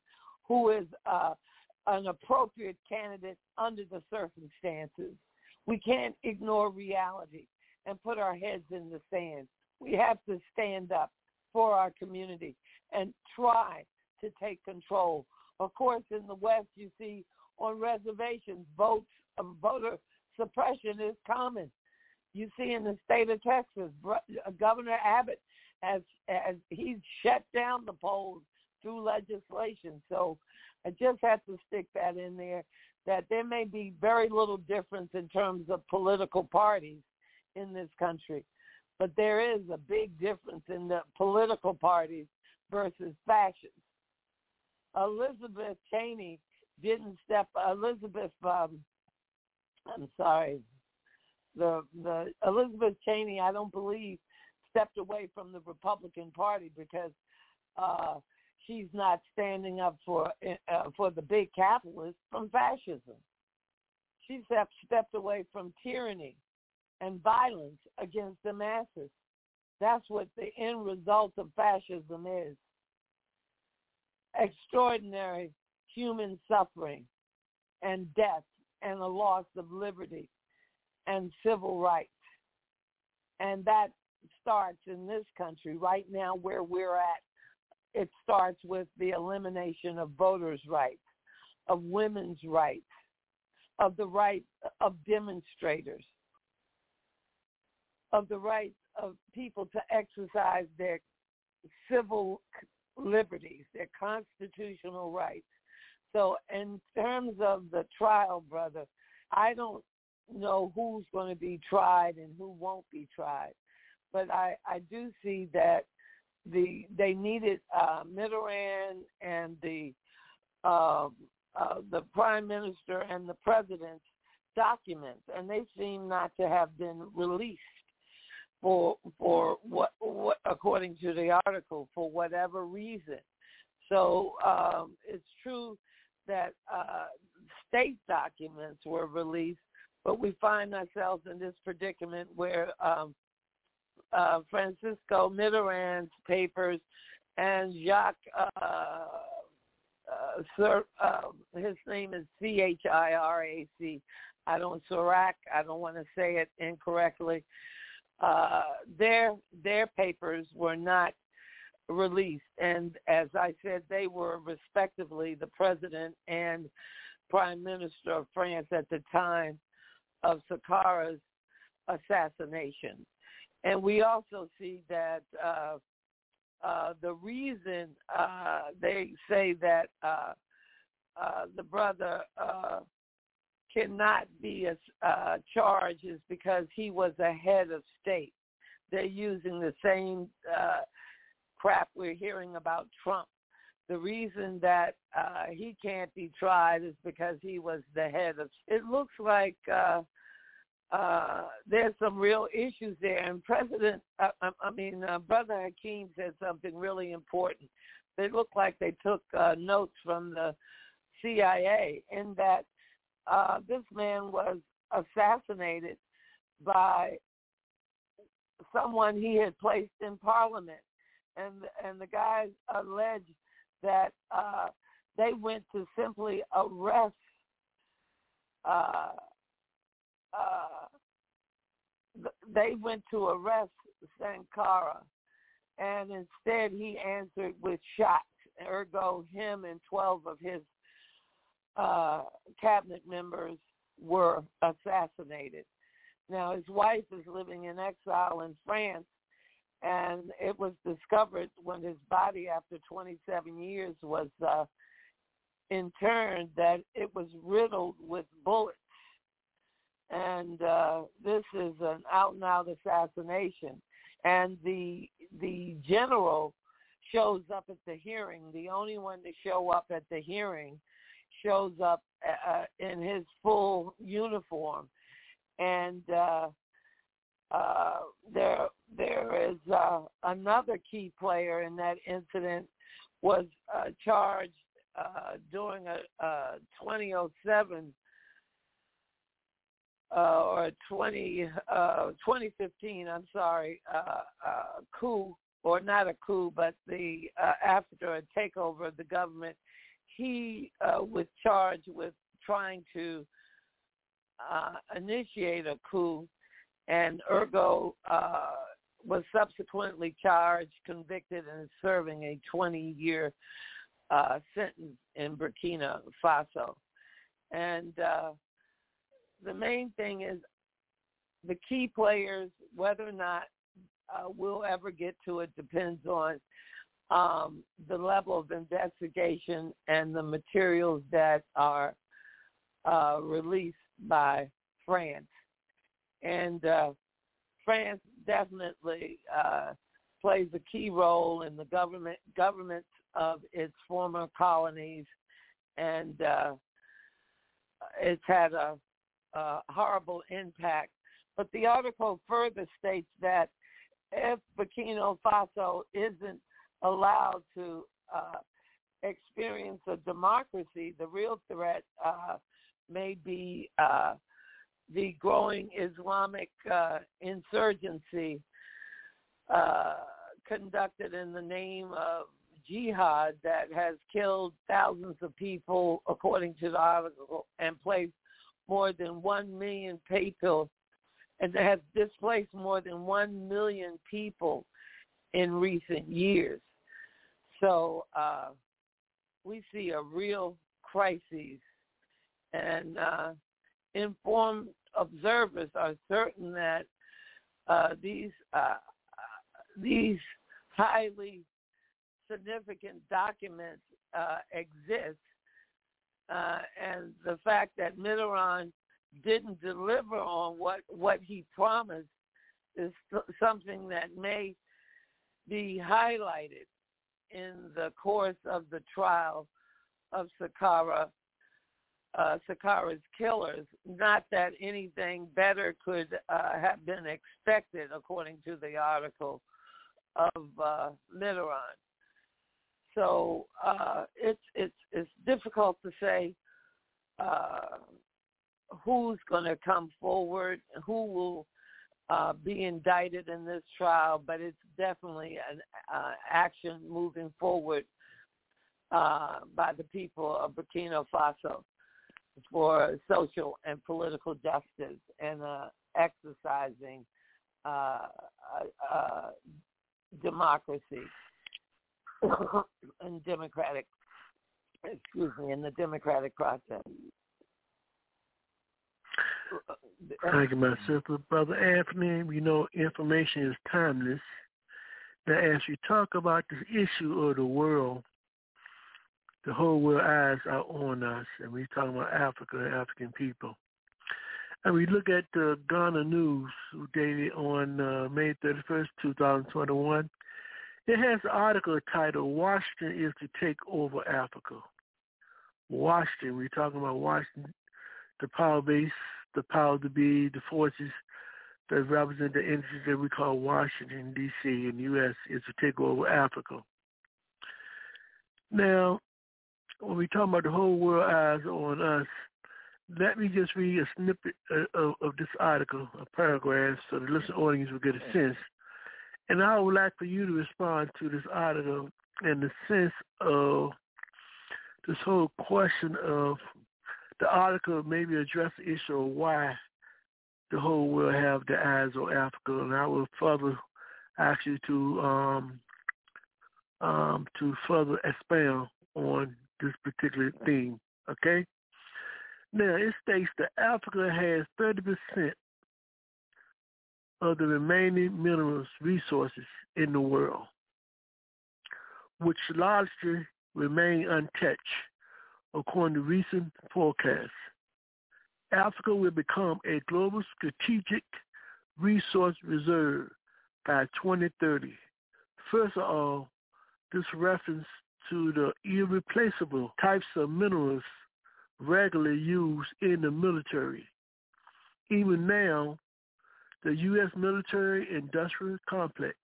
who is uh, an appropriate candidate under the circumstances. We can't ignore reality and put our heads in the sand. We have to stand up for our community and try to take control. Of course, in the West, you see on reservations, votes uh, voter suppression is common. You see in the state of Texas, uh, Governor Abbott has, has he's shut down the polls through legislation. So I just have to stick that in there that there may be very little difference in terms of political parties in this country, but there is a big difference in the political parties versus fascists. Elizabeth Cheney didn't step. Elizabeth, um, I'm sorry, the the Elizabeth Cheney, I don't believe stepped away from the Republican Party because uh, she's not standing up for uh, for the big capitalists from fascism. She's stepped stepped away from tyranny and violence against the masses. That's what the end result of fascism is. Extraordinary human suffering and death and a loss of liberty and civil rights. And that starts in this country right now where we're at. It starts with the elimination of voters' rights, of women's rights, of the right of demonstrators, of the rights of people to exercise their civil liberties, their constitutional rights. So in terms of the trial, brother, I don't know who's going to be tried and who won't be tried, but I I do see that the they needed uh, Mitterrand and the uh, uh, the prime minister and the president's documents, and they seem not to have been released for for what, what according to the article for whatever reason. So um, it's true that uh, state documents were released, but we find ourselves in this predicament where um, uh, Francisco Mitterrand's papers and Jacques, uh, uh, Sir, uh, his name is C H I don't Chirac. I don't want to say it incorrectly. Uh, their their papers were not released. And as I said, they were respectively the president and prime minister of France at the time of Sankara's assassination. And we also see that uh, uh, the reason uh, they say that uh, uh, the brother uh, cannot be charged is because he was a head of state. They're using the same crap we're hearing about Trump. The reason that he can't be tried is because he was the head of. It looks like uh, there's some real issues there, and President, uh, I mean, uh, Brother Hakeem said something really important. They look like they took uh, notes from the CIA in that uh, this man was assassinated by someone he had placed in Parliament and and the guys alleged that uh, they went to simply arrest uh, uh, they went to arrest Sankara, and instead he answered with shots. Ergo, him and 12 of his uh, cabinet members were assassinated. Now, his wife is living in exile in France, and it was discovered when his body, after 27 years, was uh, interned that it was riddled with bullets. And uh, this is an out-and-out assassination. And the the general shows up at the hearing. The only one to show up at the hearing shows up uh, in his full uniform, and uh, uh, there there is uh, another key player in that incident was uh, charged uh, during a, a 2007 uh, or 20 uh, 2015. I'm sorry, uh, uh, coup or not a coup, but the uh, after a takeover of the government, he uh, was charged with trying to initiate a coup, and ergo was subsequently charged, convicted, and is serving a 20-year uh, sentence in Burkina Faso. And the main thing is the key players, whether or not uh, we'll ever get to it depends on um, the level of investigation and the materials that are uh, released by France. And uh, France definitely uh, plays a key role in the government governments of its former colonies, and uh, it's had a, a horrible impact. But the article further states that if Burkina Faso isn't allowed to uh, experience a democracy, the real threat uh, may be uh, the growing Islamic uh, insurgency uh, conducted in the name of jihad that has killed thousands of people, according to the article, and placed more than one million people and has displaced more than 1 million people in recent years. So uh, we see a real crisis, and uh, informed observers are certain that uh, these uh, these highly significant documents uh, exist, uh, and the fact that Mitterrand didn't deliver on what what he promised is something that may be highlighted in the course of the trial of Sankara, uh, Sankara's killers. Not that anything better could uh, have been expected, according to the article of uh, Mitterrand. So uh, it's it's it's difficult to say uh, who's going to come forward, who will uh, be indicted in this trial, but it's definitely an uh, action moving forward uh, by the people of Burkina Faso for social and political justice and uh, exercising democracy and democratic, excuse me, in the democratic process. Thank you, my sister. Brother Anthony, you know, information is timeless. Now, as you talk about this issue of the world, the whole world eyes are on us, and we're talking about Africa and African people. And we look at the Ghana News, dated on uh, May 31st, 2021. It has an article titled, Washington is to take over Africa. Washington, we're talking about Washington, the power base the power to be, the forces that represent the entities that we call Washington, D.C. and U.S. is to take over Africa. Now, when we talk about the whole world eyes on us, let me just read a snippet of, of this article, a paragraph, so the listening audience will get a sense. And I would like for you to respond to this article in the sense of this whole question of the article maybe address the issue of why the whole world have the eyes on Africa, and I will further ask you to um, um, to further expand on this particular theme. Okay. Now it states that Africa has 30% of the remaining minerals resources in the world, which largely remain untouched, according to recent forecasts. Africa will become a global strategic resource reserve by 2030. First of all, this reference to the irreplaceable types of minerals regularly used in the military. Even now, the U.S. military industrial complex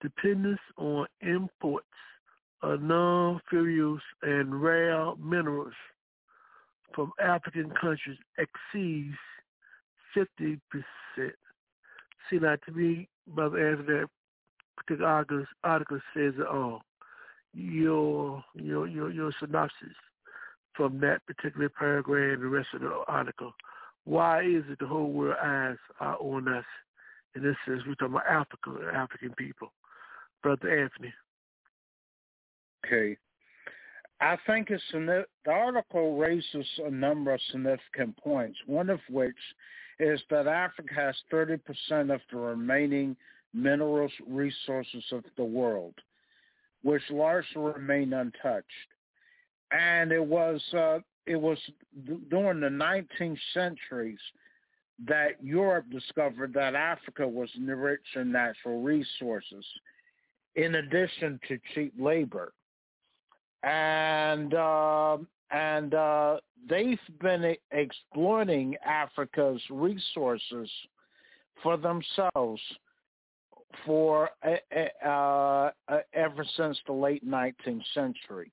dependence on imports of non-ferrous and rare minerals from African countries exceeds 50%. See, now to me, Brother Anthony, that particular article, article says it all. Your, your, your, your synopsis from that particular paragraph and the rest of the article. Why is it the whole world eyes are on us? In this sense, we're talking about Africa, African people. Brother Anthony. Okay. I think it's the article raises a number of significant points. One of which is that Africa has 30% of the remaining minerals resources of the world, which largely remain untouched. And it was uh, it was during the 19th centuries that Europe discovered that Africa was rich in natural resources, in addition to cheap labor. And uh, and uh, they've been exploiting Africa's resources for themselves for uh, ever since the late 19th century,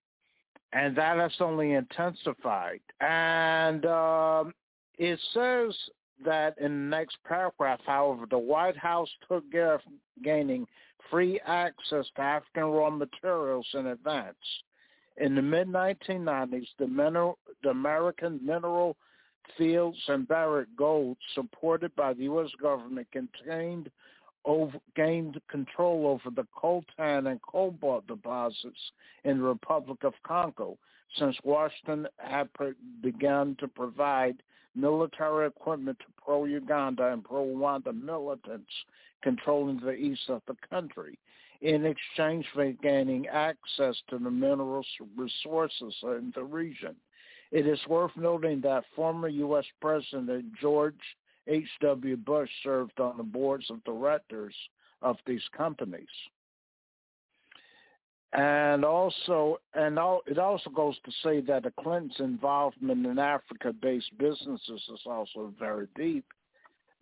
and that has only intensified. And um, it says that in the next paragraph, however, the White House took care of gaining free access to African raw materials in advance in the mid-1990s, the, mineral, the American Mineral Fields and Barrick Gold, supported by the U.S. government, contained over, gained control over the coltan and cobalt deposits in the Republic of Congo since Washington had begun to provide military equipment to pro-Uganda and pro-Rwanda militants controlling the east of the country in exchange for gaining access to the mineral resources in the region. It is worth noting that former U.S. President George H.W. Bush served on the boards of directors of these companies. And also, and it also goes to say that the Clintons' involvement in Africa-based businesses is also very deep.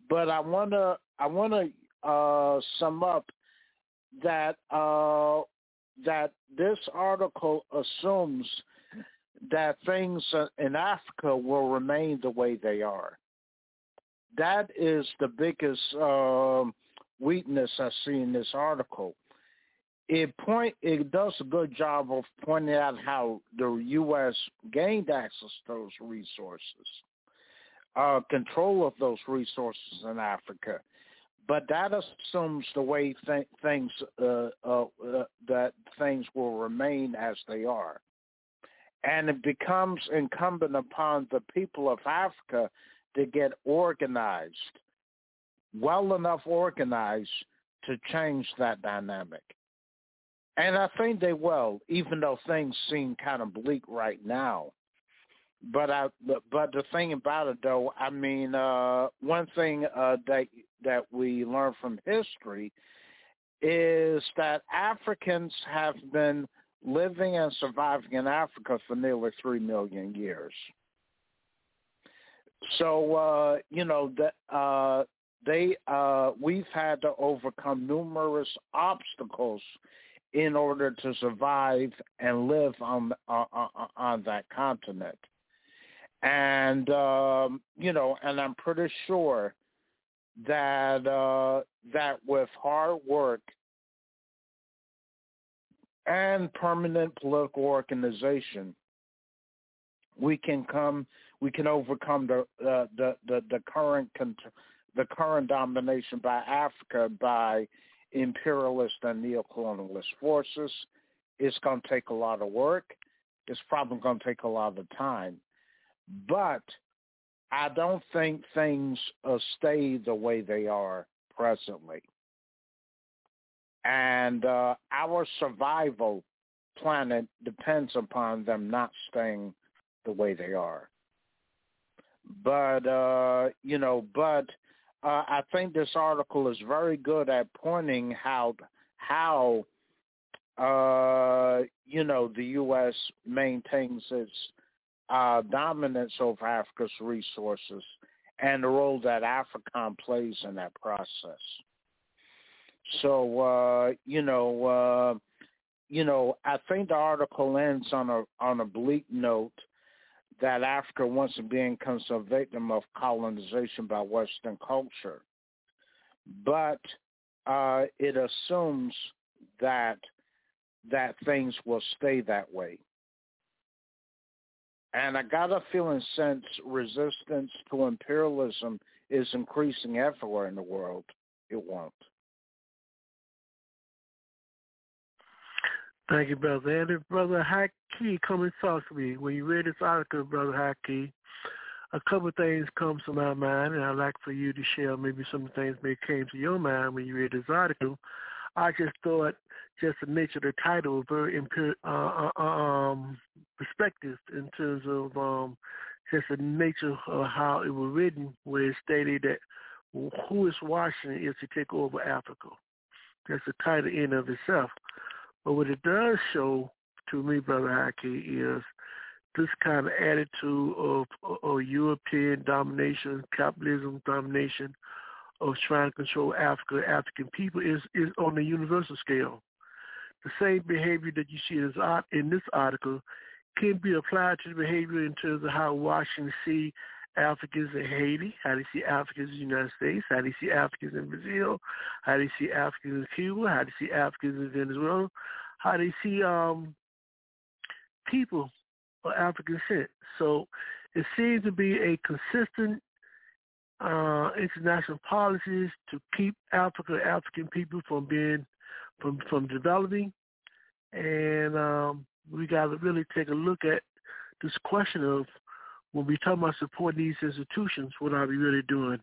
But I want to, I want to uh, sum up that uh, that this article assumes that things in Africa will remain the way they are. That is the biggest uh, weakness I see in this article. It point it does a good job of pointing out how the U.S. gained access to those resources, uh, control of those resources in Africa, but that assumes the way th- things uh, uh, uh, that things will remain as they are, and it becomes incumbent upon the people of Africa to get organized, well enough organized to change that dynamic. And I think they will, even though things seem kind of bleak right now. But I, but the thing about it though, I mean, uh, one thing uh, that that we learn from history is that Africans have been living and surviving in Africa for nearly three million years. So uh, you know that uh, they uh, we've had to overcome numerous obstacles in order to survive and live on on, on that continent. And um, you know, and I'm pretty sure that uh, that with hard work and permanent political organization, we can come, we can overcome the uh, the, the the current the current domination by Africa by imperialist and neocolonialist forces. It's going to take a lot of work. It's probably going to take a lot of time, but I don't think things uh, stay the way they are presently. And uh, our survival planet depends upon them not staying the way they are. But, uh, you know, but uh, I think this article is very good at pointing out how uh, you know, the U.S. maintains its uh, dominance over Africa's resources and the role that AFRICOM plays in that process. So, uh, you know, uh, you know, I think the article ends on a on a bleak note that Africa once again becomes a victim of colonization by Western culture. But uh, it assumes that that things will stay that way. And I got a feeling since resistance to imperialism is increasing everywhere in the world, it won't. Thank you, Brother Andy. Brother Haki, come and talk to me. When you read this article, Brother Haki, a couple of things come to my mind, and I'd like for you to share maybe some things that came to your mind when you read this article. I just thought just the nature of the title was very imper- uh, uh, um, perspective in terms of um, just the nature of how it was written, where it stated that who is Washington is to take over Africa. That's the title in of itself. But what it does show to me, Brother Haki, is this kind of attitude of, of European domination, capitalism domination, of trying to control Africa, African people is, is on the universal scale. The same behavior that you see in this article can be applied to the behavior in terms of how Washington see Africans in Haiti, how do you see Africans in the United States, how do you see Africans in Brazil, how do you see Africans in Cuba, how they see Africans in Venezuela, how they see um, people of African descent. So it seems to be a consistent uh, international policies to keep Africa, African people from being, from from developing, and um, we got to really take a look at this question of when we talk about supporting these institutions, what are we really doing?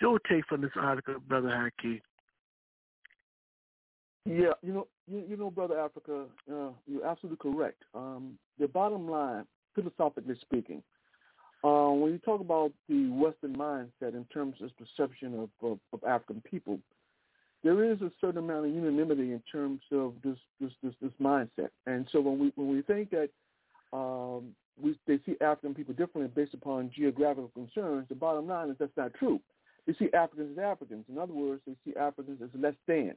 Your take from this article, Brother Haki. Yeah, you know, you, you know, Brother Africa, uh, you're absolutely correct. Um, the bottom line, philosophically speaking, uh, when you talk about the Western mindset in terms of perception of, of, of, African people, there is a certain amount of unanimity in terms of this this this, this mindset. And so when we when we think that um, we they see African people differently based upon geographical concerns, the bottom line is that's not true. They see Africans as Africans. In other words, they see Africans as less than.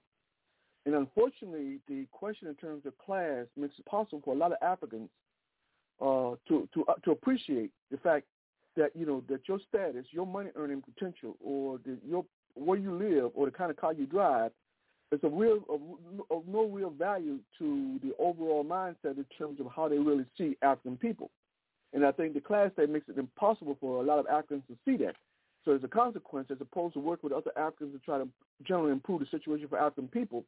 And unfortunately, the question in terms of class makes it possible for a lot of Africans uh, to to uh, to appreciate the fact that you know that your status, your money earning potential, or the, your where you live, or the kind of car you drive, is a real of, no real value to the overall mindset in terms of how they really see African people. And I think the class state makes it impossible for a lot of Africans to see that. So as a consequence, as opposed to work with other Africans to try to generally improve the situation for African people,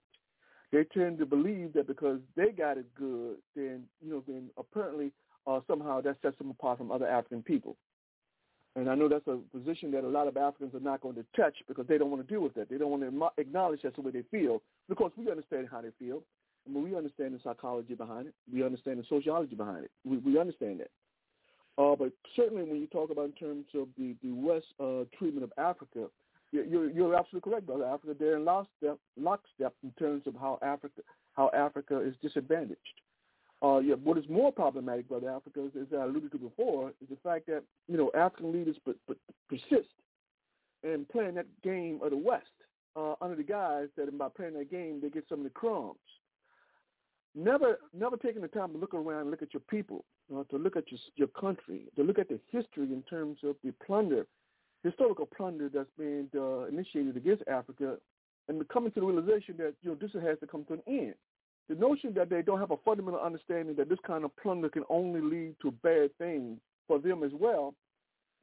they tend to believe that because they got it good, then you know, then apparently uh, somehow that sets them apart from other African people. And I know that's a position that a lot of Africans are not going to touch because they don't want to deal with that. They don't want to acknowledge that's the way they feel because we understand how they feel. I mean, we understand the psychology behind it. We understand the sociology behind it. We, we understand that. Uh, but certainly when you talk about in terms of the, the West uh, treatment of Africa, you're, you're absolutely correct, brother. Africa, they're in lockstep, lockstep in terms of how Africa, how Africa is disadvantaged. Uh, yeah, what is more problematic, brother Africa, as I alluded to before, is the fact that you know African leaders but, but persist in playing that game of the West uh, under the guise that by playing that game they get some of the crumbs. Never, never taking the time to look around and look at your people, uh, to look at your your country, to look at the history in terms of the plunder, historical plunder that's been uh, initiated against Africa, and coming to the realization that you know this has to come to an end the notion that they don't have a fundamental understanding that this kind of plunder can only lead to bad things for them as well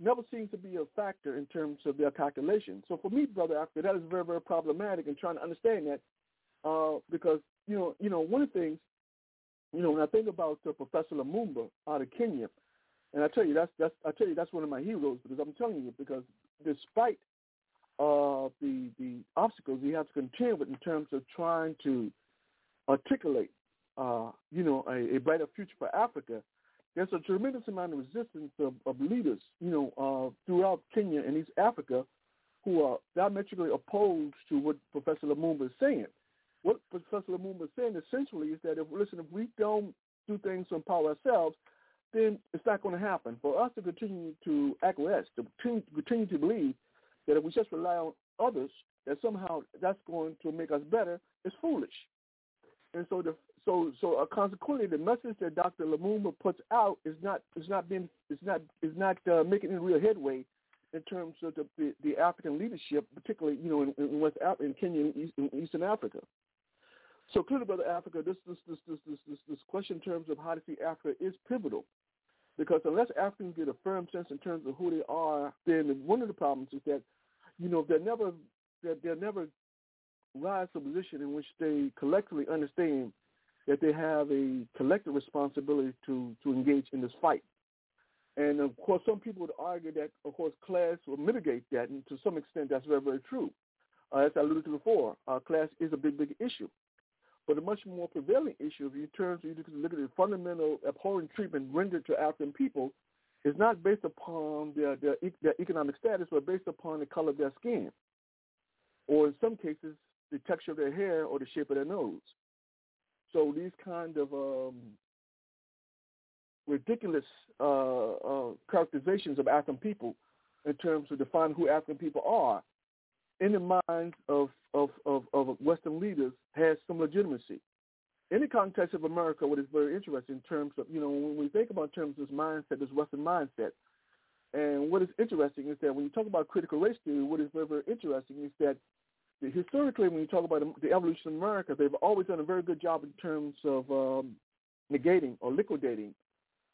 never seems to be a factor in terms of their calculation. So for me, brother Africa, that is very, very problematic in trying to understand that uh, because you know, you know, one of the things, you know, when I think about uh, Professor Lumumba out of Kenya, and I tell you that's that's I tell you that's one of my heroes because I'm telling you because despite uh, the the obstacles he has to contend with in terms of trying to articulate, uh, you know, a, a brighter future for Africa, there's a tremendous amount of resistance of, of leaders, you know, uh, throughout Kenya and East Africa who are diametrically opposed to what Professor Lumumba is saying. What Professor Lumumba is saying essentially is that if listen, if we don't do things to empower ourselves, then it's not going to happen. For us to continue to acquiesce, to continue to believe that if we just rely on others, that somehow that's going to make us better, is foolish. And so the so so uh, consequently, the message that Dr. Lumumba puts out is not is not being is not is not uh, making any real headway in terms of the, the, the African leadership, particularly you know in, in West Africa, in Kenya and East, in Eastern Africa. So clearly, brother Africa, this this, this this this this this question in terms of how to see Africa is pivotal, because unless Africans get a firm sense in terms of who they are, then one of the problems is that you know they're never they're, they're never rise to a position in which they collectively understand that they have a collective responsibility to, to engage in this fight. And of course, some people would argue that, of course, class will mitigate that, and to some extent, that's very, very true. Uh, as I alluded to before, uh, class is a big, big issue. But a much more prevailing issue, if you turn to look at the fundamental abhorrent treatment rendered to African people, is not based upon their, their, their economic status, but based upon the color of their skin, or in some cases, the texture of their hair or the shape of their nose. So these kind of um, ridiculous uh, uh, characterizations of African people in terms of defining who African people are in the minds of, of, of, of Western leaders has some legitimacy. In the context of America, what is very interesting in terms of, you know, when we think about terms of this mindset, this Western mindset, and what is interesting is that when you talk about critical race theory, what is very, very interesting is that historically, when you talk about the evolution of America, they've always done a very good job in terms of um, negating or liquidating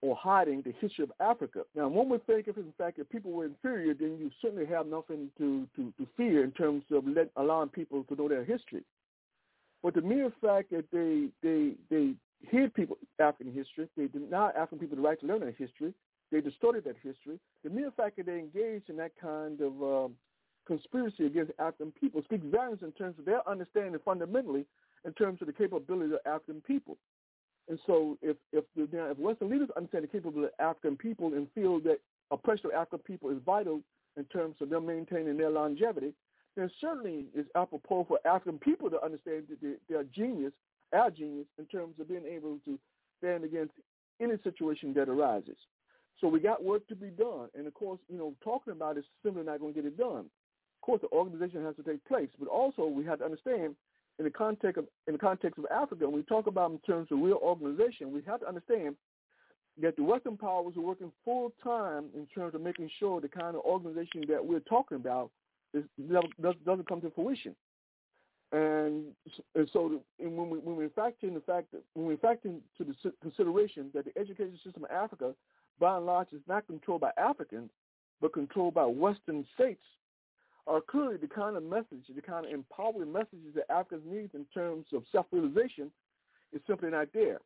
or hiding the history of Africa. Now, one would think if, in fact, if people were inferior, then you certainly have nothing to, to, to fear in terms of let, allowing people to know their history. But the mere fact that they they they hid people African history, they denied African people the right to learn their history, they distorted that history. The mere fact that they engaged in that kind of um, conspiracy against African people speaks volumes in terms of their understanding fundamentally in terms of the capability of African people. And so if if, if Western leaders understand the capability of African people and feel that oppression of African people is vital in terms of them maintaining their longevity, then certainly it's apropos for African people to understand that their genius, our genius, in terms of being able to stand against any situation that arises. So we got work to be done. And of course, you know, talking about it is simply not going to get it done course, the organization has to take place, but also we have to understand in the context of in the context of Africa, when we talk about in terms of real organization, we have to understand that the Western powers are working full time in terms of making sure the kind of organization that we're talking about is, doesn't come to fruition. And, and so, and when we when we factor in the fact that when we factor into the consideration that the education system of Africa, by and large, is not controlled by Africans, but controlled by Western states are clearly the kind of message, the kind of empowering messages that Africans need in terms of self-realization is simply not there.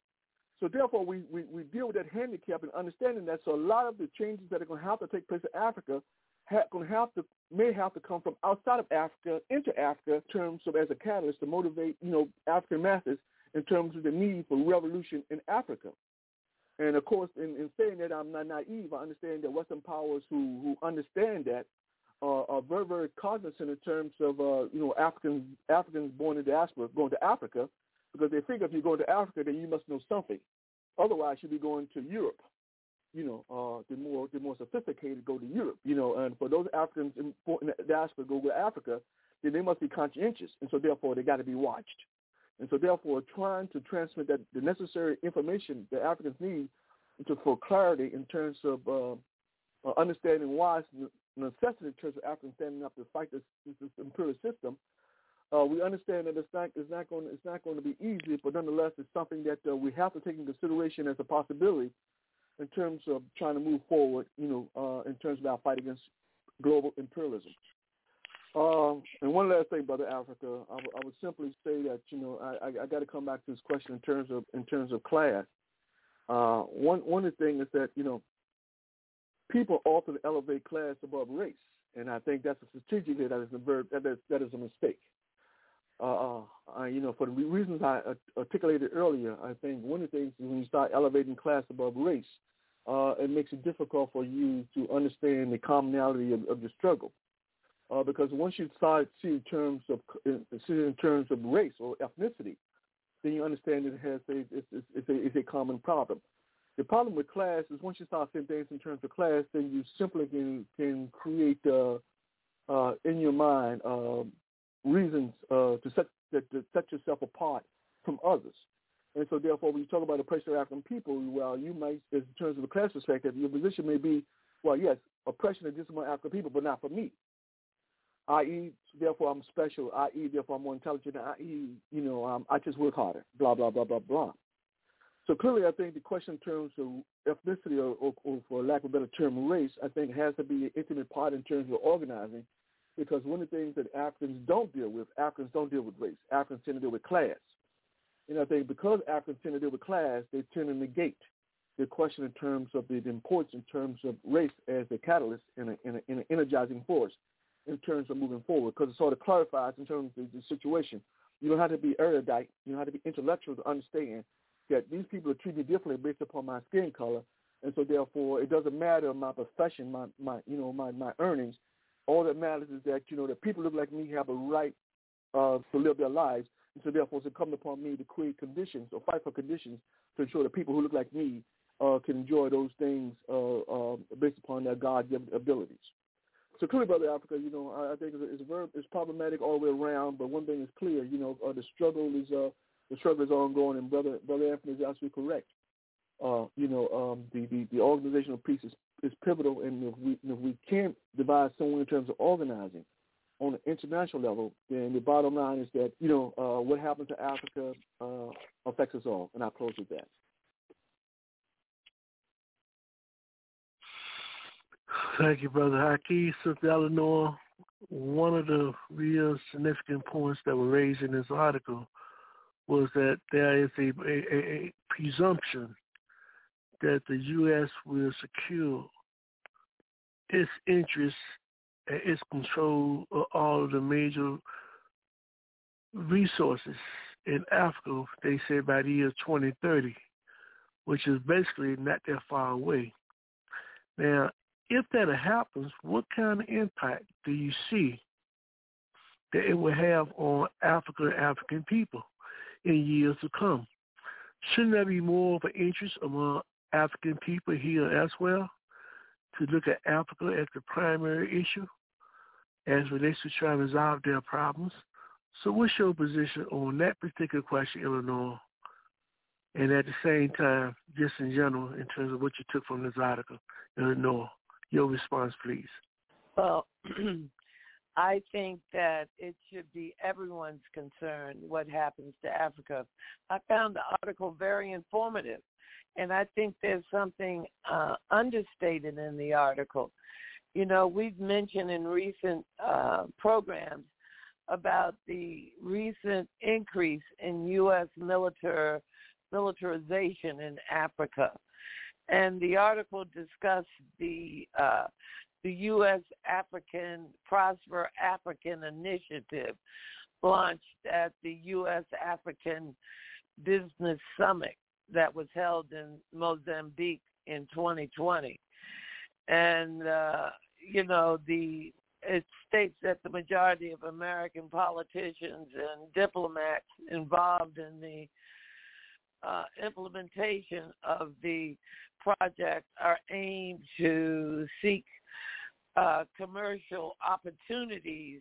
So therefore, we, we, we deal with that handicap and understanding that. So a lot of the changes that are going to have to take place in Africa going to have to may have to come from outside of Africa into Africa in terms of as a catalyst to motivate you know African masses in terms of the need for revolution in Africa. And of course, in, in saying that, I'm not naive. I understand that Western powers who who understand that uh, are very, very cognizant in terms of uh, you know Africans Africans born in diaspora going to Africa because they figure if you go to Africa then you must know something. Otherwise, you'd be going to Europe. You know, uh, the more the more sophisticated go to Europe. You know, and for those Africans in, in the diaspora go to Africa, then they must be conscientious, and so therefore they got to be watched. And so therefore, trying to transmit that the necessary information that Africans need to, for clarity in terms of uh, uh, understanding why necessity in terms of Africans standing up to fight this, this system. Uh, we understand that it's not it's not going it's not going to be easy, but nonetheless, it's something that uh, we have to take into consideration as a possibility in terms of trying to move forward, you know, uh, in terms of our fight against global imperialism. Um, and one last thing, brother Africa, I, w- I would simply say that you know I, I, I got to come back to this question in terms of in terms of class. Uh, one one of the things is that you know people often elevate class above race, and I think that's a strategic that is a verb that is, that is a mistake. Uh, uh, you know, for the reasons I articulated earlier, I think one of the things is when you start elevating class above race, uh, it makes it difficult for you to understand the commonality of, of the struggle. Uh, because once you start see in terms of see in terms of race or ethnicity, then you understand it has a it's, it's, a, it's a common problem. The problem with class is once you start seeing things in terms of class, then you simply can can create uh, uh, in your mind uh, reasons uh, to set that, to set yourself apart from others. And so, therefore, when you talk about oppression of African people, well, you might, in terms of the class perspective, your position may be, well, yes, oppression of just among African people, but not for me. I.e., therefore, I'm special. I.e., therefore, I'm more intelligent. I.e., you know, um, I just work harder. Blah blah blah blah blah. So clearly, I think the question in terms of ethnicity, or, or, or for lack of a better term, race, I think has to be an intimate part in terms of organizing because one of the things that Africans don't deal with, Africans don't deal with race. Africans tend to deal with class. And I think because Africans tend to deal with class, they tend to negate the question in terms of the, the importance in terms of race as a catalyst and an energizing force in terms of moving forward because it sort of clarifies in terms of the situation. You don't have to be erudite. You don't have to be intellectual to understand that these people are treated differently based upon my skin color. And so therefore, it doesn't matter my profession, my, my you know, my, my earnings all that matters is that, you know, that people look like me have a right uh, to live their lives. And so therefore it's incumbent upon me to create conditions or fight for conditions to ensure that people who look like me uh, can enjoy those things uh, uh, based upon their God-given abilities. So clearly, Brother Africa, you know, I, I think it's, it's, very, it's problematic all the way around. But one thing is clear, you know, uh, the struggle is uh, the struggle is ongoing, and Brother Brother Anthony is absolutely correct. Uh, you know, um, the, the the organizational piece is is pivotal, and if we if we can't devise someone in terms of organizing on an international level, then the bottom line is that you know uh, what happened to Africa uh, affects us all, and I'll close with that. Thank you, Brother Haki. Sister Eleanor, one of the real significant points that were raised in this article was that there is a, a, a presumption that the U.S. will secure its interests and its control of all of the major resources in Africa, they say by the year 2030, which is basically not that far away. Now, if that happens, what kind of impact do you see that it will have on Africa and African people in years to come? Shouldn't there be more of an interest among African people here as well to look at Africa as the primary issue as relates to trying to resolve their problems. So what's your position on that particular question, Eleanor? And at the same time, just in general, in terms of what you took from this article, Eleanor, your response, please. Well, I think that it should be everyone's concern what happens to Africa. I found the article very informative and I think there's something uh, understated in the article. You know, we've mentioned in recent uh, programs about the recent increase in U.S. military militarization in Africa, and the article discussed the uh, the U.S. African Prosper African Initiative launched at the U.S. African Business Summit that was held in Mozambique in 2020. And, uh, you know, the it states that the majority of American politicians and diplomats involved in the uh, implementation of the project are aimed to seek uh, commercial opportunities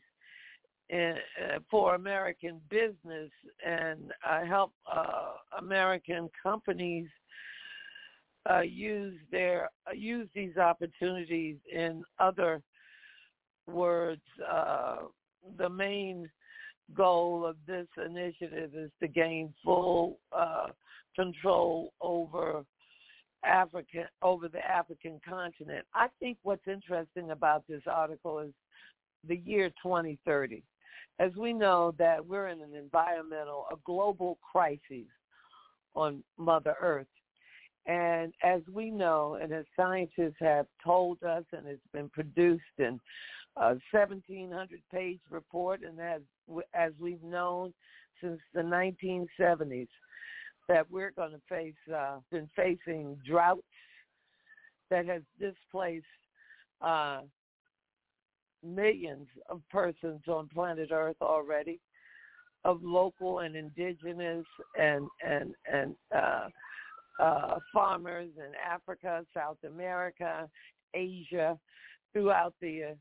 in, uh, for American business and uh, help uh, American companies uh, use their use these opportunities. In other words, the main goal of this initiative is to gain full control over African over the African continent. I think what's interesting about this article is the year 2030. As we know that we're in an environmental, a global crisis on Mother Earth. And as we know, and as scientists have told us, and it's been produced in uh, a 1,700-page report, and as as we've known since the 1970s, that we're going to face, uh, been facing droughts that has displaced uh, millions of persons on planet Earth already, of local and indigenous and and and uh, uh, farmers in Africa, South America, Asia, throughout the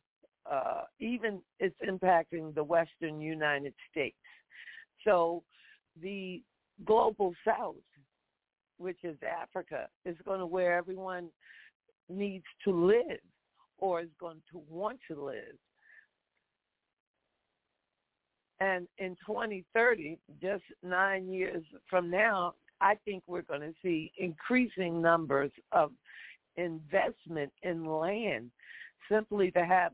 uh, even it's impacting the Western United States. So the global South, which is Africa, is going to where everyone needs to live or is going to want to live. And in 2030, just nine years from now, I think we're going to see increasing numbers of investment in land simply to have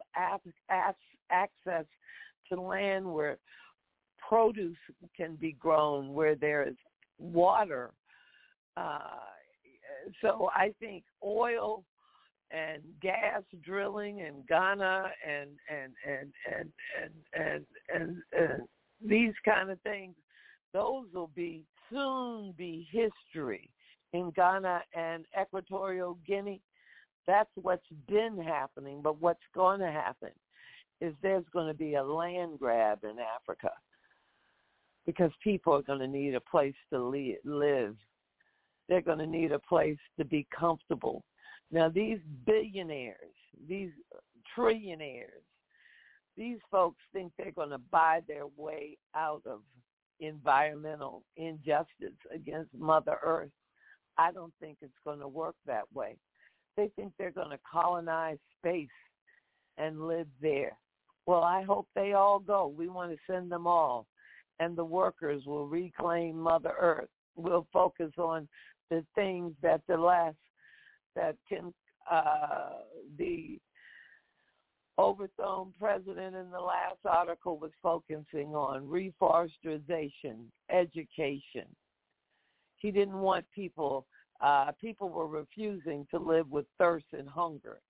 access to land where produce can be grown, where there is water. Uh, so I think oil and gas drilling in Ghana and and and and and and, and, and these kind of things, those will be soon be history in Ghana and Equatorial Guinea. That's what's been happening, but what's going to happen is there's going to be a land grab in Africa because people are going to need a place to live. They're going to need a place to be comfortable. Now, these billionaires, these trillionaires, these folks think they're going to buy their way out of environmental injustice against Mother Earth. I don't think it's going to work that way. They think they're going to colonize space and live there. Well, I hope they all go. We want to send them all. And the workers will reclaim Mother Earth. We'll focus on the things that the last that can uh, the overthrown president in the last article was focusing on reforestation, education. He didn't want people, uh, people were refusing to live with thirst and hunger.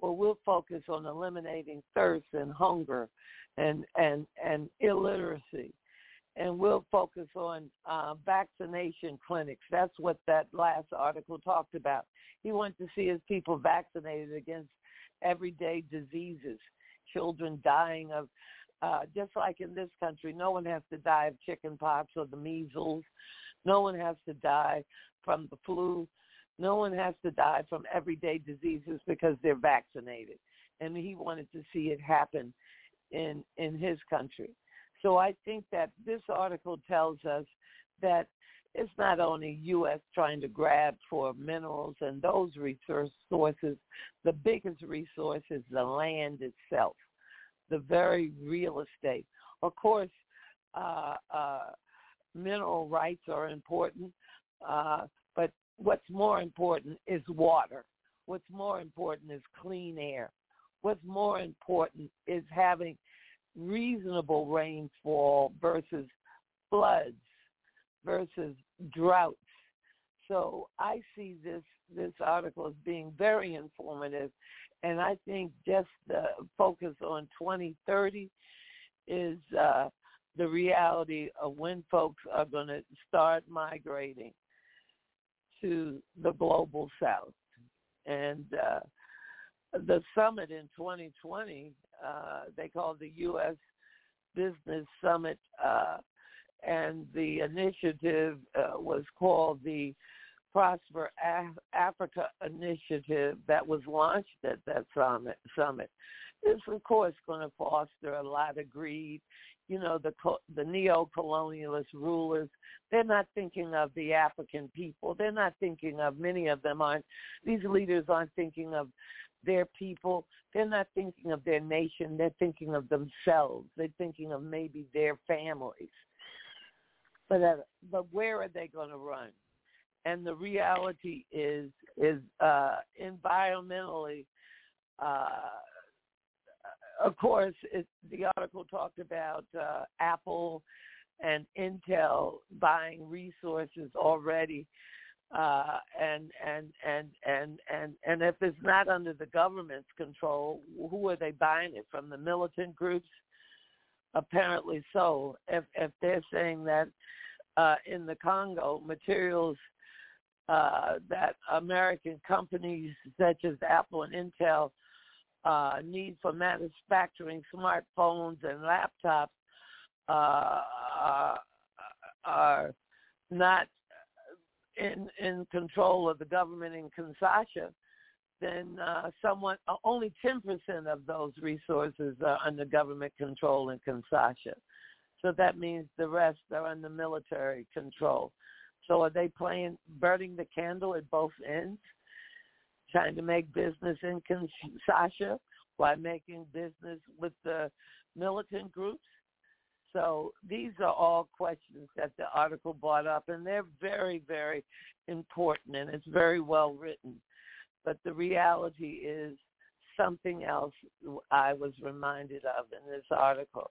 Well, we'll focus on eliminating thirst and hunger and, and, and illiteracy and we'll focus on uh, vaccination clinics. That's what that last article talked about. He wanted to see his people vaccinated against everyday diseases, children dying of, uh, just like in this country, no one has to die of chicken pox or the measles. No one has to die from the flu. No one has to die from everyday diseases because they're vaccinated. And he wanted to see it happen in in his country. So I think that this article tells us that it's not only U.S. trying to grab for minerals and those resource sources. The biggest resource is the land itself, the very real estate. Of course, uh, uh, mineral rights are important, uh, but what's more important is water. What's more important is clean air. What's more important is having reasonable rainfall versus floods versus droughts. So I see this this article as being very informative, and I think just the focus on 2030 is uh, the reality of when folks are going to start migrating to the global south. And uh, the summit in 2020 uh, they called the U.S. Business Summit, uh, and the initiative uh, was called the Prosper Af- Africa Initiative that was launched at that summit. Summit. This, of course, going to foster a lot of greed. You know, the the neo-colonialist rulers, they're not thinking of the African people. They're not thinking of many of them aren't. These leaders aren't thinking of their people. They're not thinking of their nation. They're thinking of themselves. They're thinking of maybe their families. But uh, but where are they going to run? and the reality is is uh, environmentally. Uh, of course, it, the article talked about uh, Apple and Intel buying resources already, uh, and and and and and and if it's not under the government's control, who are they buying it from? The militant groups? Apparently so. If if they're saying that uh, in the Congo, materials uh, that American companies such as Apple and Intel uh, need for manufacturing smartphones and laptops uh, are not in in control of the government in Kinshasa, then uh, uh, only 10% of those resources are under government control in Kinshasa. So that means the rest are under military control. So are they playing burning the candle at both ends, trying to make business in Kinshasa while making business with the militant groups? So these are all questions that the article brought up, and they're very, very important, and it's very well written. But the reality is something else I was reminded of in this article,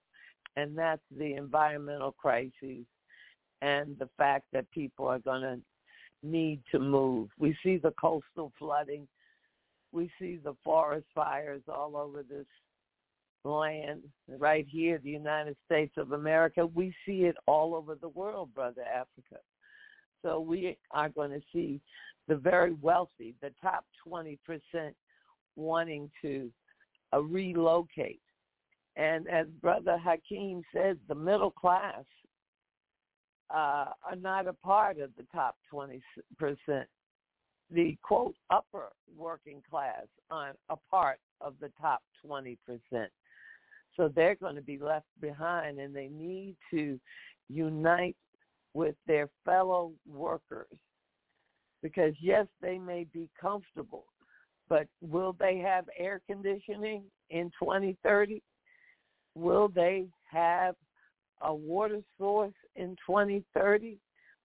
and that's the environmental crises and the fact that people are going to need to move. We see the coastal flooding. We see the forest fires all over this land right here, the United States of America. We see it all over the world, Brother Africa. So we are going to see the very wealthy, the top 20% wanting to uh, relocate. And as Brother Hakeem said, the middle class uh, are not a part of the top 20%. The quote upper working class aren't a part of the top 20%. So they're going to be left behind and they need to unite with their fellow workers. Because yes, they may be comfortable, but will they have air conditioning in 2030? Will they have a water source in 2030?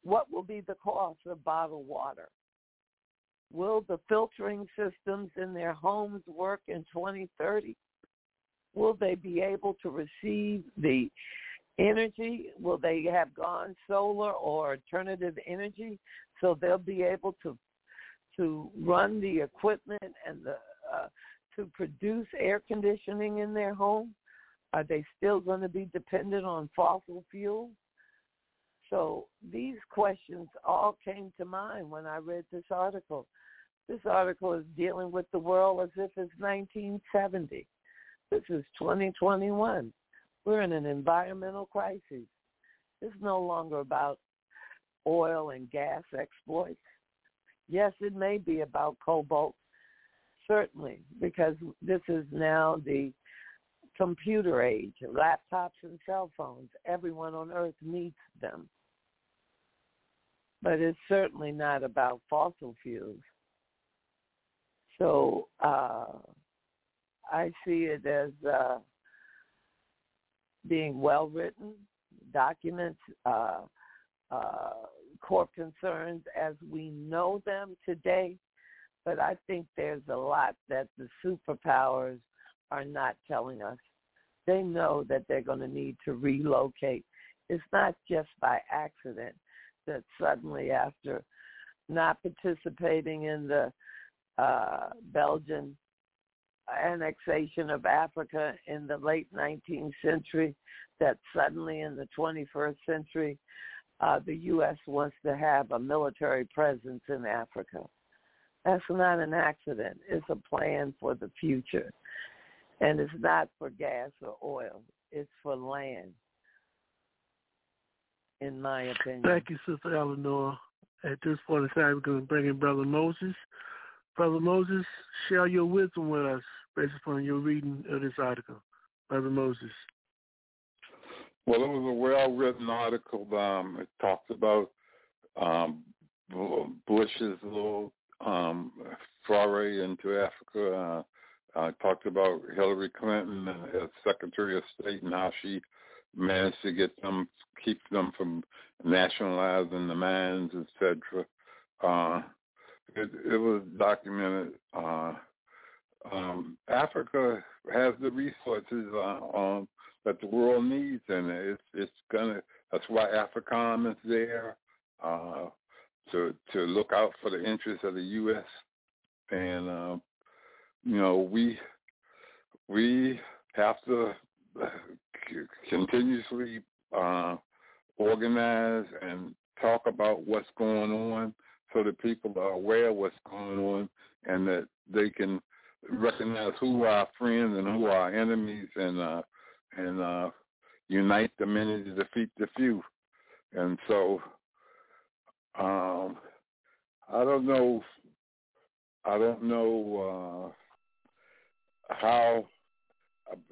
What will be the cost of bottled water? Will the filtering systems in their homes work in 2030? Will they be able to receive the energy? Will they have gone solar or alternative energy so they'll be able to to run the equipment and the uh, to produce air conditioning in their home? Are they still going to be dependent on fossil fuels? So these questions all came to mind when I read this article. This article is dealing with the world as if it's 1970. This is 2021. We're in an environmental crisis. It's no longer about oil and gas exploits. Yes, it may be about cobalt, certainly, because this is now the computer age, laptops and cell phones. Everyone on earth needs them. But it's certainly not about fossil fuels. So uh, I see it as uh, being well written, documents, uh, uh, court concerns as we know them today. But I think there's a lot that the superpowers are not telling us. They know that they're going to need to relocate. It's not just by accident that suddenly after not participating in the uh, Belgian annexation of Africa in the late 19th century that suddenly in the 21st century uh, the U.S. wants to have a military presence in Africa. That's not an accident. It's a plan for the future. And it's not for gas or oil. It's for land, in my opinion. Thank you, Sister Eleanor. At this point in time, we're going to bring in Brother Moses. Brother Moses, share your wisdom with us based upon your reading of this article. Brother Moses. Well, it was a well-written article. Um, it talks about um, Bush's little um, foray into Africa. Uh, uh, talked about Hillary Clinton as Secretary of State and how she managed to get them, keep them from nationalizing the mines, etc. uh, it, it was documented. Uh, um, Africa has the resources uh, um, that the world needs, and it's it's gonna. That's why AFRICOM is there uh, to to look out for the interests of the U.S. and uh, you know we we have to continuously uh, organize and talk about what's going on so that people are aware of what's going on and that they can recognize who are our friends and who are our enemies and uh and uh unite the many to defeat the few. And so um I don't know I don't know uh how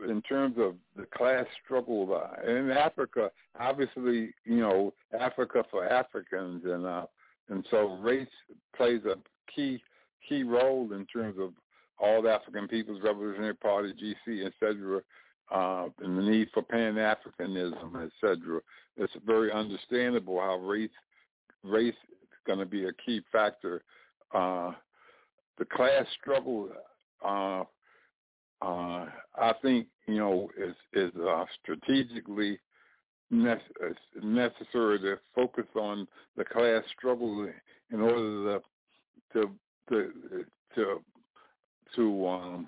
in terms of the class struggle uh, in Africa, obviously, you know, Africa for Africans, and uh, and so race plays a key key role in terms of all the African People's Revolutionary Party, GC, etc., uh, and the need for Pan-Africanism, etc. It's very understandable how race race is going to be a key factor. Uh, the class struggle, uh, uh, I think, you know, is is uh, strategically necessary to focus on the class struggle in order to to to to, um,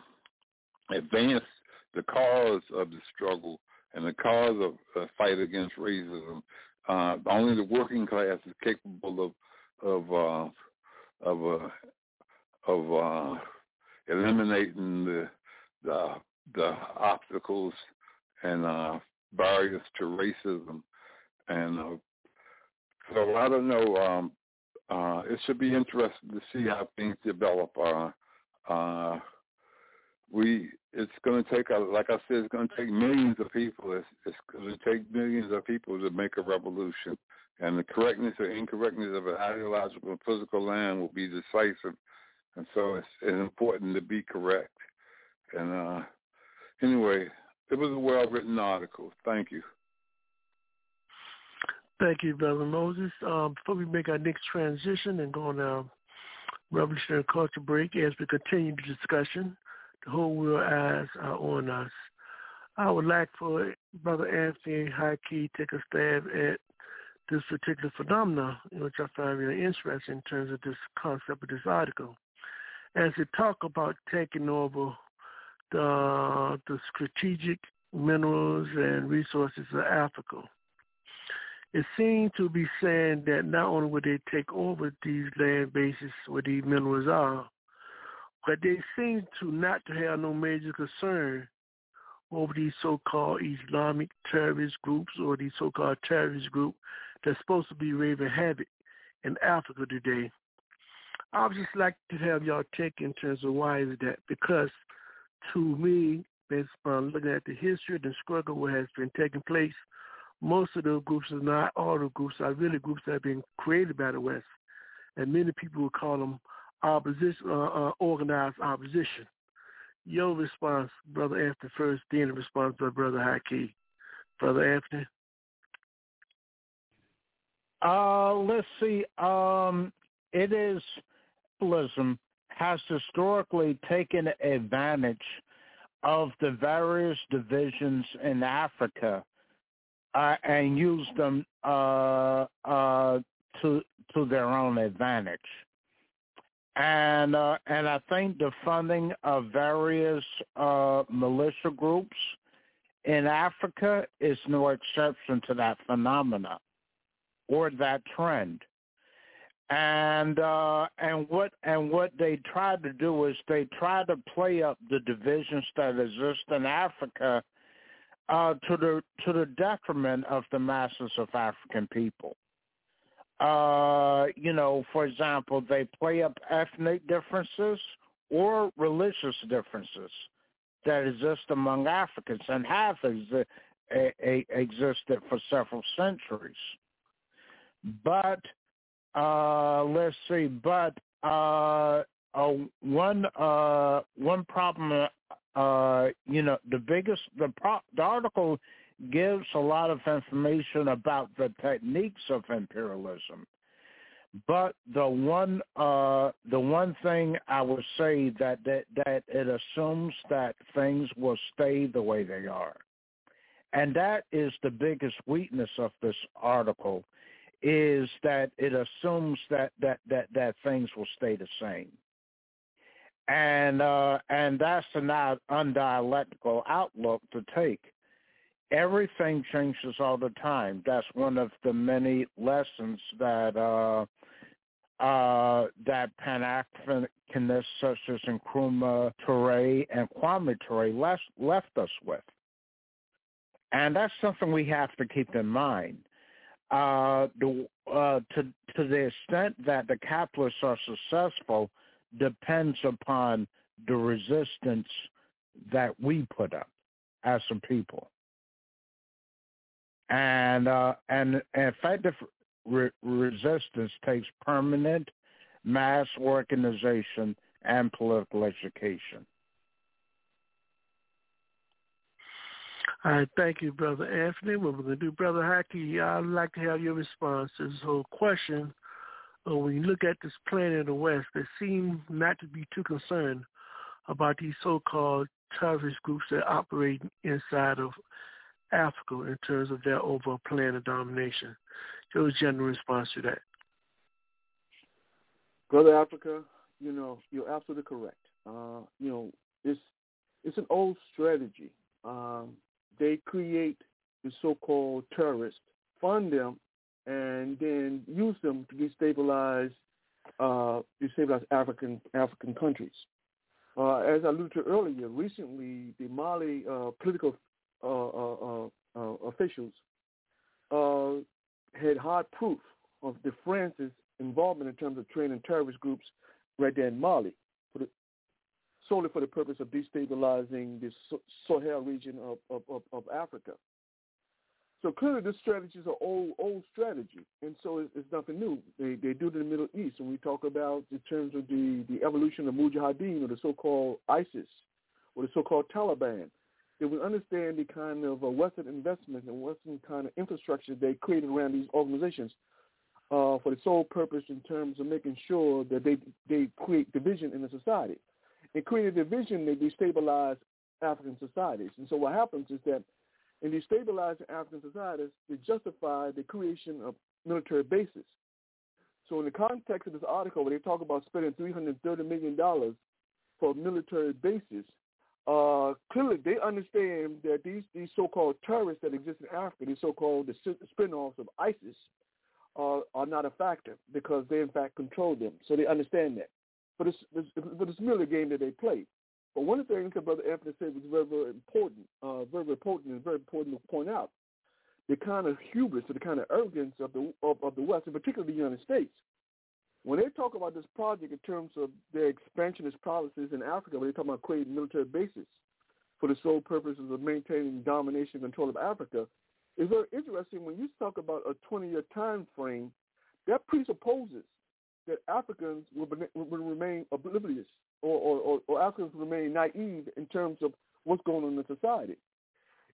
advance the cause of the struggle and the cause of the fight against racism. Uh, only the working class is capable of of uh, of uh, of uh, eliminating the the the obstacles and uh, barriers to racism, and uh, so I don't know. Um, uh, it should be interesting to see how things develop. Uh, uh, we it's going to take like I said, it's going to take millions of people. It's, it's going to take millions of people to make a revolution, and the correctness or incorrectness of an ideological and physical land will be decisive. And so it's, it's important to be correct. And uh, anyway, it was a well-written article. Thank you. Thank you, Brother Moses. Um, before we make our next transition and go on our revolutionary culture break, as we continue the discussion, the whole world eyes are on us. I would like for Brother Anthony High Key take a stab at this particular phenomenon, which I find really interesting in terms of this concept of this article. As it talk about taking over the, the strategic minerals and resources of Africa. It seems to be saying that not only would they take over these land bases where these minerals are, but they seem to not to have no major concern over these so-called Islamic terrorist groups or these so-called terrorist group that's supposed to be raving havoc in Africa today. I would just like to have y'all take in terms of why is that because to me, based upon looking at the history, the struggle what has been taking place, most of those groups are not all the groups are really groups that have been created by the West, and many people would call them opposition, uh, uh, organized opposition. Your response, Brother Anthony, first, then the response by Brother Haki. Brother Anthony? Uh, let's see. Um, it is capitalism has historically taken advantage of the various divisions in Africa uh, and used them uh, uh, to to their own advantage. And uh, and I think the funding of various uh, militia groups in Africa is no exception to that phenomena or that trend and uh, and what and what they try to do is they try to play up the divisions that exist in Africa uh, to the to the detriment of the masses of African people. Uh, you know, for example, they play up ethnic differences or religious differences that exist among Africans and have a, a, existed for several centuries. But uh, let's see, but uh, uh, one uh, one problem, uh, you know, the biggest the, pro- the article gives a lot of information about the techniques of imperialism, But the one uh, the one thing I would say that, that that it assumes that things will stay the way they are. And that is the biggest weakness of this article is that it assumes that that that, that things will stay the same. And uh, and that's an undialectical outlook to take. Everything changes all the time. That's one of the many lessons that uh, uh, that Pan-Africanists such as Nkrumah Ture and Kwame Ture left, left us with. And that's something we have to keep in mind. Uh, the, uh, to, to the extent that the capitalists are successful depends upon the resistance that we put up as a people. And uh, and effective re- resistance takes permanent mass organization and political education. All right, thank you, Brother Anthony. What we're going to do, Brother Haki, I'd like to have your response to this whole question. Uh, when you look at this planet in the West, they seem not to be too concerned about these so-called terrorist groups that operate inside of Africa in terms of their overall plan of domination. Your general response to that? Brother Africa, you know, you're absolutely correct. Uh, you know, it's it's an old strategy. Um, they create the so-called terrorists, fund them, and then use them to destabilize uh, destabilize African African countries. Uh, as I alluded to earlier, recently the Mali uh, political uh, uh, uh, officials had hard proof of the France's involvement in terms of training terrorist groups right there in Mali, for the, solely for the purpose of destabilizing the Sahel region of, of, of, of Africa. So clearly, this strategy is an old old strategy, and so it's, it's nothing new. They they do it in the Middle East, and we talk about in terms of the the evolution of Mujahideen or the so-called ISIS or the so-called Taliban. They we understand the kind of uh, Western investments and Western kind of infrastructure they created around these organizations uh, for the sole purpose in terms of making sure that they they create division in the society. And creating division, that destabilize African societies. And so what happens is that in destabilizing African societies, they justify the creation of military bases. So in the context of this article, where they talk about spending $330 million for military bases, uh, clearly they understand that these, these so-called terrorists that exist in Africa, these so-called the spin-offs of ISIS, uh, are not a factor because they in fact control them. So they understand that. But it's, it's, but it's merely a game that they play. But one of the things that Brother Anthony said was very, very important, uh, very, very important and very important to point out, the kind of hubris or the kind of arrogance of the of, of the West, in particular the United States. When they talk about this project in terms of their expansionist policies in Africa, when they talk about creating military bases for the sole purposes of maintaining domination and control of Africa, it's very interesting when you talk about a 20-year time frame, that presupposes that Africans will, will remain oblivious or, or, or, Africans remain naive in terms of what's going on in society.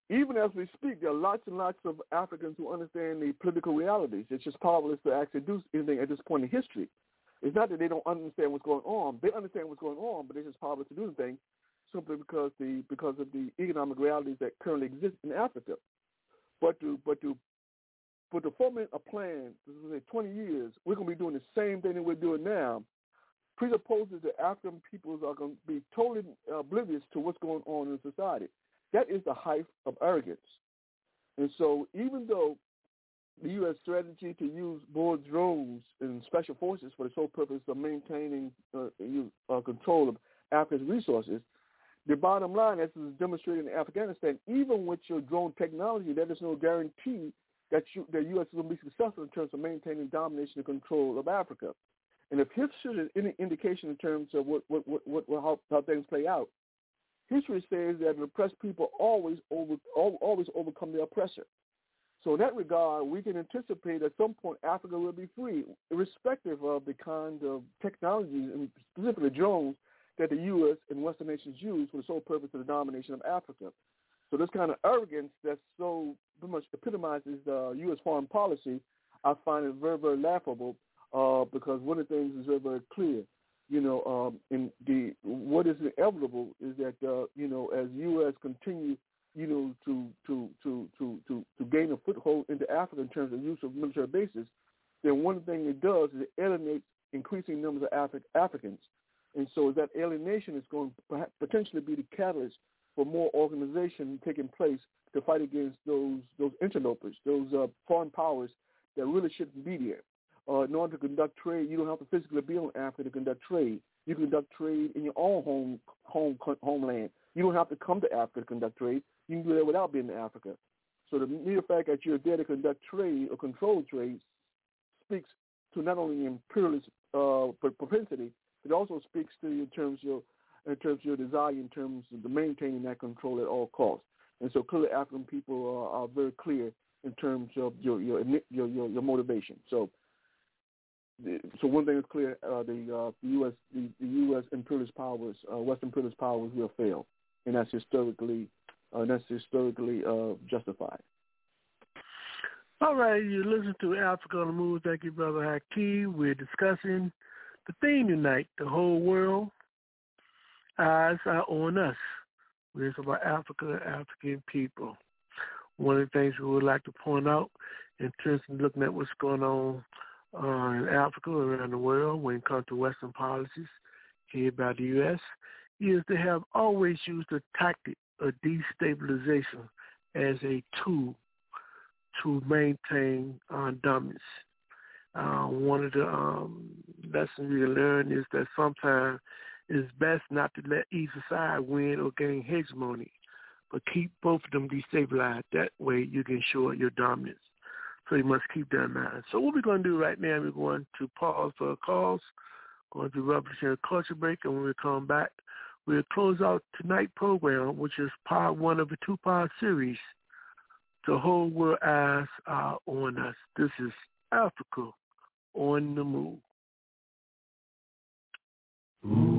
Even as we speak, there are lots and lots of Africans who understand the political realities. It's just powerless to actually do anything at this point in history. It's not that they don't understand what's going on. They understand what's going on, but they're just powerless to do anything simply because the because of the economic realities that currently exist in Africa. But to but to but to formulate a plan, to say 20 years, we're going to be doing the same thing that we're doing now, presupposes that African peoples are going to be totally oblivious to what's going on in society. That is the height of arrogance. And so even though the U.S. strategy to use more drones and special forces for the sole purpose of maintaining uh, uh, control of Africa's resources, the bottom line, as is demonstrated in Afghanistan, even with your drone technology, there is no guarantee that you, the U.S. is going to be successful in terms of maintaining domination and control of Africa. And if history is any indication in terms of what, what, what, what, how, how things play out, history says that oppressed people always over always overcome the oppressor. So in that regard, we can anticipate at some point Africa will be free, irrespective of the kind of technologies, and specifically drones, that the U.S. and Western nations use for the sole purpose of the domination of Africa. So this kind of arrogance that so pretty much epitomizes the U.S. foreign policy, I find it very, very laughable uh, because one of the things is very, very clear. You know, um, in the what is inevitable is that uh, you know as U.S. continue, you know, to to to to to to gain a foothold into Africa in terms of use of military bases, then one thing it does is it alienates increasing numbers of Afri- Africans, and so that alienation is going to potentially be the catalyst for more organization taking place to fight against those those interlopers, those uh, foreign powers that really shouldn't be there. Uh, in order to conduct trade, you don't have to physically be on Africa to conduct trade. You conduct trade in your own home home homeland. You don't have to come to Africa to conduct trade. You can do that without being in Africa. So the mere fact that you're there to conduct trade or control trade speaks to not only imperialist uh, propensity, it also speaks to you in terms of your, in terms of your desire, in terms of maintaining that control at all costs. And so clearly, African people are, are very clear in terms of your your your your, your motivation. So. So one thing is clear: uh, the uh, the U.S. The, the U.S. imperialist powers, uh, Western imperialist powers, will fail, and that's historically uh, that's historically uh, justified. All right, you listen to Africa on the Move. Thank you, Brother Haki. We're discussing the theme tonight, the whole world, eyes are on us. It's about Africa African people. One of the things we would like to point out in terms of looking at what's going on uh, in Africa around the world when it comes to Western policies here by the U.S. is they have always used the tactic of destabilization as a tool to maintain uh, dominance. Uh, one of the um, lessons we learn is that sometimes it's best not to let either side win or gain hegemony, but keep both of them destabilized. That way you can show your dominance. So you must keep that in mind. So what we're going to do right now, we're going to pause for calls, going to revolutionary culture break, and when we come back, we'll close out tonight's program, which is part one of a two-part series, The Whole World Eyes Are On Us. This is Africa on the Move. in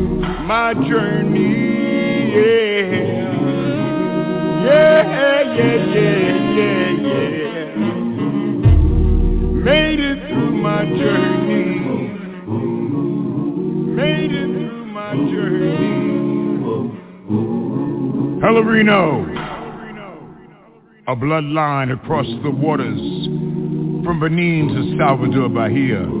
my journey. Yeah, yeah, yeah, yeah, yeah, yeah. Made it through my journey. Made it through my journey. Pelourinho, a bloodline across the waters from Benin to Salvador Bahia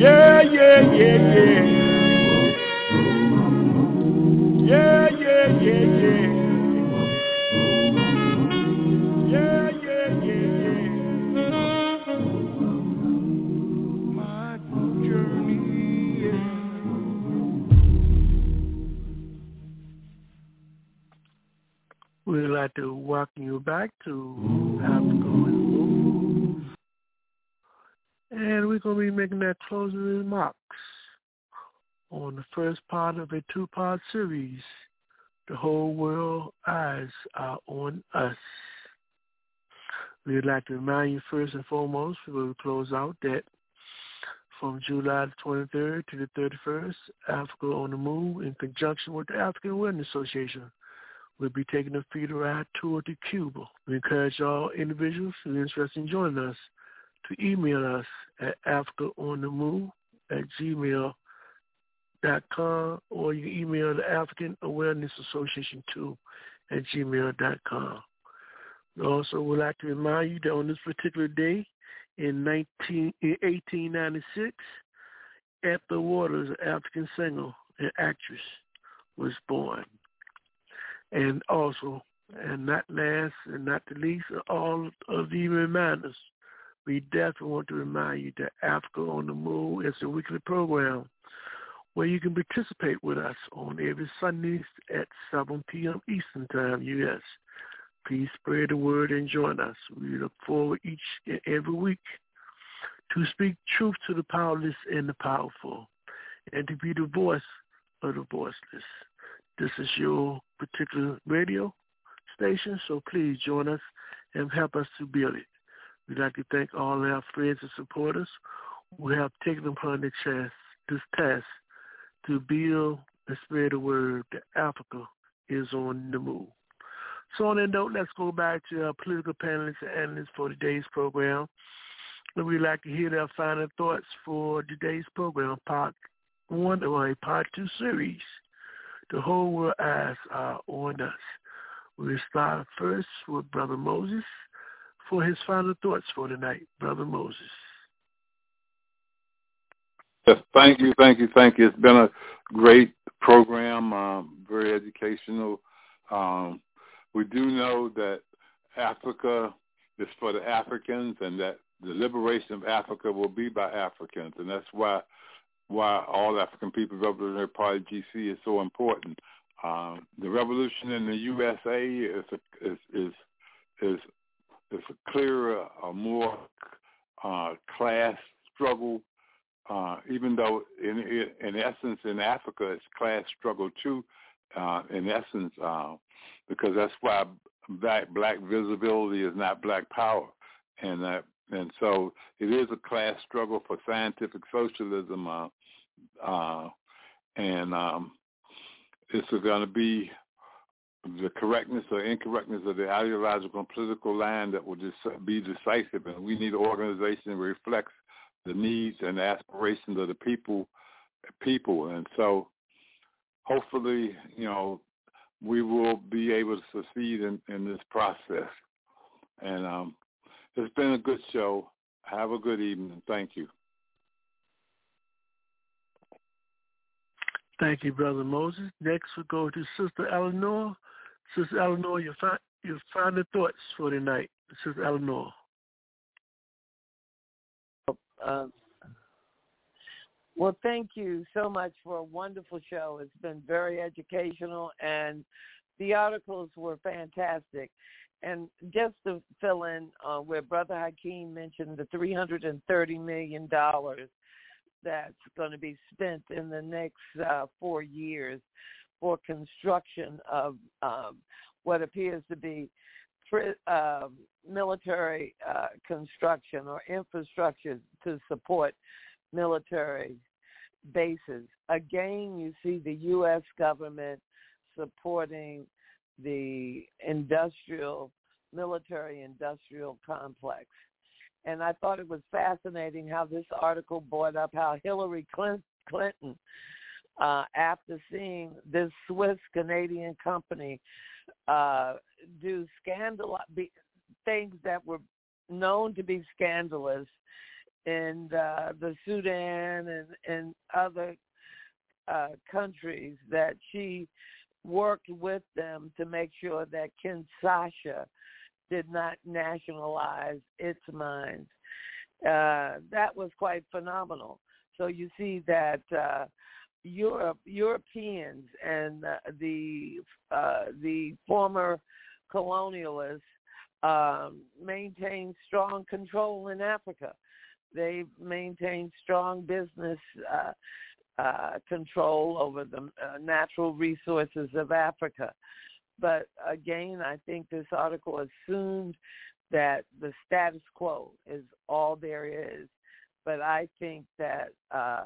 yeah, yeah, yeah, yeah, yeah, yeah, yeah, yeah. Yeah, yeah, yeah, yeah. My journey. We'd like to welcome you back to Africa. And we're going to be making that closing remarks on the first part of a two-part series, The Whole World Eyes Are on Us. We'd like to remind you first and foremost, before we close out, that from July the 23rd to the 31st, Africa on the Move, in conjunction with the African Awareness Association, will be taking a feeder ride tour to Cuba. We encourage all individuals who are interested in joining us to email us at africaonthemove at gmail dot com or you email the African Awareness Association too at gmail dot com. We also would like to remind you that on this particular day in 19, in 1896, Ethel Waters, an African singer and actress, was born. And also, and not last and not the least, all of the reminders, we definitely want to remind you that Africa on the Move is a weekly program where you can participate with us on every Sunday at 7 p.m. Eastern Time, U.S. Please spread the word and join us. We look forward each and every week to speak truth to the powerless and the powerful and to be the voice of the voiceless. This is your particular radio station, so please join us and help us to build it. We'd like to thank all our friends and supporters who have taken upon the chance, this task to build and spread the word that Africa is on the move. So on that note, let's go back to our political panelists and analysts for today's program. And we'd like to hear their final thoughts for today's program, part one or a part two series. The whole world eyes are on us. We'll start first with Brother Moses for his final thoughts for tonight. Brother Moses. Yes, thank you, thank you, thank you. It's been a great program, um, very educational. Um, we do know that Africa is for the Africans and that the liberation of Africa will be by Africans. And that's why why all African People's Revolutionary Party GC is so important. Um, the revolution in the USA is a, is is is is a clearer, a more uh, class struggle. Uh, even though in in essence in Africa it's class struggle too. Uh, in essence, uh, because that's why black black visibility is not black power, and that and so it is a class struggle for scientific socialism, uh, uh, and um, it's going to be the correctness or incorrectness of the ideological and political line that will just be decisive. And we need an organization that reflects the needs and aspirations of the people. People, and so hopefully, you know, we will be able to succeed in, in this process. And um, it's been a good show. Have a good evening. Thank you. Thank you, Brother Moses. Next, we'll go to Sister Eleanor. Sister Eleanor, your, fi- your final thoughts for tonight. Sister Eleanor. Uh, well, thank you so much for a wonderful show. It's been very educational, and the articles were fantastic. And just to fill in uh, where Brother Hakeem mentioned the $330 million that's going to be spent in the next uh, four years for construction of um, what appears to be uh, military uh, construction or infrastructure to support military bases. Again, you see the U.S. government supporting the industrial, military industrial complex. And I thought it was fascinating how this article brought up how Hillary Clinton, uh, after seeing this Swiss Canadian company uh, do scandal things that were known to be scandalous in uh, the Sudan and, and other uh, countries, that she worked with them to make sure that Kinshasa did not nationalize its mines. Uh, that was quite phenomenal. So you see that uh, Europe, Europeans and uh, the uh, the former colonialists um, strong control in Africa. They maintained strong business uh, uh, control over the uh, natural resources of Africa. But again, I think this article assumed that the status quo is all there is. But I think that uh,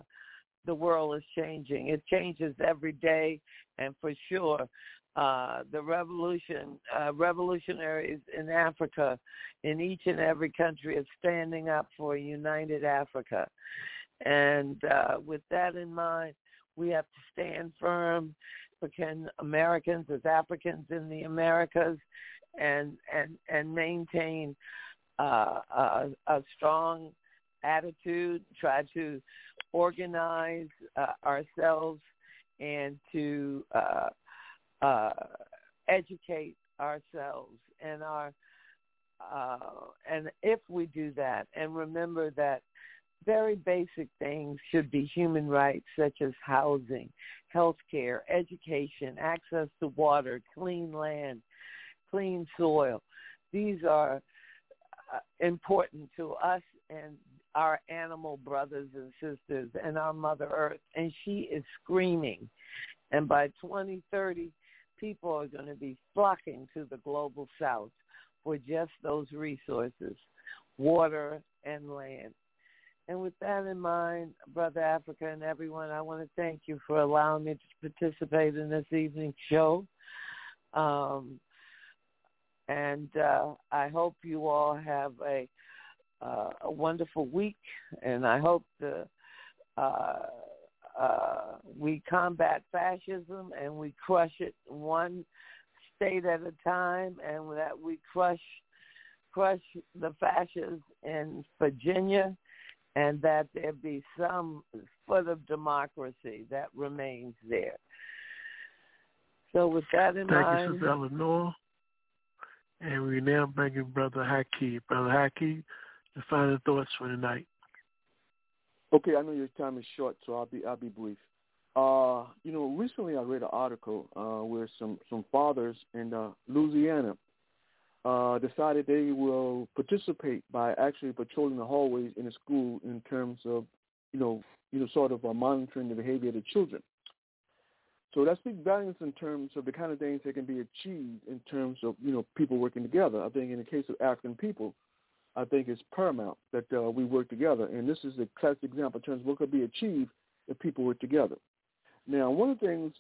the world is changing. It changes every day, and for sure, uh, the revolution, uh, revolutionaries in Africa, in each and every country, is standing up for a united Africa. And uh, with that in mind, we have to stand firm, African Americans as Africans in the Americas, and and and maintain uh, a, a strong attitude. Try to organize uh, ourselves and to uh, uh, educate ourselves and our uh, and if we do that and remember that very basic things should be human rights such as housing, health care, education, access to water, clean land, clean soil. These are uh, important to us and our animal brothers and sisters and our Mother Earth. And she is screaming. And by 2030, people are going to be flocking to the global south for just those resources, water and land. And with that in mind, Brother Africa and everyone, I want to thank you for allowing me to participate in this evening's show. Um, and uh, I hope you all have a, uh, a wonderful week, and I hope the uh, uh, we combat fascism and we crush it one state at a time, and that we crush crush the fascists in Virginia, and that there be some foot of democracy that remains there. So with that in Thank mind, you, Sister Eleanor. And we now bring in Brother Haki. Brother Haki, your final thoughts for tonight. Okay, I know your time is short, so I'll be I'll be brief. Uh, you know, recently I read an article uh, where some some fathers in uh, Louisiana uh, decided they will participate by actually patrolling the hallways in the school in terms of, you know, you know, sort of uh, monitoring the behavior of the children. So that speaks volumes in terms of the kind of things that can be achieved in terms of, you know, people working together. I think in the case of African people, I think it's paramount that uh, we work together. And this is a classic example in terms of what could be achieved if people work together. Now, one of the things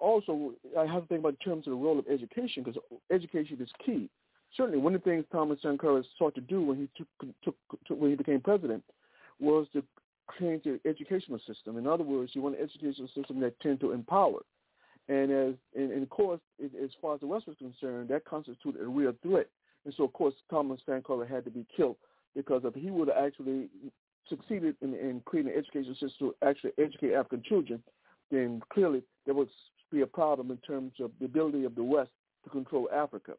also I have to think about in terms of the role of education because education is key certainly one of the things Thomas Sankara sought to do when he took, took, took, when he became president was to change the educational system. In other words, he wanted an educational system that tended to empower. And as and, and of course, as far as the West was concerned, that constituted a real threat. And so, of course, Thomas Sankara had to be killed because if he would have actually succeeded in, in creating an education system to actually educate African children, then clearly there would be a problem in terms of the ability of the West to control Africa.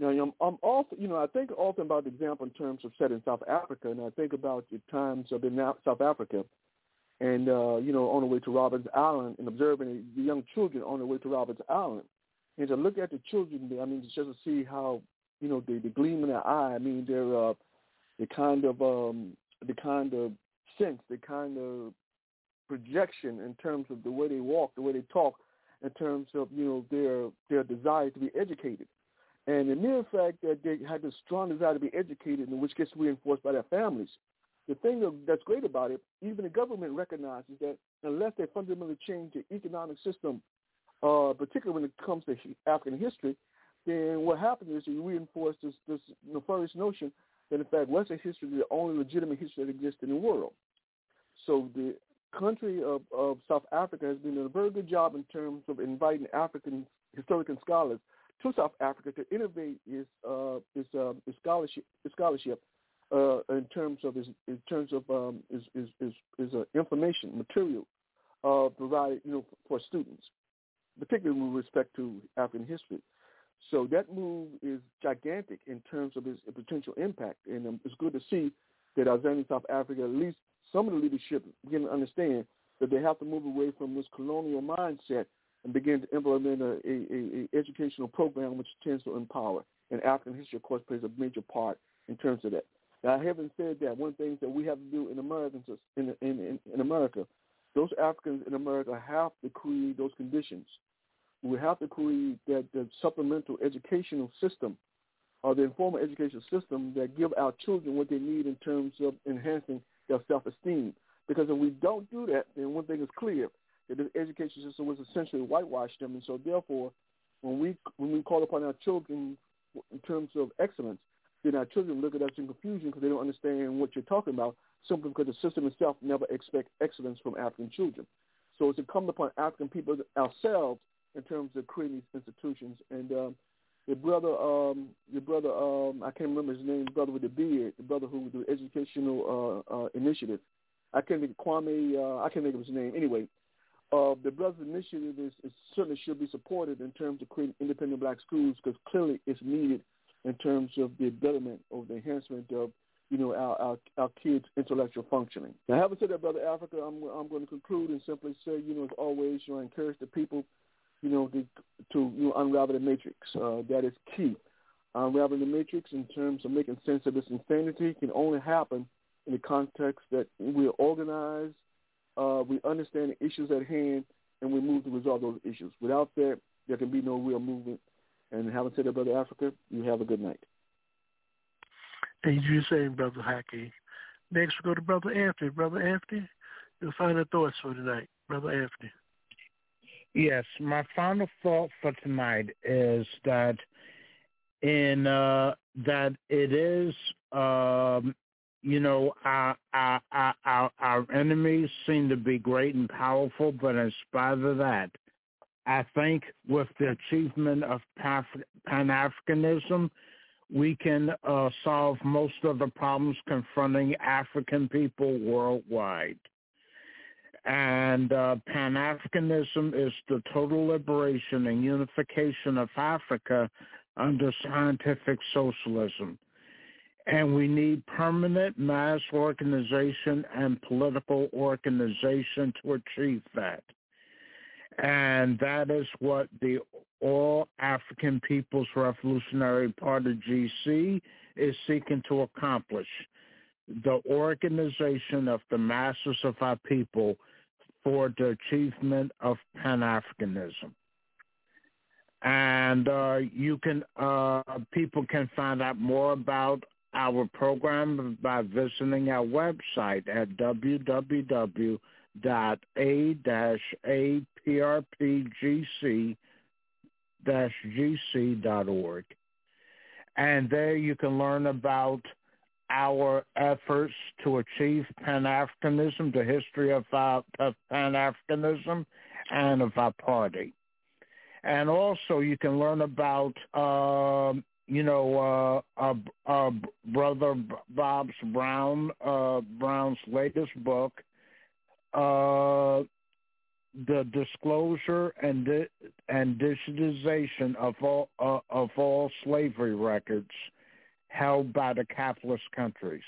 Now, I'm, I'm often, you know, I think often about the example in terms of set in South Africa, and I think about the times of in South Africa, and uh, you know, on the way to Robben Island, and observing the young children on the way to Robben Island, and to look at the children, I mean, just to see how, you know, the, the gleam in their eye. I mean, they're uh, the kind of um, the kind of sense, the kind of projection in terms of the way they walk, the way they talk, in terms of you know their their desire to be educated and the mere fact that they had this strong desire to be educated, which gets reinforced by their families. The thing that's great about it, even the government recognizes that unless they fundamentally change the economic system, uh, particularly when it comes to African history, then what happens is you reinforce this, this nefarious notion that in fact Western history is the only legitimate history that exists in the world. So the country of, of South Africa has been doing a very good job in terms of inviting African historian scholars to South Africa to innovate his uh, uh, scholarship scholarship uh, in terms of his in terms of um, his uh, information material uh, provided you know for students, particularly with respect to African history. So that move is gigantic in terms of its potential impact, and um, it's good to see that Azania South Africa, at least some of the leadership, begin to understand that they have to move away from this colonial mindset and begin to implement a, a, a, educational program which tends to empower. And African history, of course, plays a major part in terms of that. Now, having said that, one things that we have to do in Americans in, in, in, in America, those Africans in America have to create those conditions. We have to create that the supplemental educational system or the informal education system that give our children what they need in terms of enhancing their self-esteem. Because if we don't do that, then one thing is clear that the education system was essentially whitewashed them, and so therefore, when we when we call upon our children in terms of excellence, then our children look at us in confusion because they don't understand what you're talking about, simply because the system itself never expects excellence from African children. So it's incumbent upon African people ourselves in terms of creating these institutions. And um, your brother, um, your brother, um, I can't remember his name, brother with the beard, the brother who the educational uh, uh, initiative. I can't think of Kwame. Uh, I can't think of his name. Anyway, uh, the Brothers Initiative is, is, certainly should be supported in terms of creating independent black schools because clearly it's needed in terms of the betterment or the enhancement of you know our, our, our kids' intellectual functioning. Now, having said that, Brother Africa, I'm I'm going to conclude and simply say, you know, as always, you know, I encourage the people, you know, to, to you know unravel the matrix. Uh, that is key. Unraveling the matrix in terms of making sense of this insanity can only happen in the context that we're organized uh, we understand the issues at hand, and we move to resolve those issues. Without that, there can be no real movement. And having said that, Brother Africa, you have a good night. Thank you saying, Brother Haki. Next, we go to Brother Anthony. Brother Anthony, your final thoughts for tonight. Brother Anthony. Yes, my final thought for tonight is that in uh, that it is um, you know, our, our, our, our enemies seem to be great and powerful, but in spite of that, I think with the achievement of Pan-Africanism, we can uh, solve most of the problems confronting African people worldwide. And uh, Pan-Africanism is the total liberation and unification of Africa under scientific socialism And we need permanent mass organization and political organization to achieve that. And that is what the All African People's Revolutionary Party, GC, is seeking to accomplish. The organization of the masses of our people for the achievement of Pan-Africanism. And uh, you can, uh, people can find out more about our program by visiting our website at www.a-aprpgc-gc.org. And there you can learn about our efforts to achieve Pan-Africanism, the history of, our, of Pan-Africanism, and of our party. And also you can learn about, uh, you know, uh, uh, uh, Brother Bob's Brown, uh, Brown's latest book, uh, the disclosure and di- and digitization of all of all slavery records held by the capitalist countries.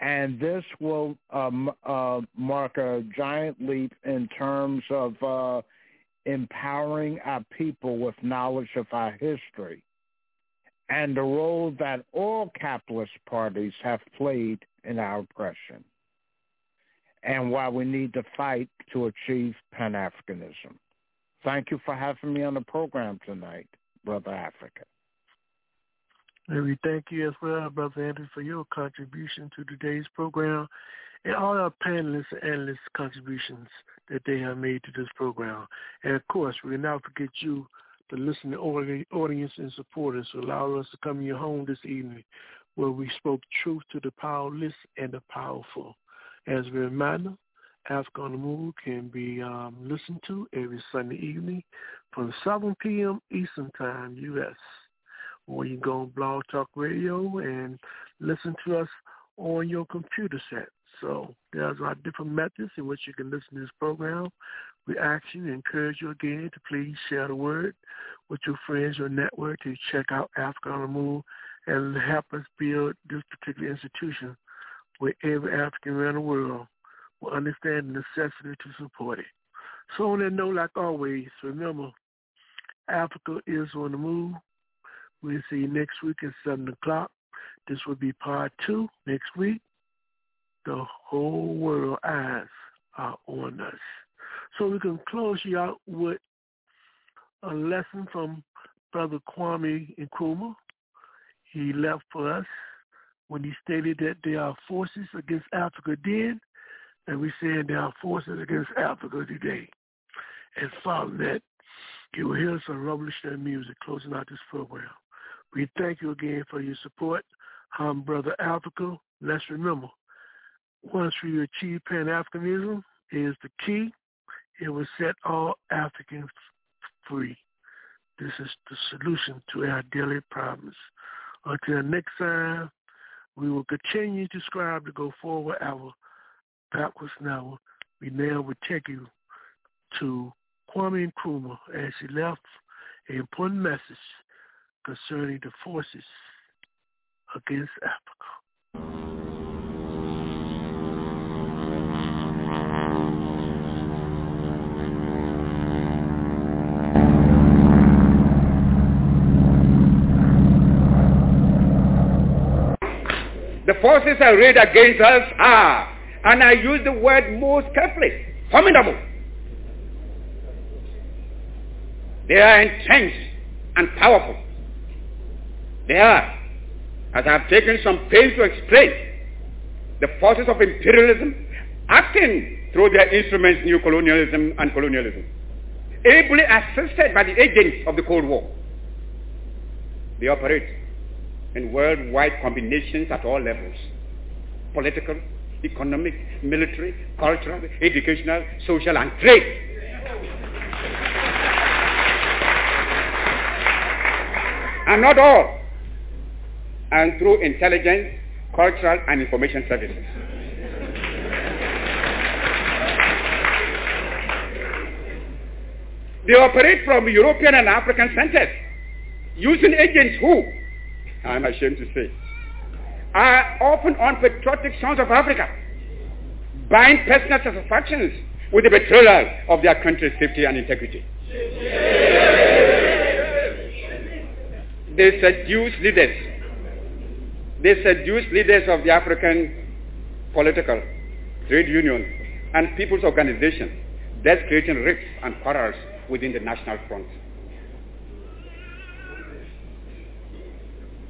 And this will um, uh, mark a giant leap in terms of uh, empowering our people with knowledge of our history and the role that all capitalist parties have played in our oppression and why we need to fight to achieve Pan-Africanism. Thank you for having me on the program tonight, Brother Africa. And we thank you as well, Brother Andrew, for your contribution to today's program and all our panelists and analysts' contributions that they have made to this program. And of course, we will not forget you, the listening audience and supporters, who allowed us to come in your home this evening where we spoke truth to the powerless and the powerful. As a reminder, Africa on the Move can be um, listened to every Sunday evening from 7 p.m. Eastern Time, U.S or you go on Blog Talk Radio and listen to us on your computer set. So there's our different methods in which you can listen to this program. We ask you, encourage you again to please share the word with your friends, your network to check out Africa on the Move and help us build this particular institution where every African around the world will understand the necessity to support it. So on that note, like always, remember, Africa is on the move. We'll see you next week at 7 o'clock. This will be part two next week. The whole world eyes are on us. So we can close you out with a lesson from Brother Kwame Nkrumah. He left for us when he stated that there are forces against Africa then, and we're saying there are forces against Africa today. And following that, you will hear some revolutionary music closing out this program. We thank you again for your support. I'm Brother Africa. Let's remember, once we achieve Pan-Africanism is the key. It will set all Africans free. This is the solution to our daily problems. Until next time, we will continue to strive to go forward our backwards now. We now will take you to Kwame Nkrumah as he left an important message concerning the forces against Africa. The forces arrayed against us are, and I use the word most carefully, formidable. They are intense and powerful. They are, as I have taken some pains to explain, the forces of imperialism acting through their instruments neo-colonialism and colonialism, ably assisted by the agents of the Cold War. They operate in worldwide combinations at all levels, political, economic, military, cultural, educational, social, and trade. And not all and through intelligence, cultural, and information services. They operate from European and African centers using agents who, I'm ashamed to say, are often unpatriotic sons of Africa, buying personal satisfactions with the betrayal of their country's safety and integrity. They seduce leaders. They seduce leaders of the African political, trade union, and people's organization, thus creating rifts and quarrels within the national front.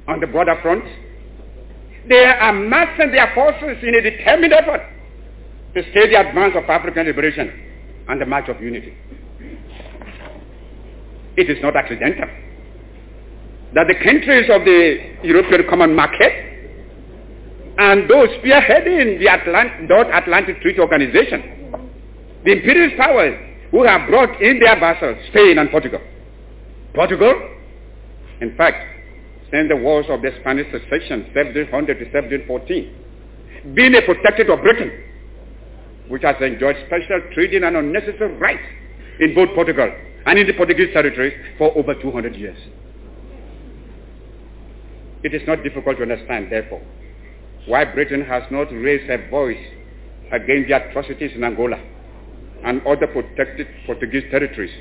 On the border front, they are massing their forces in a determined effort to stay the advance of African liberation and the march of unity. It is not accidental that the countries of the European Common Market and those spearheading the Atlant- North Atlantic Treaty Organization, the imperialist powers who have brought in their vassals, Spain and Portugal. Portugal, in fact, since the wars of the Spanish succession, 1700 to 1714, being a protectorate of Britain, which has enjoyed special trading and unnecessary rights in both Portugal and in the Portuguese territories for over 200 years. It is not difficult to understand, therefore, why Britain has not raised a voice against the atrocities in Angola and other protected Portuguese territories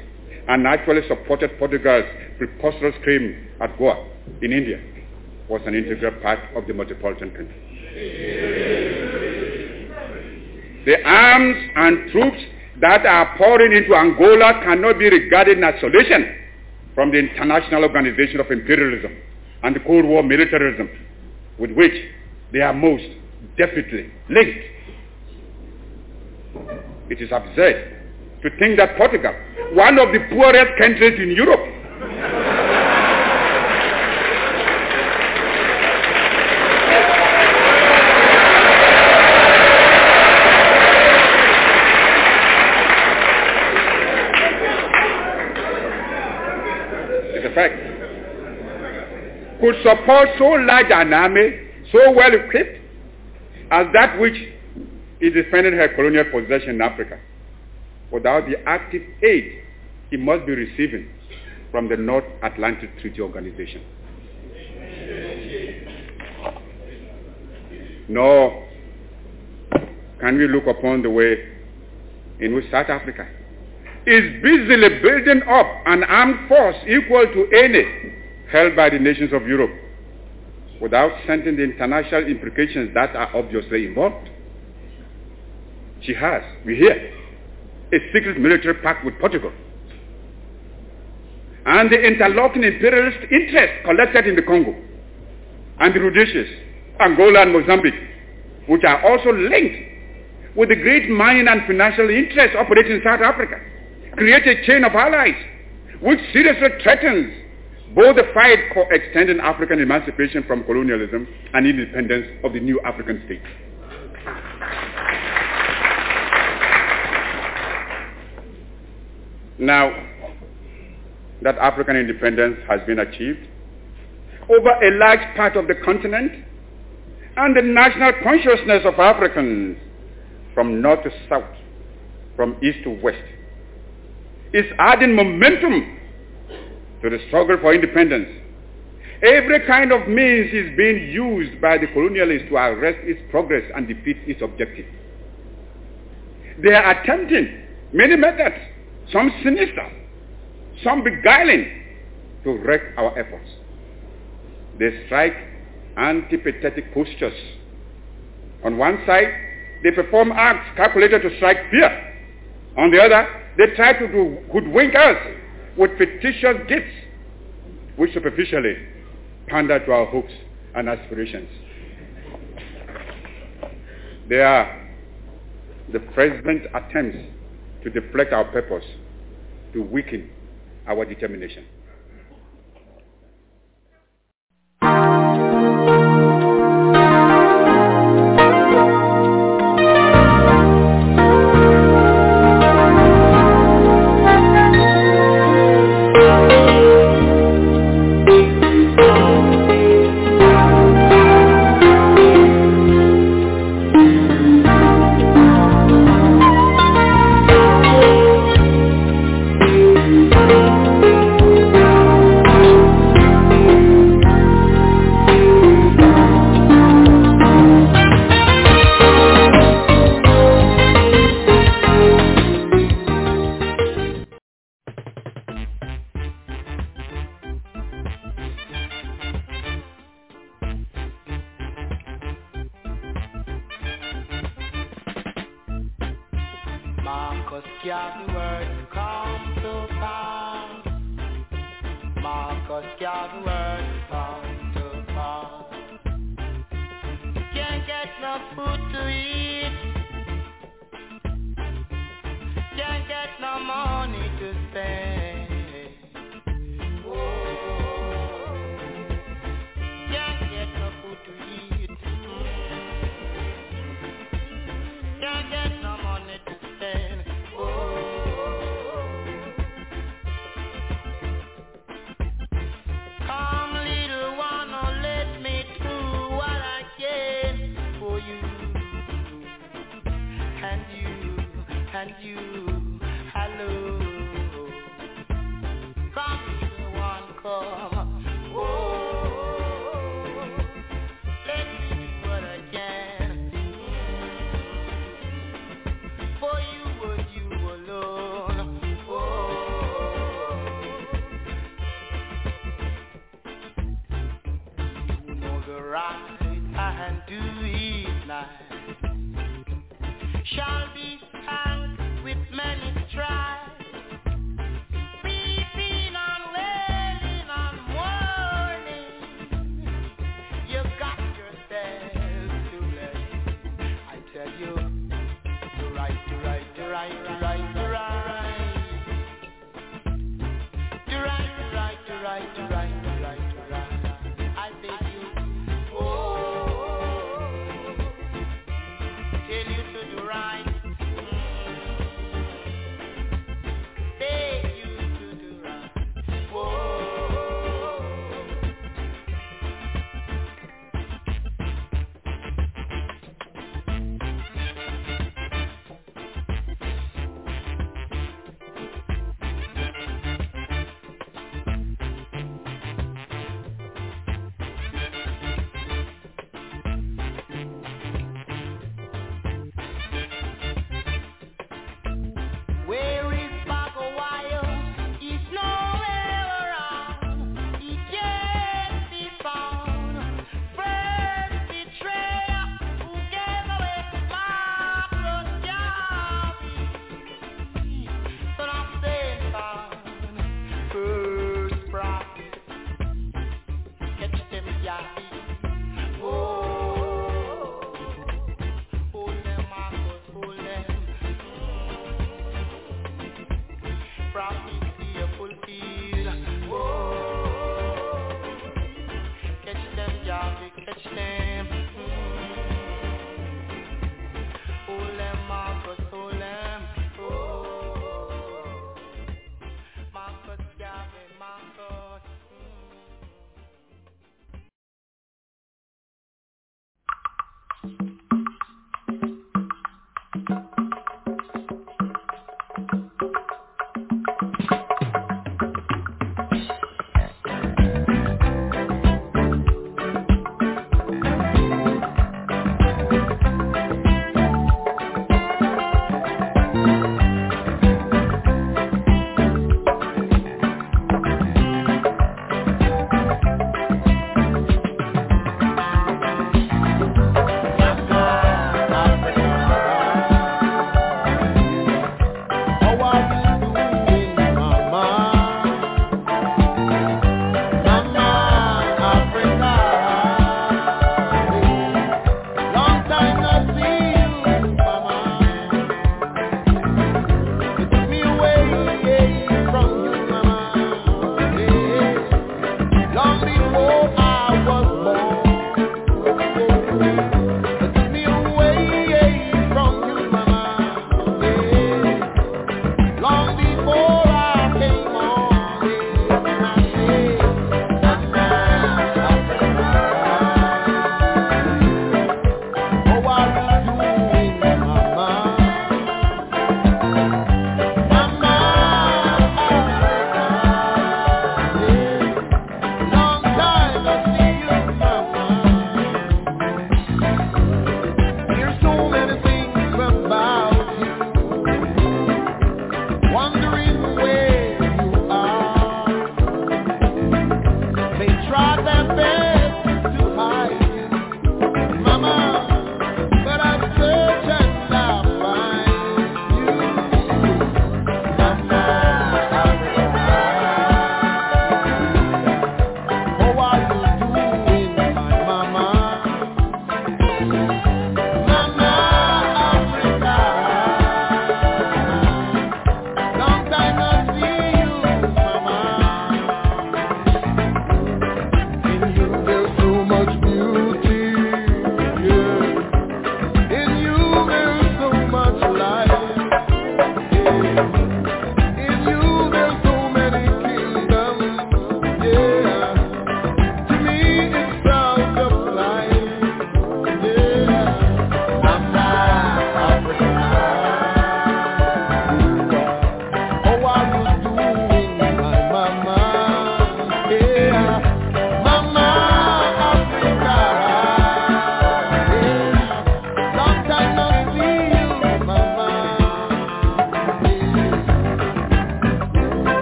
and actually supported Portugal's preposterous claim at Goa in India was an integral part of the metropolitan country. The arms and troops that are pouring into Angola cannot be regarded in solution from the international organization of imperialism and the Cold War militarism with which they are most definitely linked. It is absurd to think that Portugal, one of the poorest countries in Europe, is a fact, could support so large an army, so well equipped, as that which is defending her colonial possession in Africa without the active aid it must be receiving from the North Atlantic Treaty Organization. Nor can we look upon the way in which South Africa is busily building up an armed force equal to any held by the nations of Europe without sensing the international implications that are obviously involved. She has, we hear, a secret military pact with Portugal. And the interlocking imperialist interests collected in the Congo and the Rhodesias, Angola and Mozambique, which are also linked with the great mining and financial interests operating in South Africa, create a chain of allies which seriously threatens both the fight for extending African emancipation from colonialism and independence of the new African states. Now that African independence has been achieved over a large part of the continent and the national consciousness of Africans from north to south, from east to west, is adding momentum to the struggle for independence. Every kind of means is being used by the colonialists to arrest its progress and defeat its objective. They are attempting many methods some sinister, some beguiling, to wreck our efforts. They strike antipathetic postures. On one side, they perform acts calculated to strike fear. On the other, they try to hoodwink us with fictitious gifts, which superficially pander to our hopes and aspirations. They are the present attempts to deflect our purpose, to weaken our determination.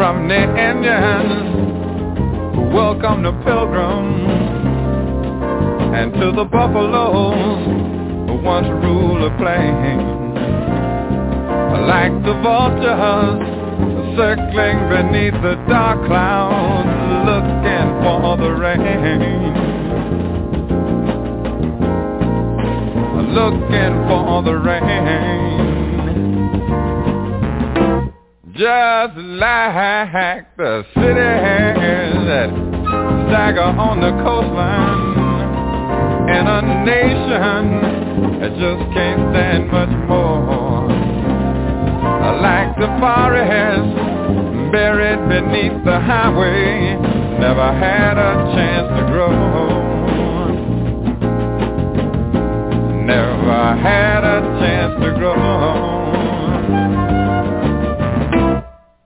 from the Indian. Welcome the pilgrims and to the buffaloes who once ruled the plains. Like the vultures circling beneath the dark clouds, looking for the rain. Looking for the rain. Just like the cities that stagger on the coastline And a nation that just can't stand much more. Like the forest buried beneath the highway, never had a chance to grow. Never had a chance to grow.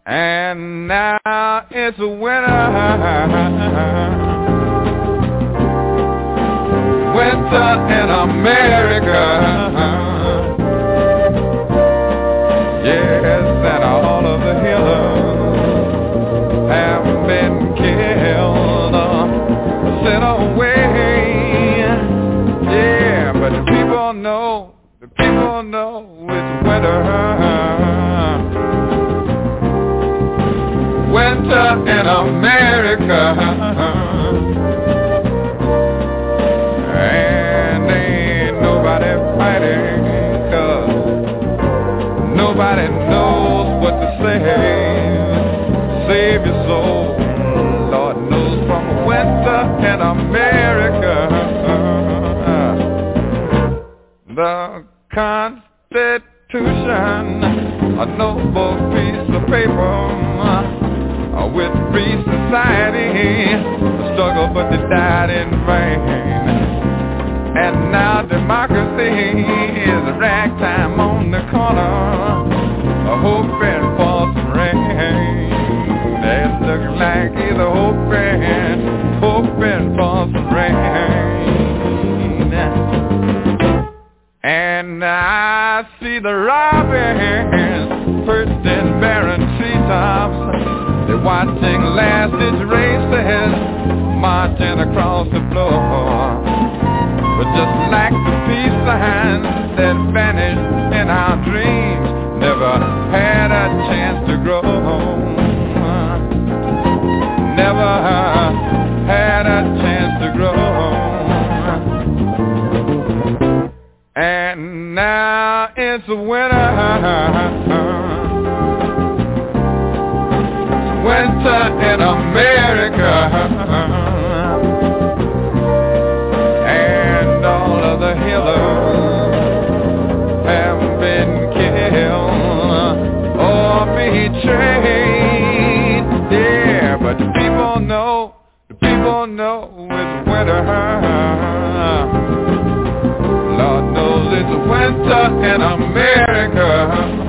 And now it's winter. Winter in America. Yes, and all of the healers have been killed or sent away. Yeah, but the people know, the people know it's winter. In America. And ain't nobody fighting cause nobody knows what to say. Save your soul, Lord knows from winter in America. The Constitution, a noble piece of paper with free society. The struggle but they died in vain. And now democracy is a ragtime on the corner, A hoping for some rain. It's looking like either hoping, hoping for some rain. And I see the robins perched in barren treetops watching last ditch races marching across the floor. But just like the peace signs that vanished in our dreams, never had a chance to grow. Home Never had a chance to grow. Home And now it's winter winter in America. And all of the healers have been killed or betrayed. Yeah, but the people know, the people know it's winter. Lord knows it's winter in America.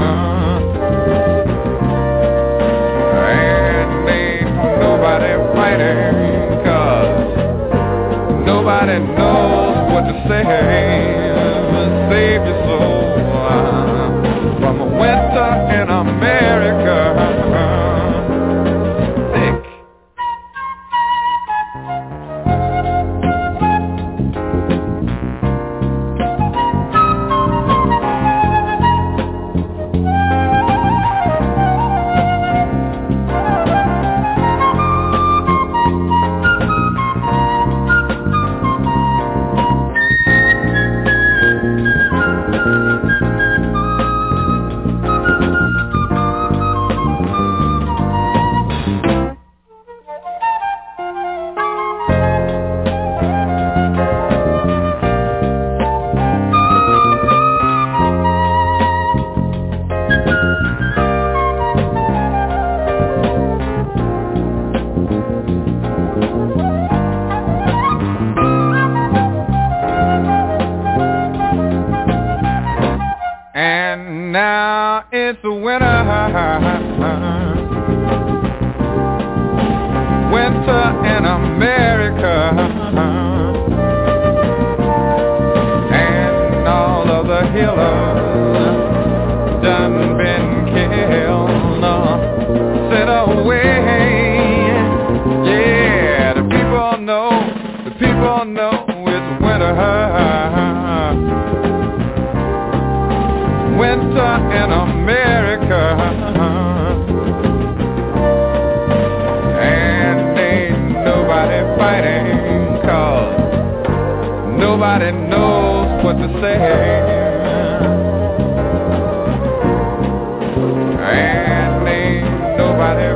And ain't nobody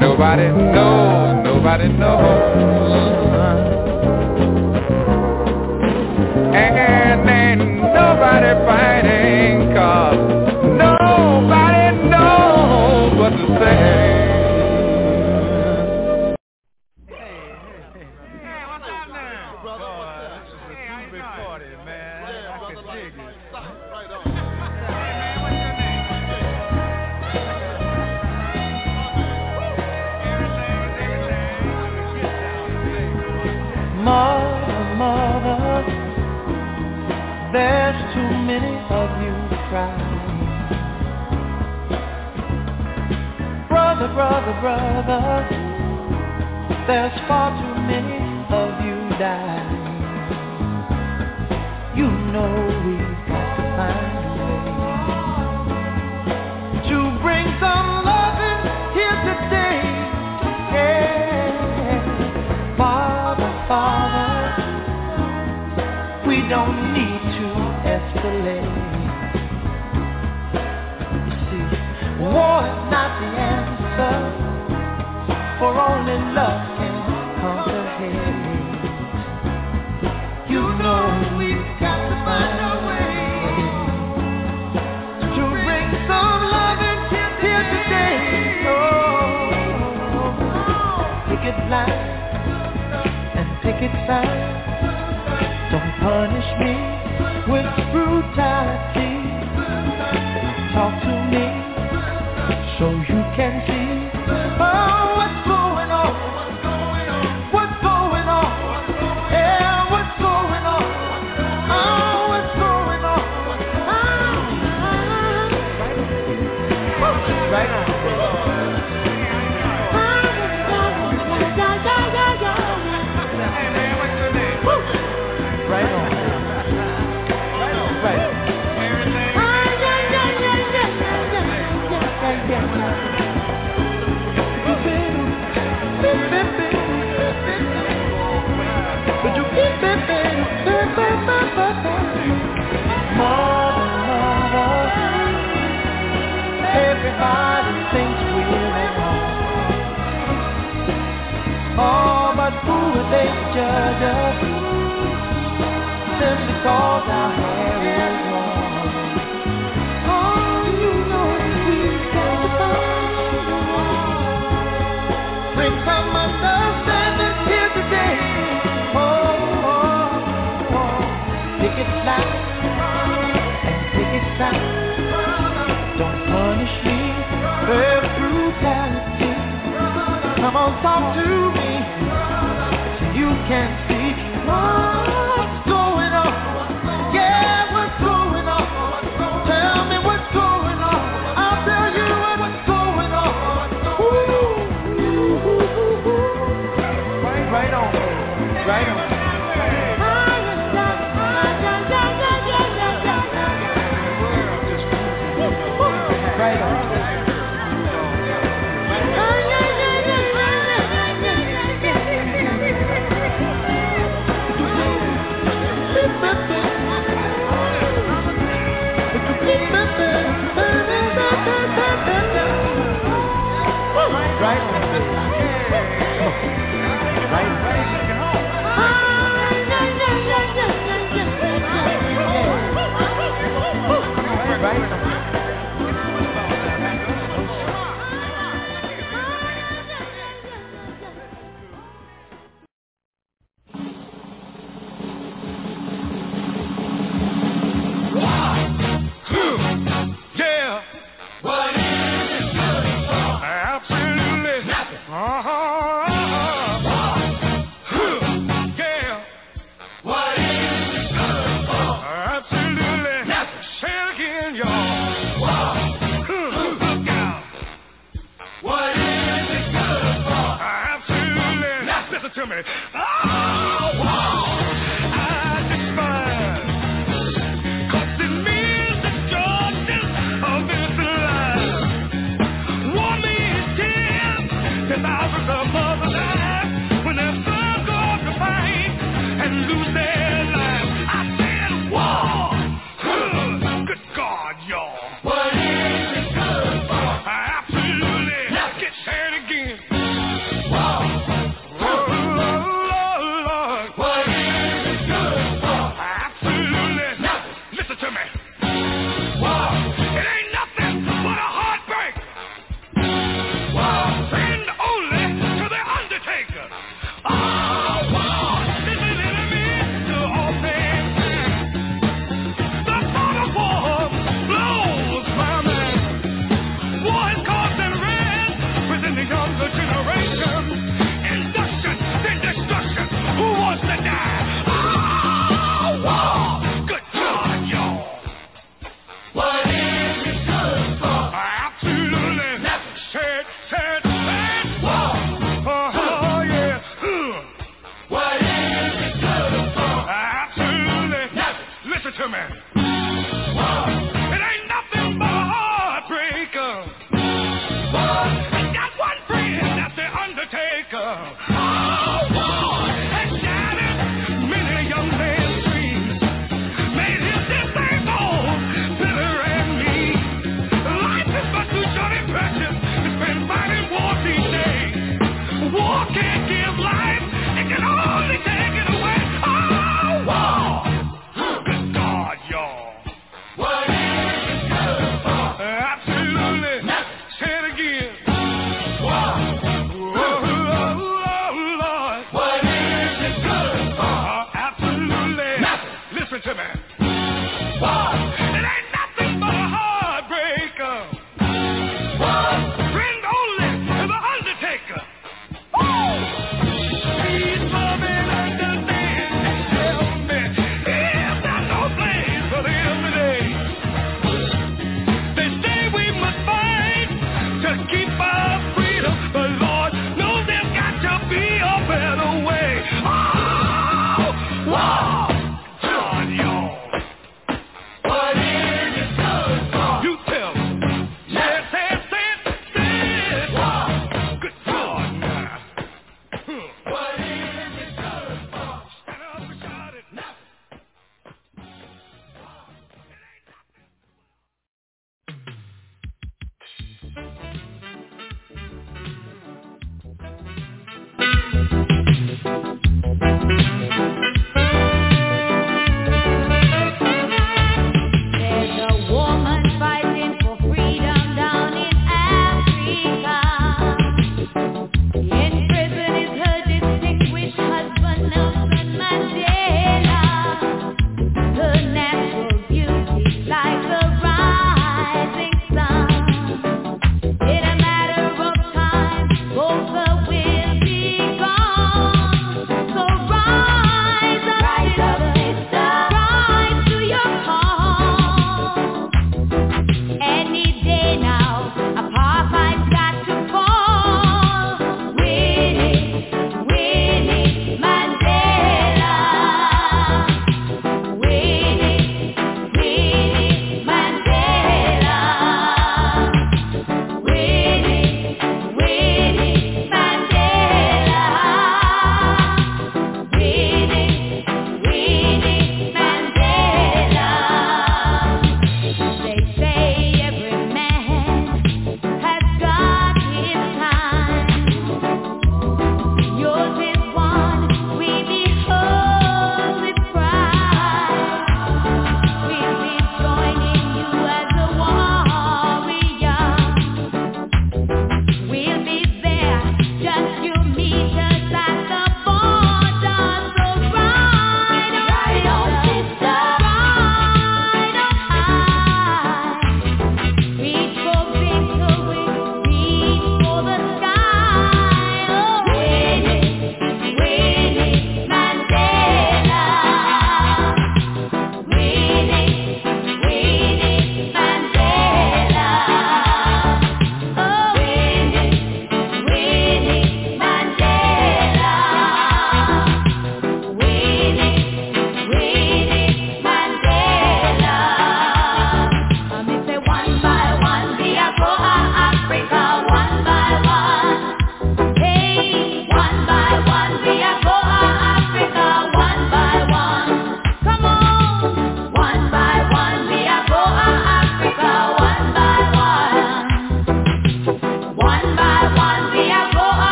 nobody knows, nobody knows.